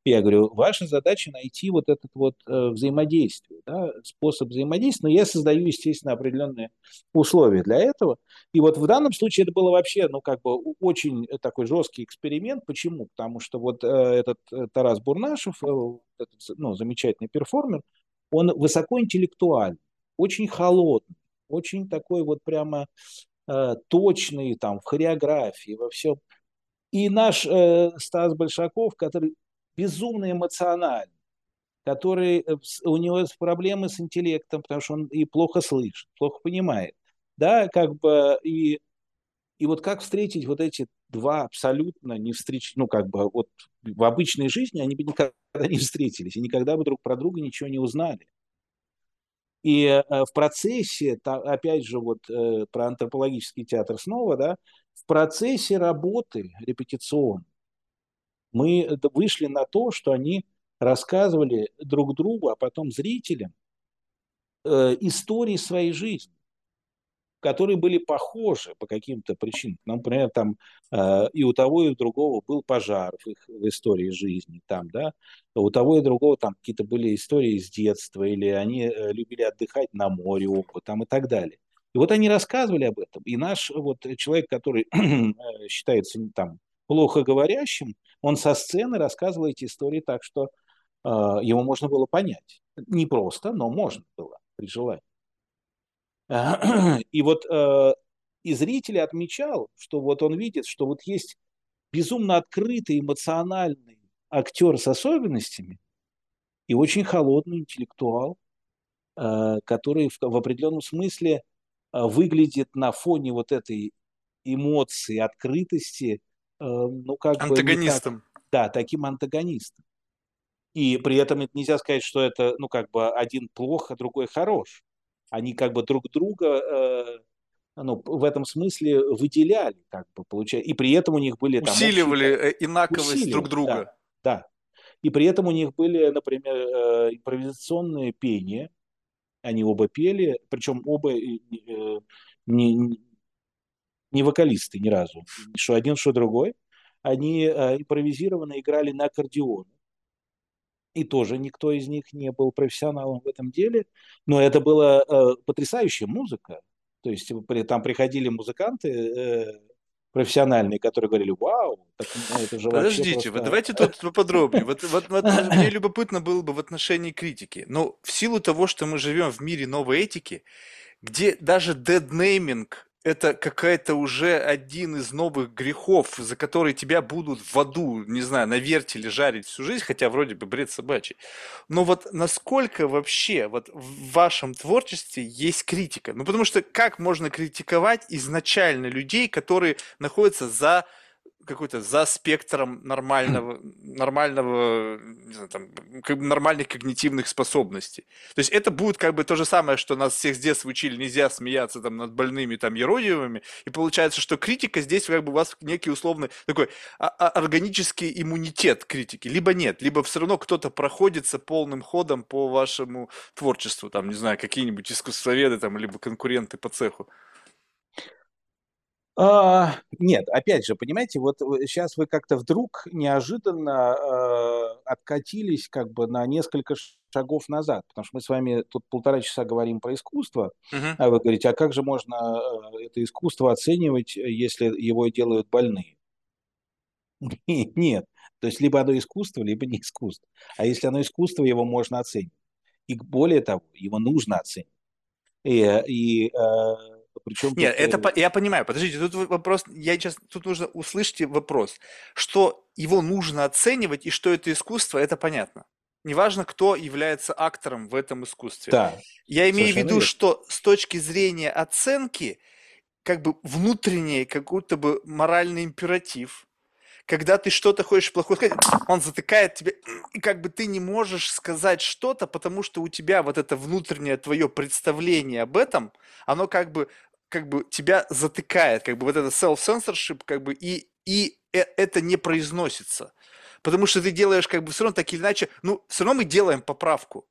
Я говорю, ваша задача найти вот этот вот э, взаимодействие, да, способ взаимодействия, но я создаю, естественно, определенные условия для этого. И вот в данном случае это было вообще, ну, как бы очень такой жесткий эксперимент. Почему? Потому что вот э, этот э, Тарас Бурнашев, этот, ну, замечательный перформер, он высокоинтеллектуальный, очень холодный, очень такой вот прямо точный там в хореографии, во всем. И наш э, Стас Большаков, который безумно эмоциональный, который, э, у него проблемы с интеллектом, потому что он и плохо слышит, плохо понимает. Да, как бы, и, и вот как встретить вот эти два абсолютно не встреч, ну, как бы, вот в обычной жизни они бы никогда не встретились, и никогда бы друг про друга ничего не узнали. И э, в процессе, опять же, вот э, про антропологический театр снова, да, в процессе работы репетиционной мы вышли на то, что они рассказывали друг другу, а потом зрителям э, истории своей жизни, которые были похожи по каким-то причинам. Например, там э, и у того, и у другого был пожар в их в истории жизни, там, да, у того и другого там какие-то были истории из детства, или они э, любили отдыхать на море, оба, там и так далее. И вот они рассказывали об этом. И наш вот человек, который (clears throat) э, считается там плохо говорящим, он со сцены рассказывал эти истории так, что э, его можно было понять. Не просто, но можно было при желании. И вот э, и зритель отмечал, что вот он видит, что вот есть безумно открытый, эмоциональный актер с особенностями и очень холодный интеллектуал, э, который в, в определенном смысле выглядит на фоне вот этой эмоции, открытости ну, как антагонистом. бы... Так, да, таким антагонистом. И при этом это нельзя сказать, что это, ну, как бы один плохо, другой хорош. Они как бы друг друга, э, ну, в этом смысле выделяли, как бы, получается. И при этом у них были... Там, Усиливали общие, э, инаковость усиливали, друг друга. Да, да. И при этом у них были, например, э, импровизационные пения. Они оба пели, причем оба не, не вокалисты ни разу, что один, что другой. Они э, импровизированно играли на аккордеон. И тоже никто из них не был профессионалом в этом деле. Но это была э, потрясающая музыка. То есть при, там приходили музыканты э, профессиональные, которые говорили, вау, так, ну, это же Подождите, просто... вот давайте тут поподробнее. Вот, вот, вот (laughs) мне любопытно было бы в отношении критики. Но в силу того, что мы живем в мире новой этики, где даже деднейминг это какая-то уже один из новых грехов, за которые тебя будут в аду, не знаю, на вертеле жарить всю жизнь, хотя вроде бы бред собачий. Но вот насколько вообще вот в вашем творчестве есть критика? Ну, потому что как можно критиковать изначально людей, которые находятся за какой-то за спектром нормального, нормального, не знаю, там, нормальных когнитивных способностей. То есть это будет как бы то же самое, что нас всех с детства учили, нельзя смеяться там над больными там еродивыми, и получается, что критика здесь как бы у вас некий условный такой а, а, органический иммунитет критики, либо нет, либо все равно кто-то проходится полным ходом по вашему творчеству, там, не знаю, какие-нибудь искусствоведы там, либо конкуренты по цеху. А, нет, опять же, понимаете, вот сейчас вы как-то вдруг неожиданно э, откатились как бы на несколько шагов назад, потому что мы с вами тут полтора часа говорим про искусство, uh-huh. а вы говорите, а как же можно э, это искусство оценивать, если его делают больные? (laughs) Нет, то есть либо оно искусство, либо не искусство. А если оно искусство, его можно оценить. И более того, его нужно оценить. И, и э, причем Нет, тут... это я понимаю. Подождите, тут вопрос, я сейчас тут нужно услышать вопрос, что его нужно оценивать и что это искусство, это понятно. Неважно, кто является актором в этом искусстве. Да. Я имею в виду, верно. что с точки зрения оценки как бы внутренний какой-то бы моральный императив, когда ты что-то хочешь плохое сказать, он затыкает тебя, и как бы ты не можешь сказать что-то, потому что у тебя вот это внутреннее твое представление об этом, оно как бы, как бы тебя затыкает, как бы вот это self-censorship, как бы и, и э, это не произносится. Потому что ты делаешь как бы все равно так или иначе, ну, все равно мы делаем поправку.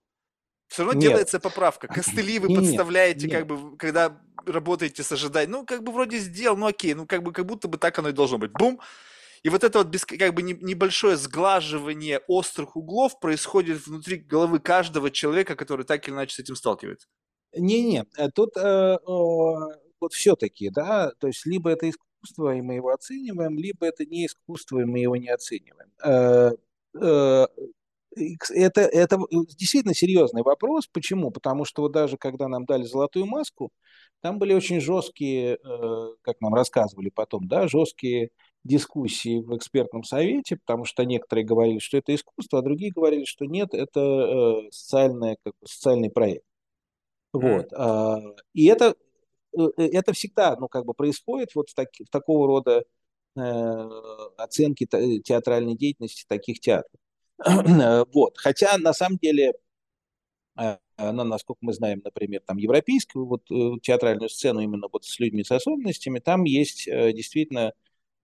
Все равно Нет, делается поправка. Костыли вы (clears throat) нет, подставляете, нет. как бы, когда работаете с ожиданием. Ну, как бы вроде сделал, ну окей, ну как бы как будто бы так оно и должно быть. Бум! И вот это вот без, как бы не- небольшое сглаживание острых углов происходит внутри головы каждого человека, который так или иначе с этим сталкивается. Не-не, э, тут э, э, вот все-таки, да, то есть либо это искусство, и мы его оцениваем, либо это не искусство, и мы его не оцениваем. Э, э, это, это действительно серьезный вопрос. Почему? Потому что вот даже когда нам дали золотую маску, там были очень жесткие, э, как нам рассказывали потом, да, жесткие дискуссии в экспертном совете, потому что некоторые говорили, что это искусство, а другие говорили, что нет, это э, социальное, как бы, социальный проект. Вот. а, И это, э, это всегда, ну, как бы происходит вот в, таки- в такого рода э, оценки те- театральной деятельности таких театров. (clears throat) Вот. Хотя, на самом деле, э, насколько мы знаем, например, там европейскую вот э, театральную сцену именно вот с людьми с особенностями, там есть э, действительно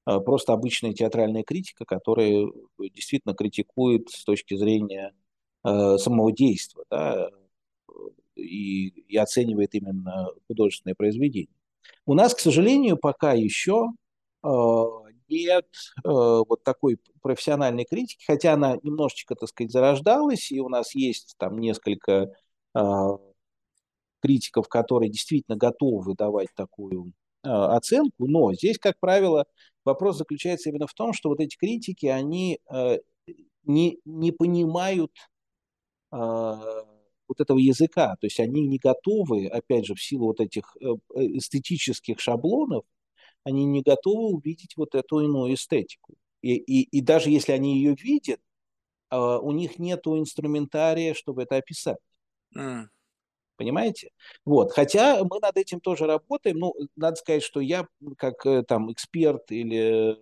э, просто обычная театральная критика, которая действительно критикует с точки зрения э, самого действия, да, и, и оценивает именно художественное произведение. У нас, к сожалению, пока еще э, нет э, вот такой профессиональной критики, хотя она немножечко, так сказать, зарождалась, и у нас есть там несколько э, критиков, которые действительно готовы давать такую э, оценку, но здесь, как правило, вопрос заключается именно в том, что вот эти критики, они э, не, не понимают э, вот этого языка, то есть они не готовы, опять же, в силу вот этих э, эстетических шаблонов, они не готовы увидеть вот эту иную эстетику. И, и, и даже если они ее видят, э, у них нет инструментария, чтобы это описать. М. Понимаете? Вот. Хотя мы над этим тоже работаем. Ну, надо сказать, что я как э, там эксперт или э,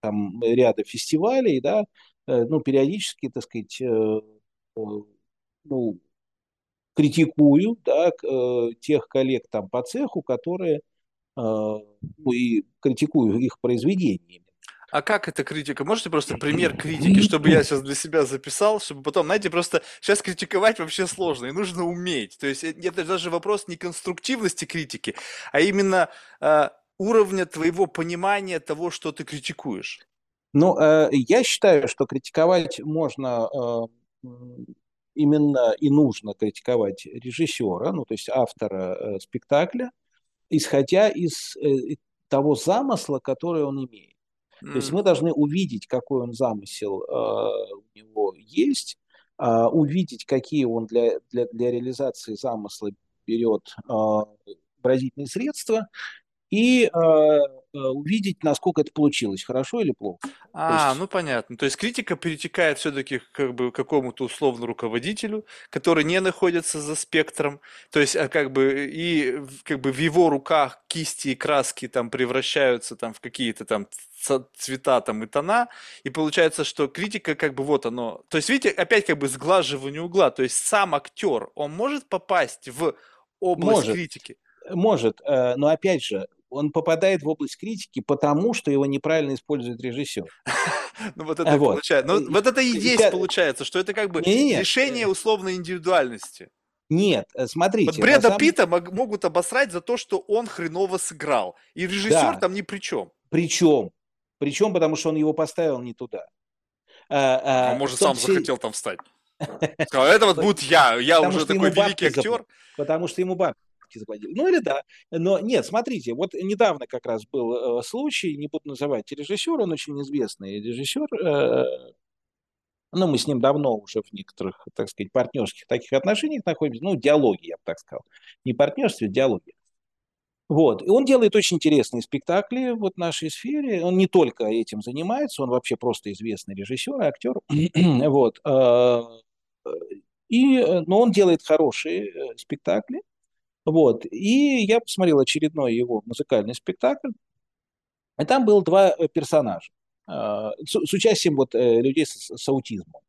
там ряда фестивалей, да, э, ну, периодически, так сказать, э, э, ну, критикую, да, э, тех коллег там по цеху, которые, э, ну, и критикую их произведения. А как эта критика? Можете просто пример критики, чтобы я сейчас для себя записал, чтобы потом, знаете, просто сейчас критиковать вообще сложно, и нужно уметь. То есть э, это даже вопрос не конструктивности критики, а именно э, уровня твоего понимания того, что ты критикуешь. Ну, э, я считаю, что критиковать можно э, именно и нужно критиковать режиссера, ну, то есть автора э, спектакля, исходя из э, того замысла, который он имеет. То есть мы должны увидеть, какой он замысел э, у него есть, а, увидеть, какие он для, для, для реализации замысла берет э, выразительные средства, и э, э, увидеть, насколько это получилось, хорошо или плохо. А, есть, ну понятно. То есть критика перетекает все-таки как бы к какому-то условно руководителю, который не находится за спектром. То есть, а как бы и как бы в его руках кисти и краски там превращаются там в какие-то там цвета там и тона, и получается, что критика как бы вот оно. То есть, видите, опять как бы сглаживание угла. То есть сам актер, он может попасть в область может, критики. может, э, но опять же, он попадает в область критики, потому что его неправильно использует режиссер. (laughs) Ну вот это А Вот. получается. Ну вот это и и есть получается, что это как бы э, условной индивидуальности. нет, э, Вот смотрите, на Брэда самом Питта мог- могут обосрать за то, что он хреново сыграл. И режиссер да, там ни при чем. причем, причем потому что он его поставил не туда. А А, а, может, сам числе, захотел там встать. (laughs) Сказал, это вот будет я. Я уже такой великий актер. Потому что ему бабки заплатили. Ну или да. Но нет, смотрите, вот недавно как раз был э, случай, не буду называть режиссер, он очень известный режиссер. э, ну, мы с ним давно уже в некоторых, так сказать, партнерских таких отношениях находимся. Ну, диалоги, я бы так сказал. Не партнерстве, диалоги. Вот. И он делает очень интересные спектакли вот в нашей сфере. Он не только этим занимается, он вообще просто известный режиссер и актер. (clears throat) Вот. э, И, э, но он делает хорошие э, спектакли. Вот. И я посмотрел очередной его музыкальный спектакль. И там было два э, персонажа а, с, с участием вот э, людей с, с аутизмом.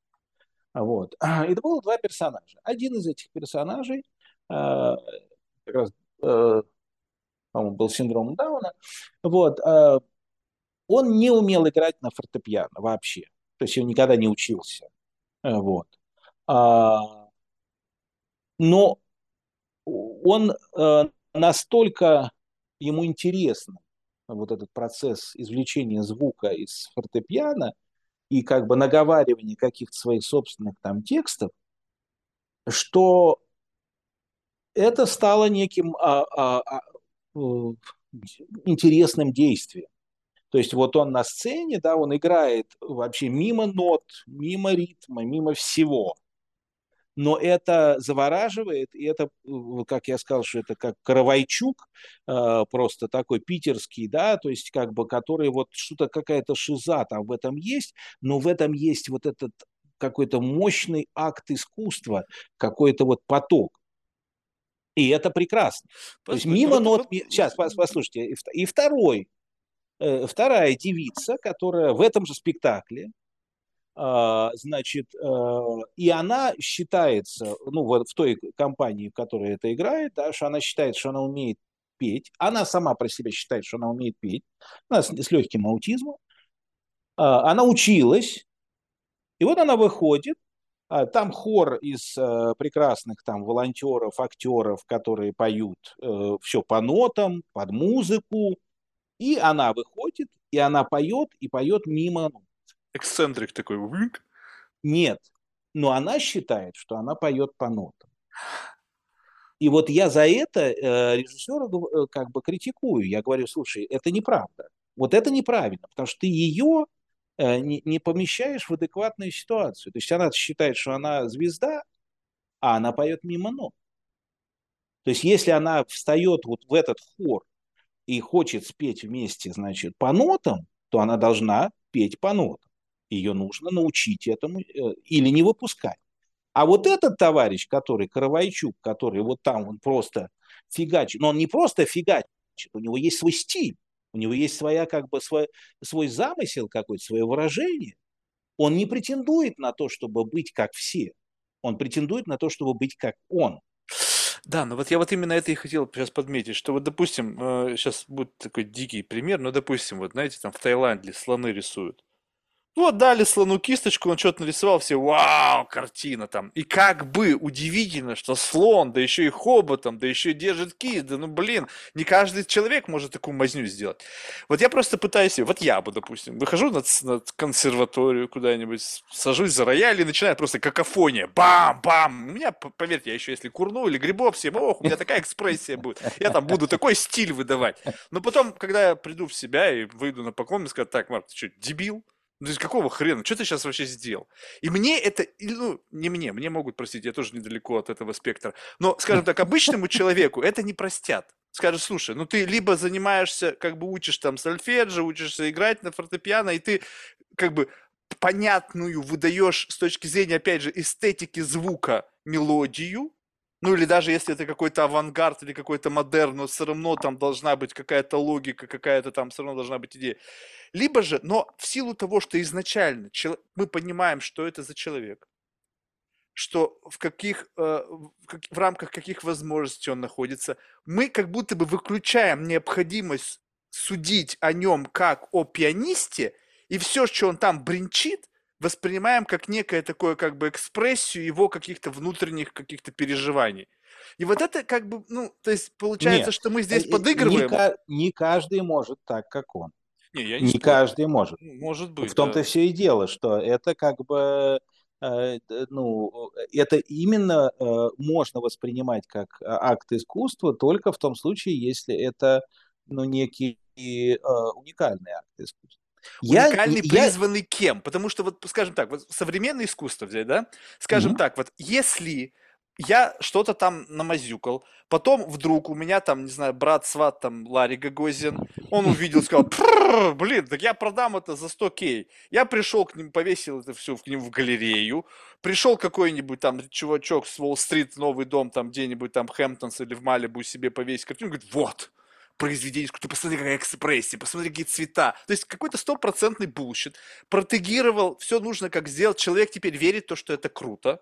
Вот. (clears throat) И было два персонажа. Один из этих персонажей а, как раз, э, по-моему, был синдром Дауна. Вот. Он не умел играть на фортепиано вообще. То есть он никогда не учился. Вот. Но он э, настолько ему интересно вот этот процесс извлечения звука из фортепиано и как бы наговаривания каких-то своих собственных там текстов, что это стало неким а, а, а, э, интересным действием. То есть вот он на сцене, да, он играет вообще мимо нот, мимо ритма, мимо всего но это завораживает, и это, как я сказал, что это как Каравайчук, э, просто такой питерский, да, то есть как бы, который вот что-то, какая-то шиза там в этом есть, но в этом есть вот этот какой-то мощный акт искусства, какой-то вот поток. И это прекрасно. То есть мимо вот, нот... Сейчас, послушайте. И второй, э, вторая девица, которая в этом же спектакле, а, значит, а, и она считается, ну, вот в той компании, в которой это играет, да, что она считает, что она умеет петь. Она сама про себя считает, что она умеет петь. Она с, с легким аутизмом. А, она училась. И вот она выходит. Там хор из прекрасных там волонтеров, актеров, которые поют э, все по нотам, под музыку. И она выходит, и она поет, и поет мимо эксцентрик такой. Нет, но она считает, что она поет по нотам. И вот я за это э, режиссера э, как бы критикую. Я говорю, слушай, это неправда. Вот это неправильно, потому что ты ее э, не, не помещаешь в адекватную ситуацию. То есть она считает, что она звезда, а она поет мимо нот. То есть если она встает вот в этот хор и хочет спеть вместе, значит, по нотам, то она должна петь по нотам. Ее нужно научить этому э, или не выпускать. А вот этот товарищ, который Каравайчук, который вот там он просто фигачит, но он не просто фигачит, у него есть свой стиль, у него есть своя как бы свой, свой замысел какой-то, свое выражение. Он не претендует на то, чтобы быть как все. Он претендует на то, чтобы быть как он. Да, но вот я вот именно это и хотел сейчас подметить, что вот, допустим, сейчас э, будет такой дикий пример, но, допустим, вот, знаете, там в Таиланде слоны рисуют. Вот дали слону кисточку, он что-то нарисовал, все, вау, картина там. И как бы удивительно, что слон, да еще и хоботом, да еще и держит кисть, да ну блин, не каждый человек может такую мазню сделать. Вот я просто пытаюсь, вот я бы, допустим, выхожу на, на консерваторию куда-нибудь, сажусь за рояль и начинаю просто какофония, бам-бам. У меня, поверьте, я еще если курну или грибов всем, ох, у меня такая экспрессия будет. Я там буду такой стиль выдавать. Но потом, когда я приду в себя и выйду на поклон, мне скажут, так, Марк, ты что, дебил? Ну, то есть какого хрена? Что ты сейчас вообще сделал? И мне это, ну, не мне, мне могут простить, я тоже недалеко от этого спектра. Но, скажем так, обычному человеку это не простят. Скажут, слушай, ну ты либо занимаешься, как бы учишь там сольфеджио, учишься играть на фортепиано, и ты как бы понятную выдаешь с точки зрения, опять же, эстетики звука мелодию, ну или даже если это какой-то авангард или какой-то модерн, но все равно там должна быть какая-то логика, какая-то там все равно должна быть идея. Либо же, но в силу того, что изначально мы понимаем, что это за человек, что в каких, э, в рамках каких возможностей он находится, мы как будто бы выключаем необходимость судить о нем как о пианисте, и все, что он там бренчит, воспринимаем как некое такое как бы экспрессию его каких-то внутренних каких-то переживаний. И вот это как бы, ну, то есть получается, Нет, что мы здесь э, подыгрываем. Не, не каждый может так, как он. Не, я не, не каждый может. Может быть. В том-то да. все и дело, что это как бы э, ну, это именно э, можно воспринимать как акт искусства только в том случае, если это ну, некий уникальный акт искусства. Уникальный, я, призванный я... кем? Потому что, вот, скажем так, вот современное искусство взять, да? Скажем mm-hmm. так, вот если я что-то там намазюкал, потом вдруг у меня там, не знаю, брат сват там Ларри Гагозин, он увидел, (laughs) сказал, блин, так я продам это за 100 кей. Я пришел к ним, повесил это все к ним в галерею, пришел какой-нибудь там чувачок с Уолл-стрит, новый дом там где-нибудь там Хэмптонс или в Малибу себе повесить картину, говорит, вот, произведение, ты посмотри, какая экспрессия, посмотри, какие цвета. То есть какой-то стопроцентный bullshit. Протегировал, все нужно как сделать. Человек теперь верит в то, что это круто.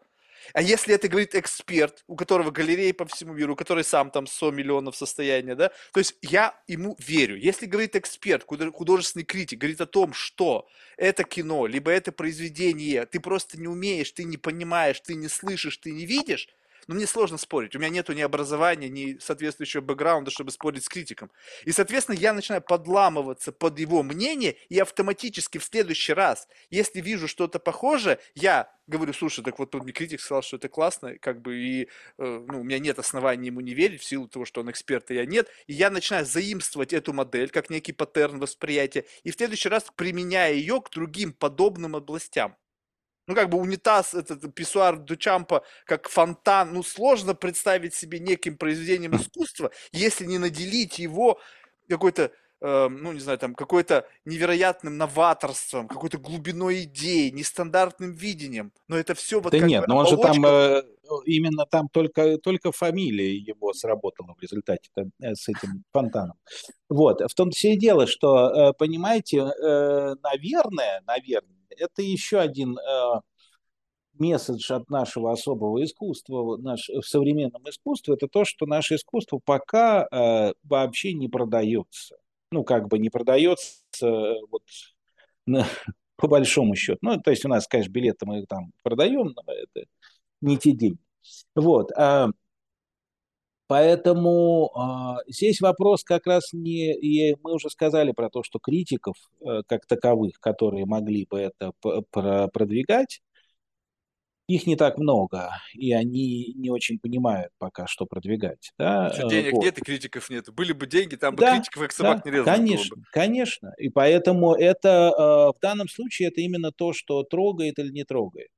А если это говорит эксперт, у которого галереи по всему миру, который сам там 100 миллионов состояния, да, то есть я ему верю. Если говорит эксперт, художественный критик, говорит о том, что это кино, либо это произведение, ты просто не умеешь, ты не понимаешь, ты не слышишь, ты не видишь, но мне сложно спорить. У меня нету ни образования, ни соответствующего бэкграунда, чтобы спорить с критиком. И, соответственно, я начинаю подламываться под его мнение, и автоматически в следующий раз, если вижу что-то похожее, я говорю, слушай, так вот тут мне критик сказал, что это классно, как бы, и э, ну, у меня нет оснований ему не верить, в силу того, что он эксперт, а я нет, и я начинаю заимствовать эту модель, как некий паттерн восприятия, и в следующий раз применяя ее к другим подобным областям. Ну, как бы унитаз, этот писсуар Дучампа, как фонтан, ну, сложно представить себе неким произведением искусства, если не наделить его какой-то э, ну, не знаю, там, какой-то невероятным новаторством, какой-то глубиной идеи, нестандартным видением. Но это все вот Да как нет, бы но он же там, э, именно там только, только фамилия его сработала в результате э, с этим фонтаном. Вот, в том-то все и дело, что, э, понимаете, э, наверное, наверное, это еще один э, месседж от нашего особого искусства наш, в современном искусстве, это то, что наше искусство пока э, вообще не продается. Ну, как бы не продается э, вот, на, (laughs) по большому счету. Ну, то есть у нас, конечно, билеты мы там продаем, но это не те деньги. Вот. А, поэтому а, здесь вопрос как раз не... И мы уже сказали про то, что критиков а, как таковых, которые могли бы это продвигать, их не так много, и они не очень понимают пока, что продвигать. Да? Что денег вот. нет и критиков нет. Были бы деньги, там бы Да, критиков как собак да, не резано конечно, бы. конечно. И поэтому это э, в данном случае это именно то, что трогает или не трогает.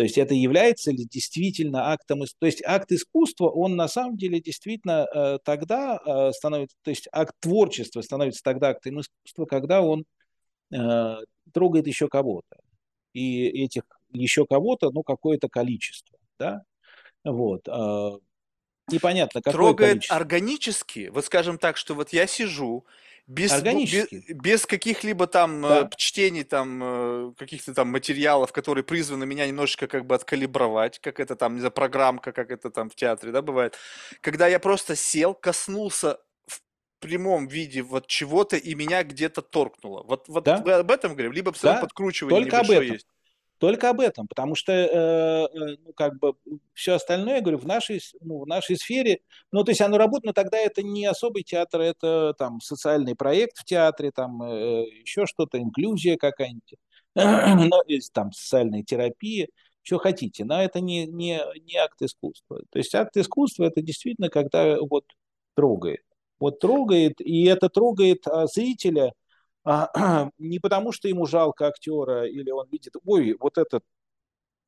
То есть это является ли действительно актом, то есть акт искусства, он на самом деле действительно э, тогда э, становится, то есть акт творчества становится тогда актом искусства, когда он э, трогает еще кого-то. И этих еще кого-то, ну, какое-то количество, да, вот. э, Непонятно, какое Трогает количество. органически. Вот скажем так, что вот я сижу без, Органически, без каких-либо там э, да, чтений, там э, каких-то там материалов, которые призваны меня немножечко как бы откалибровать, как это там, не знаю, программка, как это там в театре, да, бывает. Когда я просто сел, коснулся в прямом виде вот чего-то, и меня где-то торкнуло. Вот, вот да, вы об этом говорим? Либо равно да, подкручивание только об этом. есть? Только об этом, потому что, э, э, ну, как бы, все остальное, я говорю, в нашей, ну, в нашей сфере, ну, то есть оно работает, но тогда это не особый театр, это там социальный проект в театре, там э, еще что-то, инклюзия какая-нибудь, (clears throat) есть там социальная терапия, что хотите, но это не, не, не акт искусства. То есть акт искусства это действительно, когда вот трогает. Вот трогает, и это трогает а, зрителя, (clears throat) не потому, что ему жалко актера, или он видит, ой, вот этот,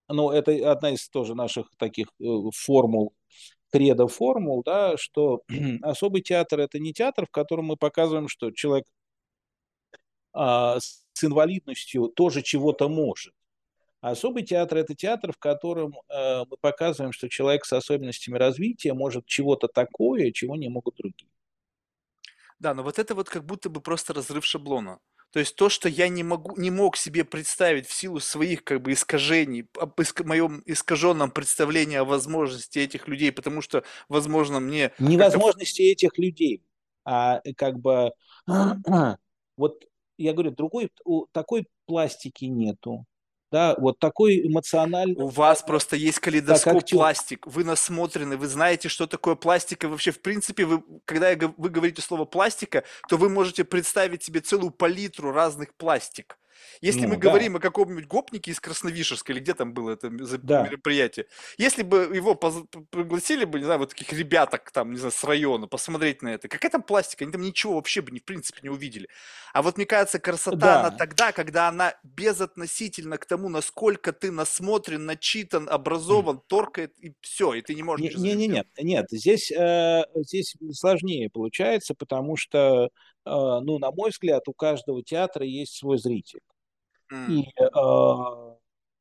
ну, это одна из тоже наших таких э, формул, кредо формул, да, что (clears throat) особый театр это не театр, в котором мы показываем, что человек а, с инвалидностью тоже чего-то может. А особый театр это театр, в котором э, мы показываем, что человек с особенностями развития может чего-то такое, чего не могут другие. Да, но вот это вот как будто бы просто разрыв шаблона. То есть то, что я не могу, не мог себе представить в силу своих как бы искажений, об иск- моем искаженном представлении о возможности этих людей, потому что, возможно, мне Невозможности этих людей, а э, как бы (clears throat) вот я говорю, другой такой пластики нету, да, вот такой эмоционально, У вас просто есть калейдоскоп актер. пластик, вы насмотрены, вы знаете, что такое пластика. Вообще, в принципе, вы, когда вы говорите слово пластика, то вы можете представить себе целую палитру разных пластик. Если мы Ну да, говорим о каком-нибудь гопнике из Красновишерска, или где там было это да. мероприятие, если бы его пригласили бы, не знаю, вот таких ребяток там, не знаю, с района, посмотреть на это, какая там пластика, они там ничего вообще бы, не, в принципе, не увидели. А вот, мне кажется, красота, она Да. тогда, когда она безотносительно к тому, насколько ты насмотрен, начитан, образован, торкает, и все, и ты не можешь Не, не, не, нет, нет, здесь, э, здесь сложнее получается, потому что, ну, на мой взгляд, у каждого театра есть свой зритель. И, э,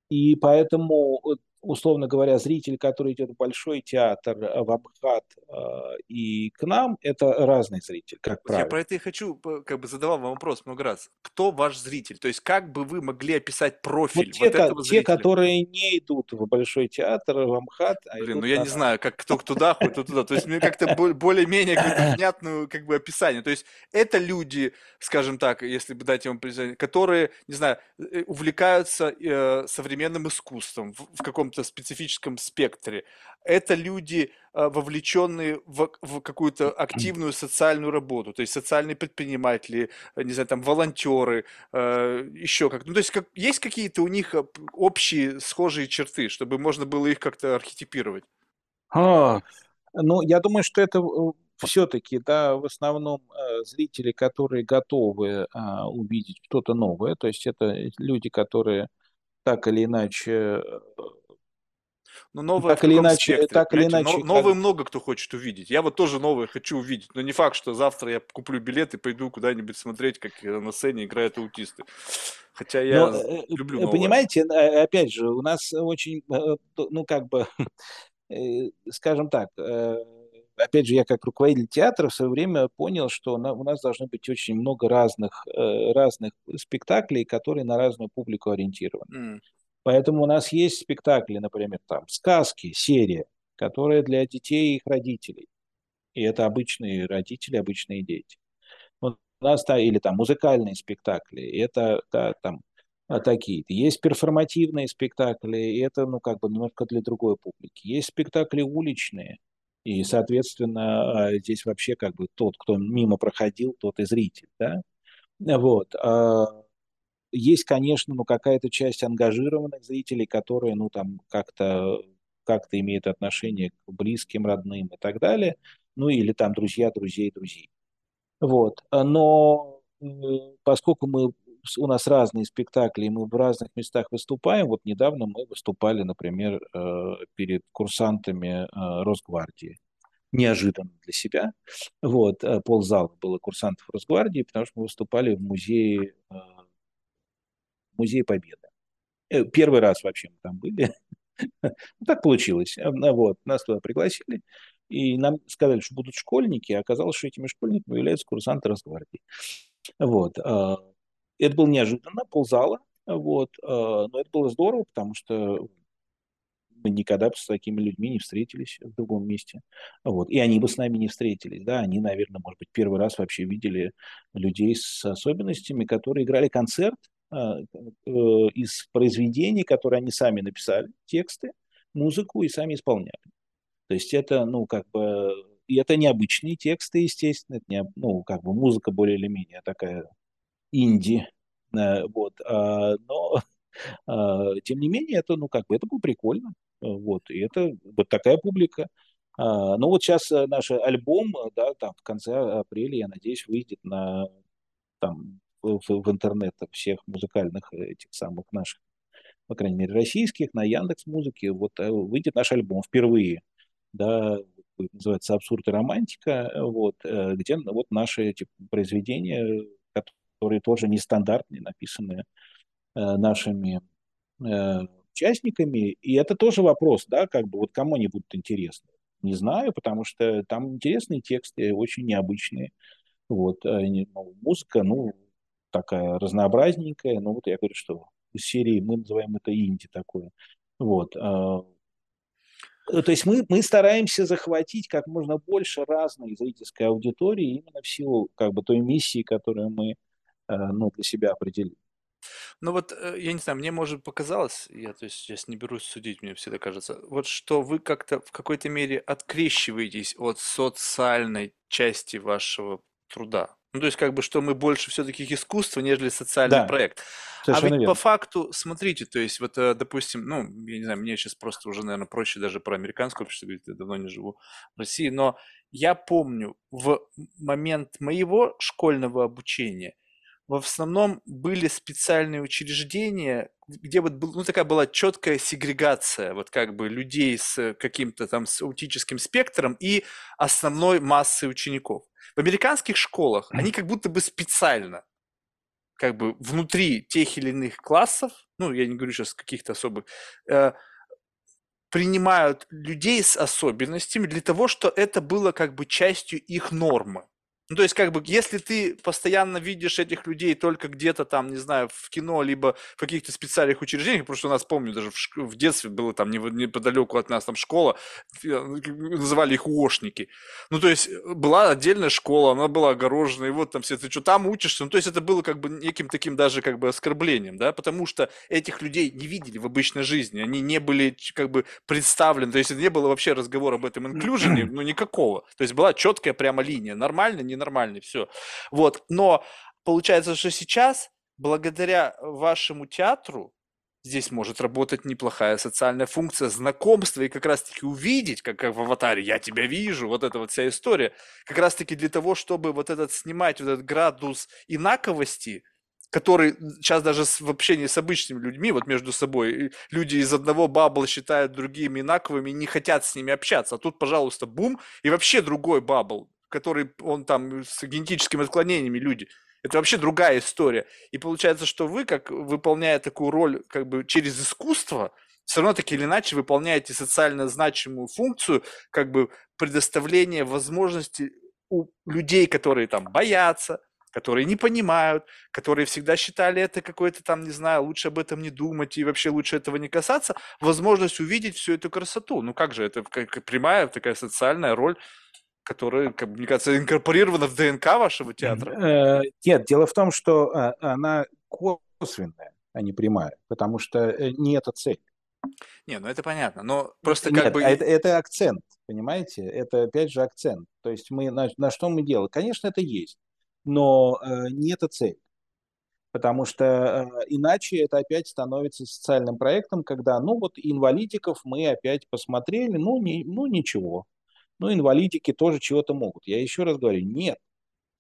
и поэтому, условно говоря, зритель, который идет в Большой театр, э, в Амхат э, и к нам, это разный зритель, как Вот я правило. про это и хочу, как бы задавал вам вопрос много раз. Кто ваш зритель? То есть как бы вы могли описать Вот профиль те, вот этого те, зрителя? которые не идут в Большой театр, в Амхат, а Блин, ну я на не знаю, как кто туда ходит, кто туда. То есть мне как-то бо- более-менее (laughs) внятное как бы описание. То есть это люди, скажем так, если бы дать вам признание, которые, не знаю, э, увлекаются современным искусством в, в каком-то специфическом спектре. Это люди, э, вовлеченные в, в какую-то активную социальную работу, то есть социальные предприниматели, э, не знаю, там волонтеры, э, еще как. Ну, то есть как, есть какие-то у них э, общие схожие черты, чтобы можно было их как-то архетипировать? А, ну, я думаю, что это все-таки, да, в основном зрители, которые готовы а, увидеть что-то новое, то есть это люди, которые так или иначе, Ну, новое так или иначе, спектре, так или понимаете? Но, иначе, как, новое много кто хочет увидеть. Я вот тоже новое хочу увидеть, но не факт, что завтра я куплю билет и пойду куда-нибудь смотреть, как э, на сцене играют аутисты. Хотя но, я з- э, люблю э, новое. понимаете, опять же, у нас очень, ну, как бы, (laughs) скажем так, опять же, я как руководитель театра в свое время понял, что у нас должно быть очень много разных, разных спектаклей, которые на разную публику ориентированы. М, Поэтому у нас есть спектакли, например, там сказки, серия, которая для детей и их родителей. И это обычные родители, обычные дети. У нас та, или там музыкальные спектакли, это да, там а, такие. Есть перформативные спектакли, и это, ну, как бы немножко для другой публики. Есть спектакли уличные, и, соответственно, а, здесь вообще как бы тот, кто мимо проходил, тот и зритель, да. Вот. Есть, конечно, ну, какая-то часть ангажированных зрителей, которые, ну, там, как-то как-то имеют отношение к близким, родным и так далее, ну, или там друзья друзей друзей. Вот. Но э, поскольку мы, у нас разные спектакли, и мы в разных местах выступаем, вот недавно мы выступали, например, э, перед курсантами э, Росгвардии. Неожиданно для себя. Вот, ползала было курсантов Росгвардии, потому что мы выступали в музее, э, музее Победы. Э, Первый раз вообще мы там были. (laughs) Ну, Так получилось. Э, ну, Вот, нас туда пригласили, и нам сказали, что будут школьники, а оказалось, что этими школьниками являются курсанты Росгвардии. Вот. а, Это было неожиданно, ползала, вот, но это было здорово, потому что мы никогда бы с такими людьми не встретились в другом месте. Вот. И они бы с нами не встретились. Да? Они, наверное, может быть, первый раз вообще видели людей с особенностями, которые играли концерт э, из произведений, которые они сами написали, тексты, музыку и сами исполняли. То есть это, ну, как бы, и это необычные тексты, естественно, это не, ну, как бы музыка более или менее такая инди, э, вот, а, но (laughs) а, тем не менее, это, ну, как бы, это было прикольно. Э, Вот, и это вот такая публика. А, Ну, вот сейчас э, наш альбом, э, да, там в конце апреля, я надеюсь, выйдет на, там, в, в интернет всех музыкальных этих самых наших, по крайней мере, российских, на Яндекс Музыке. Вот э, выйдет наш альбом впервые, да, называется «Абсурд и романтика», вот, э, где ну, вот наши эти произведения, которые тоже нестандартные, написанные э, нашими участниками. И это тоже вопрос, да, как бы вот кому они будут интересны. Не знаю, потому что там интересные тексты, очень необычные. Вот, ну, музыка, ну, такая разнообразненькая. Ну, вот я говорю, что из серии мы называем это инди такое. Вот. э, э, То есть мы, мы стараемся захватить как можно больше разной зрительской аудитории именно в силу как бы той миссии, которую мы э, ну, для себя определили. Ну вот, э, я не знаю, мне, может, показалось, я, то есть, сейчас не берусь судить, мне всегда кажется, вот что вы как-то в какой-то мере открещиваетесь от социальной части вашего труда. Ну, то есть, как бы, что мы больше все-таки искусство, нежели социальный Да, проект. А ведь по верно. факту, смотрите, то есть, вот, э, допустим, ну, я не знаю, мне сейчас просто уже, наверное, проще даже про американское общество говорить, я давно не живу в России, но я помню в момент моего школьного обучения в основном были специальные учреждения, где вот был, ну, такая была четкая сегрегация, вот как бы людей с каким-то там с аутическим спектром и основной массы учеников. В американских школах они как будто бы специально как бы внутри тех или иных классов, ну, я не говорю сейчас каких-то особых, э, принимают людей с особенностями для того, что это было как бы частью их нормы. Ну, то есть, как бы, если ты постоянно видишь этих людей только где-то там, не знаю, в кино, либо в каких-то специальных учреждениях, потому что у нас, помню, даже в, шк- в детстве было там неподалеку от нас там школа, э, называли их УОшники. Ну, то есть, э, была отдельная школа, она была огорожена, и вот там все, ты что, там учишься? Ну, то есть, это было как бы неким таким даже как бы оскорблением, да, потому что этих людей не видели в обычной жизни, они не были как бы представлены, то есть, не было вообще разговора об этом (clears throat) инклюжене, ну, никакого. То есть, была четкая прямо линия, нормально, не нормальный, все. Вот, но получается, что сейчас, благодаря вашему театру, здесь может работать неплохая социальная функция знакомства и как раз-таки увидеть, как, как в аватаре, я тебя вижу, вот эта вот вся история, как раз-таки для того, чтобы вот этот снимать вот этот градус инаковости, который сейчас даже в общении с обычными людьми, вот между собой, люди из одного бабла считают другими инаковыми, не хотят с ними общаться. А тут, пожалуйста, бум, и вообще другой бабл который он там с генетическими отклонениями люди. Это вообще другая история. И получается, что вы, как выполняя такую роль как бы через искусство, все равно так или иначе выполняете социально значимую функцию, как бы предоставление возможности у людей, которые там боятся, которые не понимают, которые всегда считали это какой-то там, не знаю, лучше об этом не думать и вообще лучше этого не касаться, возможность увидеть всю эту красоту. Ну как же, это прямая такая социальная роль которая, как мне кажется, инкорпорирована в ДНК вашего театра? Э, нет, дело в том, что э, она косвенная, а не прямая, потому что э, не это цель. Не, ну это понятно, но просто Нет, как бы... А это, это акцент, понимаете? Это опять же акцент. То есть мы на, на что мы делаем? Конечно, это есть, но э, не это цель. Потому что э, иначе это опять становится социальным проектом, когда, ну вот инвалидиков мы опять посмотрели, ну, не, ну ничего, ну, инвалидики тоже чего-то могут. Я еще раз говорю, нет,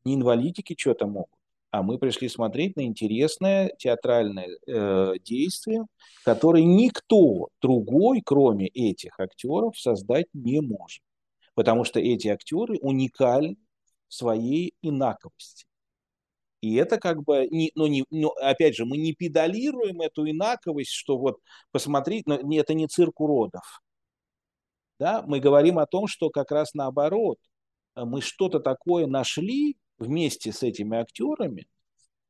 не инвалидики что-то могут, а мы пришли смотреть на интересное театральное э, действие, которое никто другой, кроме этих актеров, создать не может. Потому что эти актеры уникальны в своей инаковости. И это как бы, не, ну, не, ну, опять же, мы не педалируем эту инаковость, что вот посмотреть, но это не цирк уродов да, мы говорим о том, что как раз наоборот, мы что-то такое нашли вместе с этими актерами,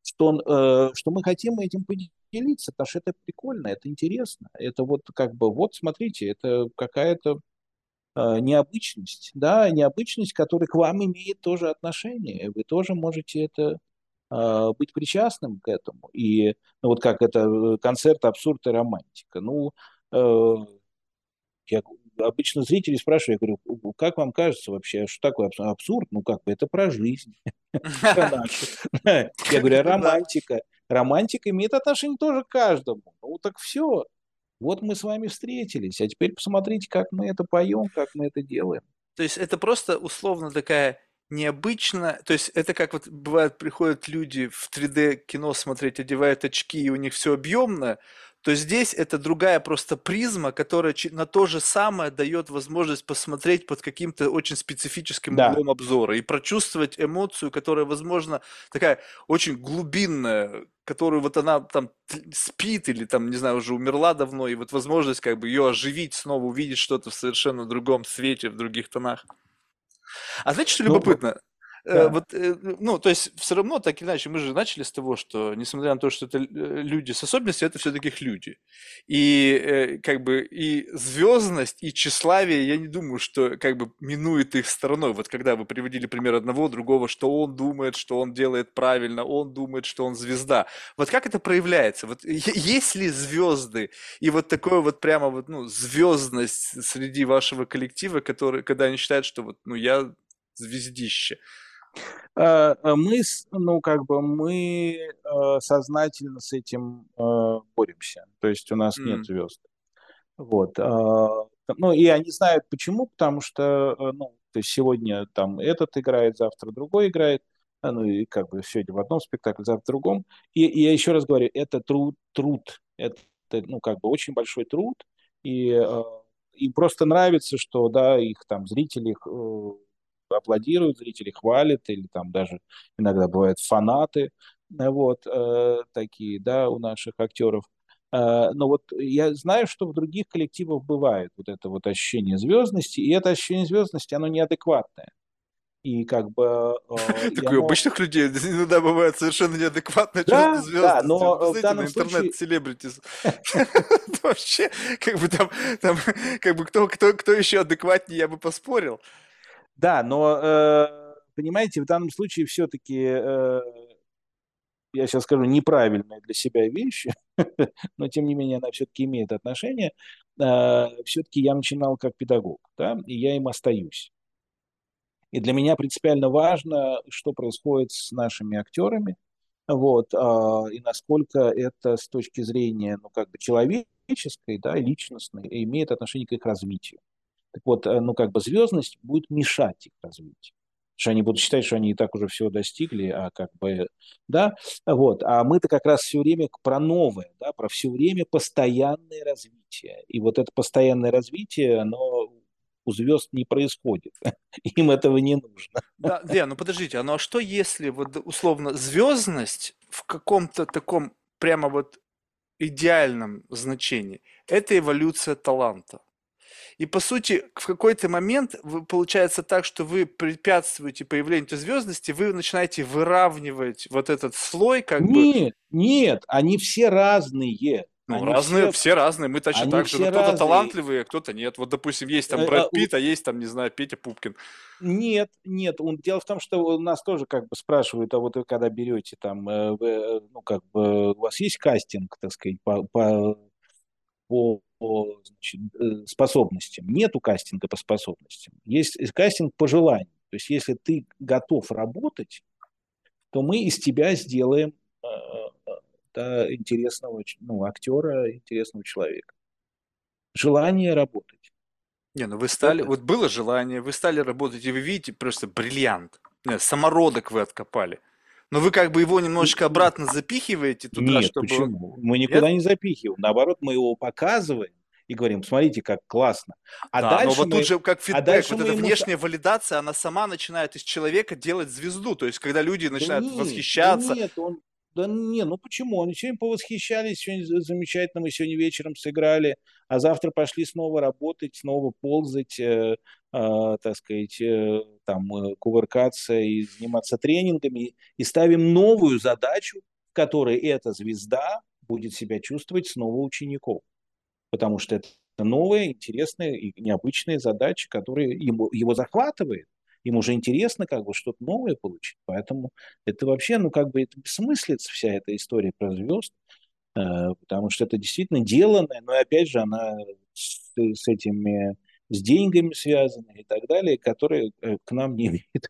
что, э, что мы хотим этим поделиться, потому что это прикольно, это интересно. Это вот как бы, вот смотрите, это какая-то э, необычность, да, необычность, которая к вам имеет тоже отношение. Вы тоже можете это э, быть причастным к этому. И ну, вот как это э, концерт абсурд и романтика. Ну, э, я обычно зрители спрашивают, я говорю, как вам кажется вообще, что такое абсурд? Ну, как бы это про жизнь. (laughs) Я говорю, а романтика. Романтика имеет отношение тоже к каждому. Ну, так все. Вот мы с вами встретились, а теперь посмотрите, как мы это поем, как мы это делаем. То есть это просто условно такая необычно, то есть это как вот бывает, приходят люди в 3D кино смотреть, одевают очки, и у них все объемно, то здесь это другая просто призма, которая на то же самое дает возможность посмотреть под каким-то очень специфическим Да. углом обзора и прочувствовать эмоцию, которая, возможно, такая очень глубинная, которую вот она там спит или там, не знаю, уже умерла давно, и вот возможность как бы ее оживить, снова увидеть что-то в совершенно другом свете, в других тонах. А знаете, что Ну, любопытно? Э, да. Вот, э, ну, то есть, все равно, так или иначе, мы же начали с того, что, несмотря на то, что это э, люди с особенностью, это все-таки люди. И, э, как бы, и звездность, и тщеславие, я не думаю, что, как бы, минует их стороной. Вот когда вы приводили пример одного, другого, что он думает, что он делает правильно, он думает, что он звезда. Вот как это проявляется? Вот есть ли звезды и вот такое вот прямо вот, ну, звездность среди вашего коллектива, который, когда они считают, что вот, ну, я звездище. Э, э, мы, ну, как бы, мы э, сознательно с этим боремся. То есть у нас нет М. звезд. Вот. Ну, и они знают почему, потому что, ну, то есть сегодня там этот играет, завтра другой играет, ну, и как бы сегодня в одном спектакле, завтра в другом. И, и я еще раз говорю, это труд, труд, это, ну, как бы очень большой труд, и им просто нравится, что, да, их там зрители аплодируют, зрители хвалят, или там даже иногда бывают фанаты, вот, э, такие, да, у наших актеров. Э, но вот я знаю, что в других коллективах бывает вот это вот ощущение звездности, и это ощущение звездности, оно неадекватное. И как бы... Э, Такое у обычных людей (laughs) иногда бывает совершенно неадекватное Да, чувство да, но звездности. Вы в данном на интернет-селебритис. (laughs) Вообще, как бы там, там, как бы кто, кто, кто еще адекватнее, я бы поспорил. Да, но, э, понимаете, в данном случае все-таки, э, я сейчас скажу неправильная для себя вещь, (laughs) но тем не менее она все-таки имеет отношение. Э, все-таки я начинал как педагог, да, и я им остаюсь. И для меня принципиально важно, что происходит с нашими актерами, вот, и насколько это с точки зрения, ну, как бы человеческой, да, личностной, имеет отношение к их развитию. Так вот, э, ну, как бы звездность будет мешать их развитию. Что они будут считать, что они и так уже всего достигли, а как бы, да, вот. А мы-то как раз все время про новое, да, про все время постоянное развитие. И вот это постоянное развитие, оно у звезд не происходит. (laughs) Им этого не нужно. Да, Лен, ну подождите, а ну а что если вот условно звездность в каком-то таком прямо вот идеальном значении – это эволюция таланта? И по сути, в какой-то момент вы, получается так, что вы препятствуете появлению этой звездности, вы начинаете выравнивать вот этот слой, как нет, бы. Нет, нет, они все разные. Ну, они разные, все, все разные, мы точно так же. все кто-то разные. талантливый, а кто-то нет. Вот, допустим, есть там Э, Брэд а, Питт, а есть там, не знаю, Петя Пупкин. Нет, нет. Он, дело в том, что у нас тоже как бы спрашивают, а вот вы когда берете там, э, вы, э, ну как бы у вас есть кастинг, так сказать, по, по, по значит, э, способностям. Нету кастинга по способностям. Есть кастинг по желанию. То есть если ты готов работать, то мы из тебя сделаем да, интересного ну, актера, интересного человека. Желание работать. Не, ну вы стали, Это... вот было желание, вы стали работать, и вы видите просто бриллиант. Нет, самородок вы откопали. Но вы как бы его немножечко обратно запихиваете туда, Нет, чтобы... почему? Мы никуда Нет? не запихиваем. Наоборот, мы его показываем и говорим, смотрите, как классно. А да, дальше но вот мы... тут же как а фидбэк, дальше вот эта ему... внешняя валидация, она сама начинает из человека делать звезду. То есть, когда люди Да начинают нет, восхищаться, да нет, он, да не, ну почему? Они сегодня повосхищались, сегодня замечательно, мы сегодня вечером сыграли, а завтра пошли снова работать, снова ползать, э, так сказать, э, там, э, кувыркаться и заниматься тренингами, и ставим новую задачу, в которой эта звезда будет себя чувствовать снова учеников. Потому что это новая, интересная и необычная задача, которая ему, его захватывает им уже интересно как бы что-то новое получить. Поэтому это вообще, ну, как бы это бессмыслица вся эта история про звезд, э, потому что это действительно деланное, но опять же она с, с этими с деньгами связаны и так далее, которые э, к нам не (laughs) имеют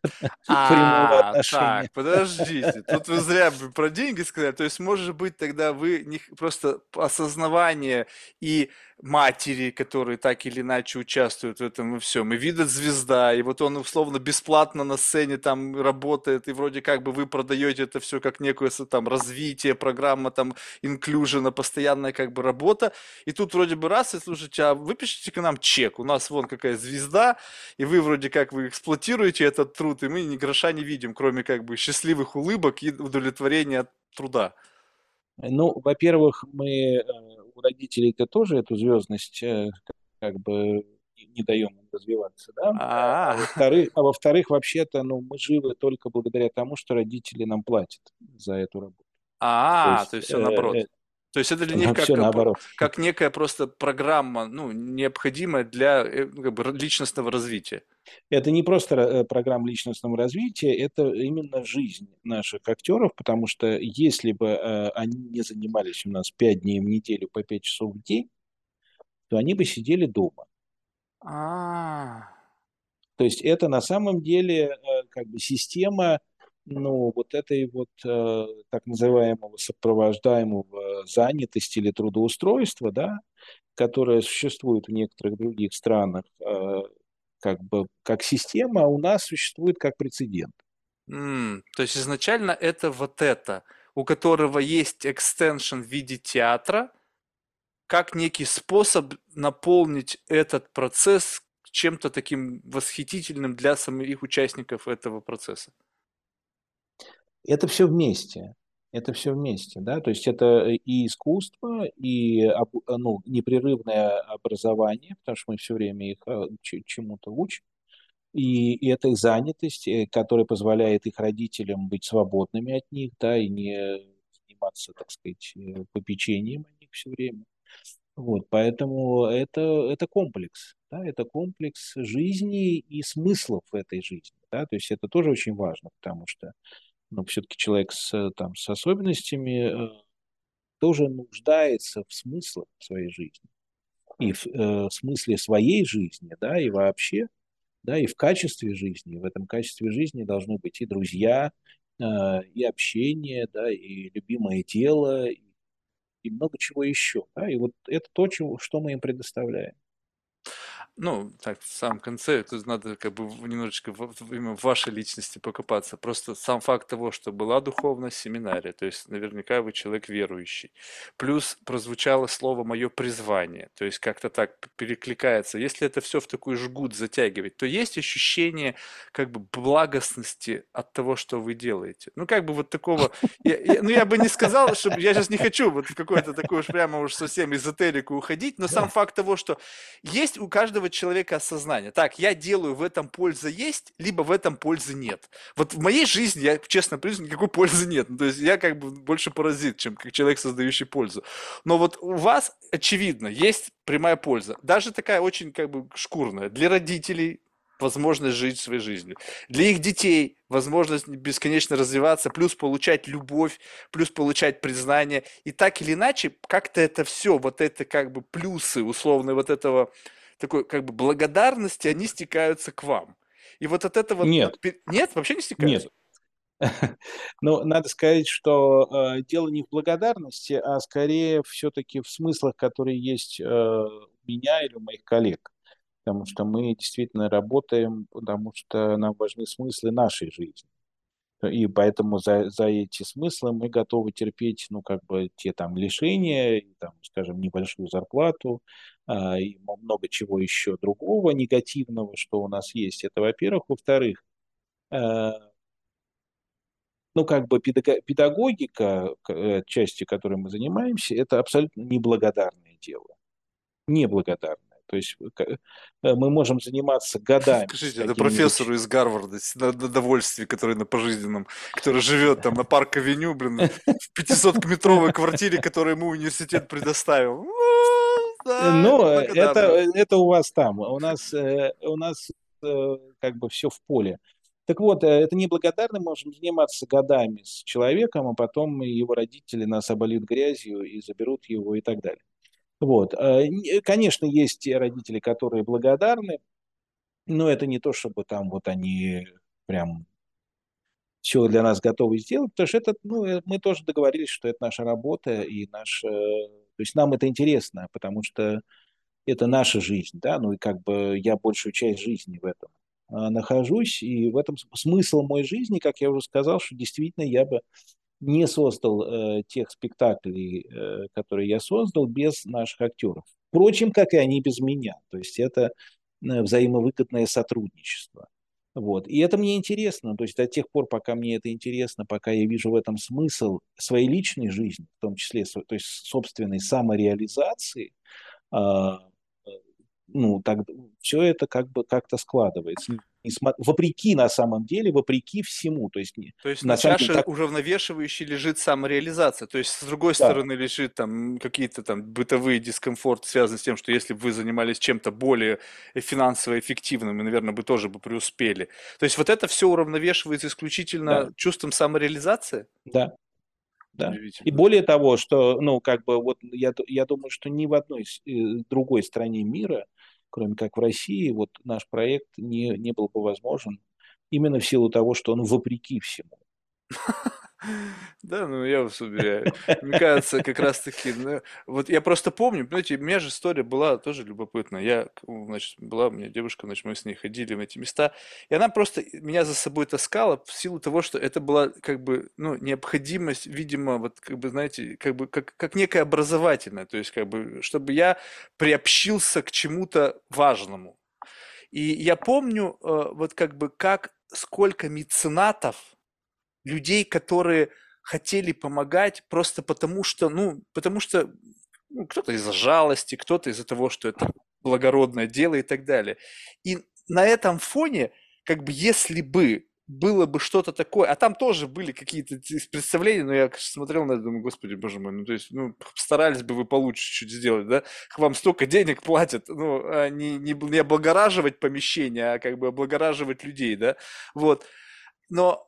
прямого А, отношения. так, подождите, тут вы зря про деньги сказали, то есть, может быть, тогда вы не, просто осознавание и матери, которые так или иначе участвуют в этом и всем, и видят звезда, и вот он условно бесплатно на сцене там работает, и вроде как бы вы продаете это все как некое там развитие, программа там инклюжена, постоянная как бы работа, и тут вроде бы раз, и слушайте, а выпишите к нам чек, у нас вон какая звезда, и вы вроде как вы эксплуатируете этот труд, и мы ни гроша не видим, кроме как бы счастливых улыбок и удовлетворения от труда. Ну, во-первых, мы у родителей-то тоже эту звездность как бы не даем им развиваться, да? А, а во-вторых, а во-вторых, вообще-то, ну, мы живы только благодаря тому, что родители нам платят за эту работу. А, то есть, то есть все наоборот. Э, то есть это для них как, наоборот. как некая просто программа, ну, необходимая для ну, как бы, личностного развития. Это не просто программа личностного развития, это именно жизнь наших актеров, потому что если бы э, они не занимались у нас 5 дней в неделю по 5 часов в день, то они бы сидели дома. А. То есть это на самом деле как бы система ну, вот этой вот э, так называемого сопровождаемого занятости или трудоустройства, да, которое существует в некоторых других странах, э, как бы как система, а у нас существует как прецедент. М, то есть изначально это вот это, у которого есть экстеншн в виде театра, как некий способ наполнить этот процесс чем-то таким восхитительным для самих участников этого процесса. Это все вместе. Это все вместе, да, то есть это и искусство, и ну, непрерывное образование, потому что мы все время их э, чему-то учим, и, и это их занятость, э, которая позволяет их родителям быть свободными от них, да, и не заниматься, так сказать, э, попечением о них все время. Вот, поэтому это, это комплекс, да, это комплекс жизни и смыслов этой жизни, да, то есть это тоже очень важно, потому что, ну, все-таки человек с, там, с особенностями э, тоже нуждается в смыслах своей жизни и в э, смысле своей жизни, да, и вообще, да, и в качестве жизни. В этом качестве жизни должны быть и друзья, э, и общение, да, и любимое дело, и и много чего еще. Да? И вот это то, чего, что мы им предоставляем. Ну, так, в самом конце, тут надо как бы немножечко в, именно в вашей личности покопаться. Просто сам факт того, что была духовная семинария, то есть наверняка вы человек верующий. Плюс прозвучало слово «мое призвание», то есть как-то так перекликается. Если это все в такой жгут затягивать, то есть ощущение как бы благостности от того, что вы делаете. Ну, как бы вот такого... Я, я, ну, я бы не сказал, что я сейчас не хочу вот в какой-то такой уж прямо уж совсем эзотерику уходить, но сам факт того, что есть у каждого человека осознание. Так, я делаю, в этом польза есть, либо в этом пользы нет. Вот в моей жизни, я честно признаю, никакой пользы нет. Ну, то есть я как бы больше паразит, чем как человек, создающий пользу. Но вот у вас, очевидно, есть прямая польза. Даже такая очень как бы шкурная. Для родителей возможность жить своей жизнью. Для их детей возможность бесконечно развиваться, плюс получать любовь, плюс получать признание. И так или иначе, как-то это все, вот это как бы плюсы условные вот этого такой как бы благодарности, они стекаются к вам. И вот от этого... Нет. Нет, вообще не стекаются? Нет. (laughs) Ну, надо сказать, что э, дело не в благодарности, а скорее все-таки в смыслах, которые есть э, у меня или у моих коллег. Потому что мы действительно работаем, потому что нам важны смыслы нашей жизни. И поэтому за, за эти смыслы мы готовы терпеть, ну, как бы, те там лишения, там, скажем, небольшую зарплату, а, и много чего еще другого негативного, что у нас есть. Это, во-первых. Во-вторых, а, ну, как бы педагогика, э, частью которой мы занимаемся, это абсолютно неблагодарное дело. Неблагодарное. То есть э, мы можем заниматься годами. Скажите, это профессору из Гарварда на, на довольстве, который на пожизненном, который живет там на парк-авеню, блин, в 500-метровой квартире, которую ему университет предоставил. Да, ну, это, это у вас там. У нас, э, у нас э, как бы все в поле. Так вот, это неблагодарно, мы можем заниматься годами с человеком, а потом его родители нас обольют грязью и заберут его и так далее. Вот. Э, конечно, есть родители, которые благодарны, но это не то, чтобы там вот они прям все для нас готовы сделать, потому что это, ну, э, мы тоже договорились, что это наша работа и наш, э, то есть нам это интересно, потому что это наша жизнь, да, ну и как бы я большую часть жизни в этом нахожусь, и в этом смысл моей жизни, как я уже сказал, что действительно я бы не создал э, тех спектаклей, э, которые я создал, без наших актеров. Впрочем, как и они без меня. То есть это э, взаимовыгодное сотрудничество. Вот. И это мне интересно. То есть до тех пор, пока мне это интересно, пока я вижу в этом смысл своей личной жизни, в том числе то есть собственной самореализации, э, ну, так, все это как бы как-то складывается вопреки на самом деле, вопреки всему. То есть, то есть на, на чаше деле, так... уравновешивающей лежит самореализация. То есть с другой да. стороны лежит там какие-то там бытовые дискомфорты, связанные с тем, что если бы вы занимались чем-то более финансово эффективным, и, наверное, бы тоже бы преуспели. То есть вот это все уравновешивается исключительно да. чувством самореализации? Да. Да. И более того, что, ну, как бы, вот я, я думаю, что ни в одной э, другой стране мира кроме как в России, вот наш проект не, не был бы возможен именно в силу того, что он вопреки всему. (laughs) Да, ну я вас уверяю. (laughs) Мне кажется, как раз таки, ну, вот я просто помню, понимаете, у меня же история была тоже любопытная. Я, значит, была у меня девушка, значит, мы с ней ходили в эти места, и она просто меня за собой таскала в силу того, что это была как бы, ну, необходимость, видимо, вот как бы, знаете, как бы как, как некая образовательная, то есть как бы, чтобы я приобщился к чему-то важному. И я помню, э, вот как бы, как, сколько меценатов, людей, которые хотели помогать просто потому что, ну, потому что ну, кто-то из-за жалости, кто-то из-за того, что это благородное дело и так далее. И на этом фоне, как бы, если бы было бы что-то такое, а там тоже были какие-то представления, но я смотрел на это, думаю, господи, боже мой, ну то есть, ну, старались бы вы получше чуть сделать, да, вам столько денег платят, ну, а не, не, не облагораживать помещение, а как бы облагораживать людей, да, вот. Но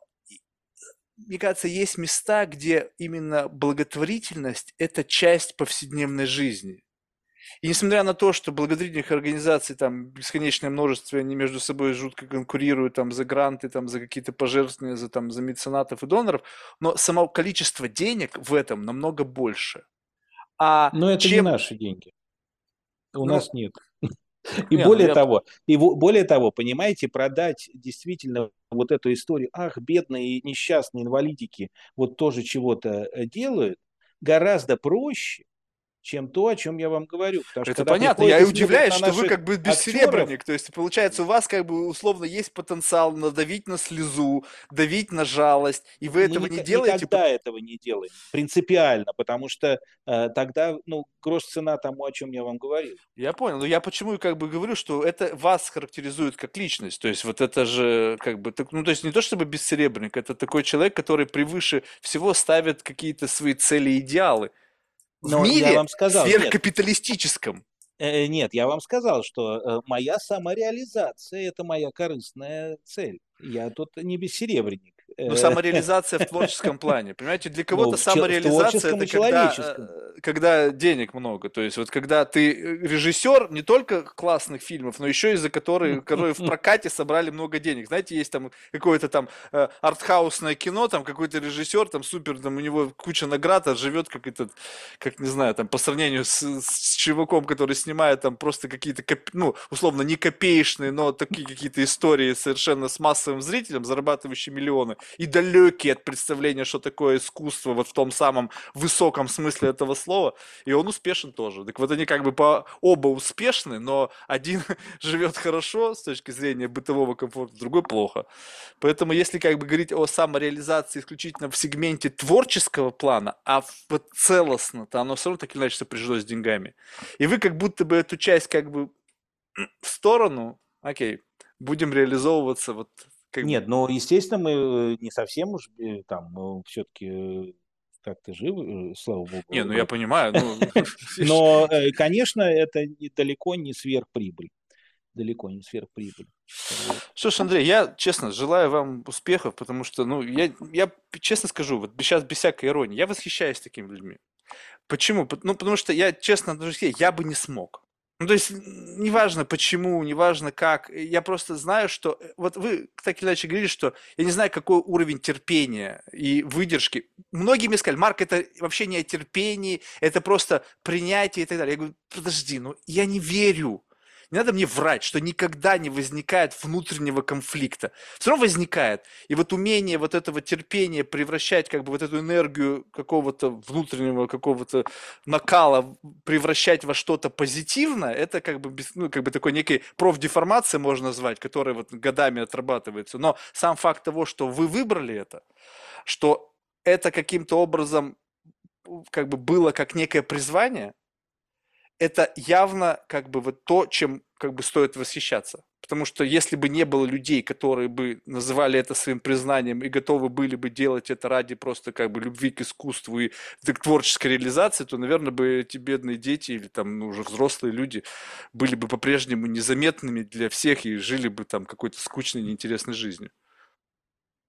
мне кажется, есть места, где именно благотворительность – это часть повседневной жизни. И несмотря на то, что благотворительных организаций там бесконечное множество, они между собой жутко конкурируют там за гранты, там за какие-то пожертвования, за там за меценатов и доноров, но само количество денег в этом намного больше. А но это чем... не наши деньги. У ну, нас нет. (laughs) И Не, более ну я... того, и более того, понимаете, продать действительно вот эту историю, ах, бедные и несчастные инвалидики вот тоже чего-то э, делают, гораздо проще, чем то, о чем я вам говорю. Потому это понятно, я и удивляюсь, что вы как бы бессеребренник, актеров... то есть получается у вас как бы условно есть потенциал надавить на слезу, давить на жалость, и вы этого не делаете? Никогда этого не делаем, принципиально, потому что э, тогда, ну, грош цена тому, о чем я вам говорил. Я понял, но я почему как бы говорю, что это вас характеризует как личность, то есть вот это же как бы, ну то есть не то чтобы бессеребренник, это такой человек, который превыше всего ставит какие-то свои цели и идеалы. Но в мире я вам сказал, сверхкапиталистическом. Нет. Э, нет, я вам сказал, что э, моя самореализация – это моя корыстная цель. Я тут не бессеребренник. Ну, самореализация в творческом плане. Понимаете, для кого-то ну, самореализация это когда, э, когда денег много. То есть, вот когда ты э, режиссер не только классных фильмов, но еще и за которые, (laughs) которые в прокате собрали много денег. Знаете, есть там какое-то там э, артхаусное кино, там какой-то режиссер, там супер, там у него куча наград, а живет как этот, как не знаю, там по сравнению с, с чуваком, который снимает там просто какие-то, ну, условно, не копеечные, но такие какие-то истории совершенно с массовым зрителем, зарабатывающие миллионы и далекий от представления, что такое искусство вот в том самом высоком смысле этого слова, и он успешен тоже. Так вот они как бы по оба успешны, но один (laughs) живет хорошо с точки зрения бытового комфорта, другой плохо. Поэтому если как бы говорить о самореализации исключительно в сегменте творческого плана, а вот целостно, то оно все равно так или иначе сопряжено с деньгами. И вы как будто бы эту часть как бы (clears throat) в сторону, окей, будем реализовываться вот как... Нет, ну, естественно, мы э, не совсем уж э, там, мы все-таки э, как-то живы, слава богу. Не, ну я понимаю. Ну... (laughs) Но, конечно, это далеко не сверхприбыль. Далеко не сверхприбыль. Что ж, Андрей, я, честно, желаю вам успехов, потому что, ну, я, я честно скажу, вот сейчас без всякой иронии, я восхищаюсь такими людьми. Почему? Ну, потому что я, честно, я бы не смог. Ну, то есть, неважно почему, неважно как, я просто знаю, что... Э, вот вы так или иначе говорили, что я не знаю, какой уровень терпения и выдержки. Многие мне сказали, Марк, это вообще не о терпении, это просто принятие и так далее. Я говорю, подожди, ну я не верю. Не надо мне врать, что никогда не возникает внутреннего конфликта. Все равно возникает. И вот умение вот этого терпения превращать как бы вот эту энергию какого-то внутреннего какого-то накала превращать во что-то позитивное, это как бы, ну, как бы такой некий профдеформация можно назвать, которая вот годами отрабатывается. Но сам факт того, что вы выбрали это, что это каким-то образом как бы было как некое призвание, это явно как бы вот то, чем как бы стоит восхищаться. Потому что если бы не было людей, которые бы называли это своим признанием и готовы были бы делать это ради просто как бы любви к искусству и к творческой реализации, то, наверное, бы эти бедные дети или там ну, уже взрослые люди были бы по-прежнему незаметными для всех и жили бы там какой-то скучной, неинтересной жизнью.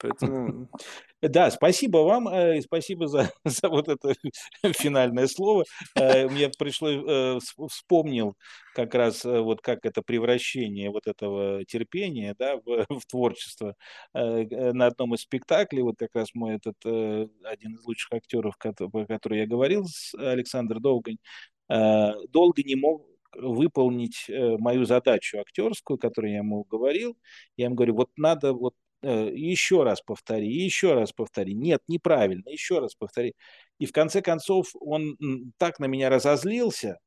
Поэтому... Да, спасибо вам, э, и спасибо за, (laughs) за вот это (laughs) финальное слово. Э, мне пришло, э, вспомнил как раз вот как это превращение вот этого терпения да, в, (laughs) в творчество. На одном из спектаклей, вот как раз мой этот один из лучших актеров, про который я говорил, Александр Долгань, долго не мог выполнить мою задачу актерскую, которую я ему говорил. Я ему говорю, вот надо вот еще раз повтори, еще раз повтори. Нет, неправильно, еще раз повтори. И в конце концов он так на меня разозлился,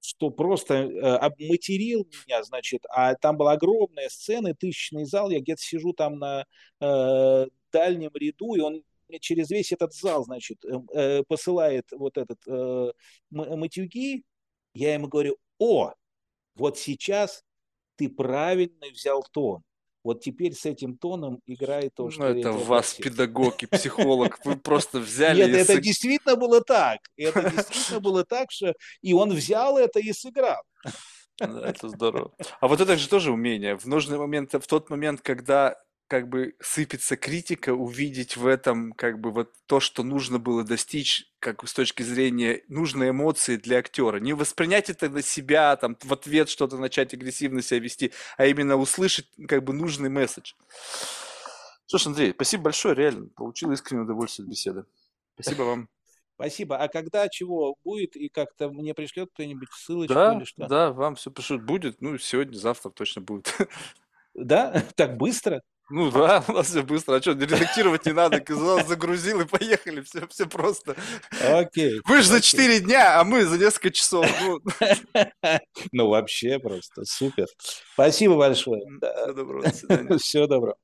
что просто э, обматерил меня, значит, а там была огромная сцена, тысячный зал, я где-то сижу там на э, дальнем ряду, и он через весь этот зал, значит, э, э, посылает вот этот э, матюги, я ему говорю, о, вот сейчас ты правильно взял тон вот теперь с этим тоном играет то, ну, что... Ну, это вас просил. педагог и психолог. Вы (laughs) просто взяли... Нет, это действительно было так. Это действительно было так, что... И он взял это и сыграл. Да, это здорово. А вот это же тоже умение. В нужный момент, в тот момент, когда как бы сыпется критика, увидеть в этом как бы вот то, что нужно было достичь, как с точки зрения нужной эмоции для актера. Не воспринять это на себя, там, в ответ что-то начать агрессивно себя вести, а именно услышать как бы нужный месседж. Ж, Андрей, спасибо большое, реально. Получил искреннее удовольствие от беседы. Спасибо вам. (laughs) Спасибо. А когда чего будет и как-то мне пришлет кто-нибудь ссылочку да, или что? Да, вам все пришлют. Будет. Ну, сегодня, завтра точно будет. Да? (laughs) Так быстро? Ну да, (laughs) у нас все быстро. А что, редактировать не надо, загрузил и поехали, все, все просто. Окей. Вы же за 4 дня, а мы за несколько часов. Ну, (laughs) ну вообще просто супер. Спасибо большое. Всего доброго, до свидания. (laughs) Всего доброго.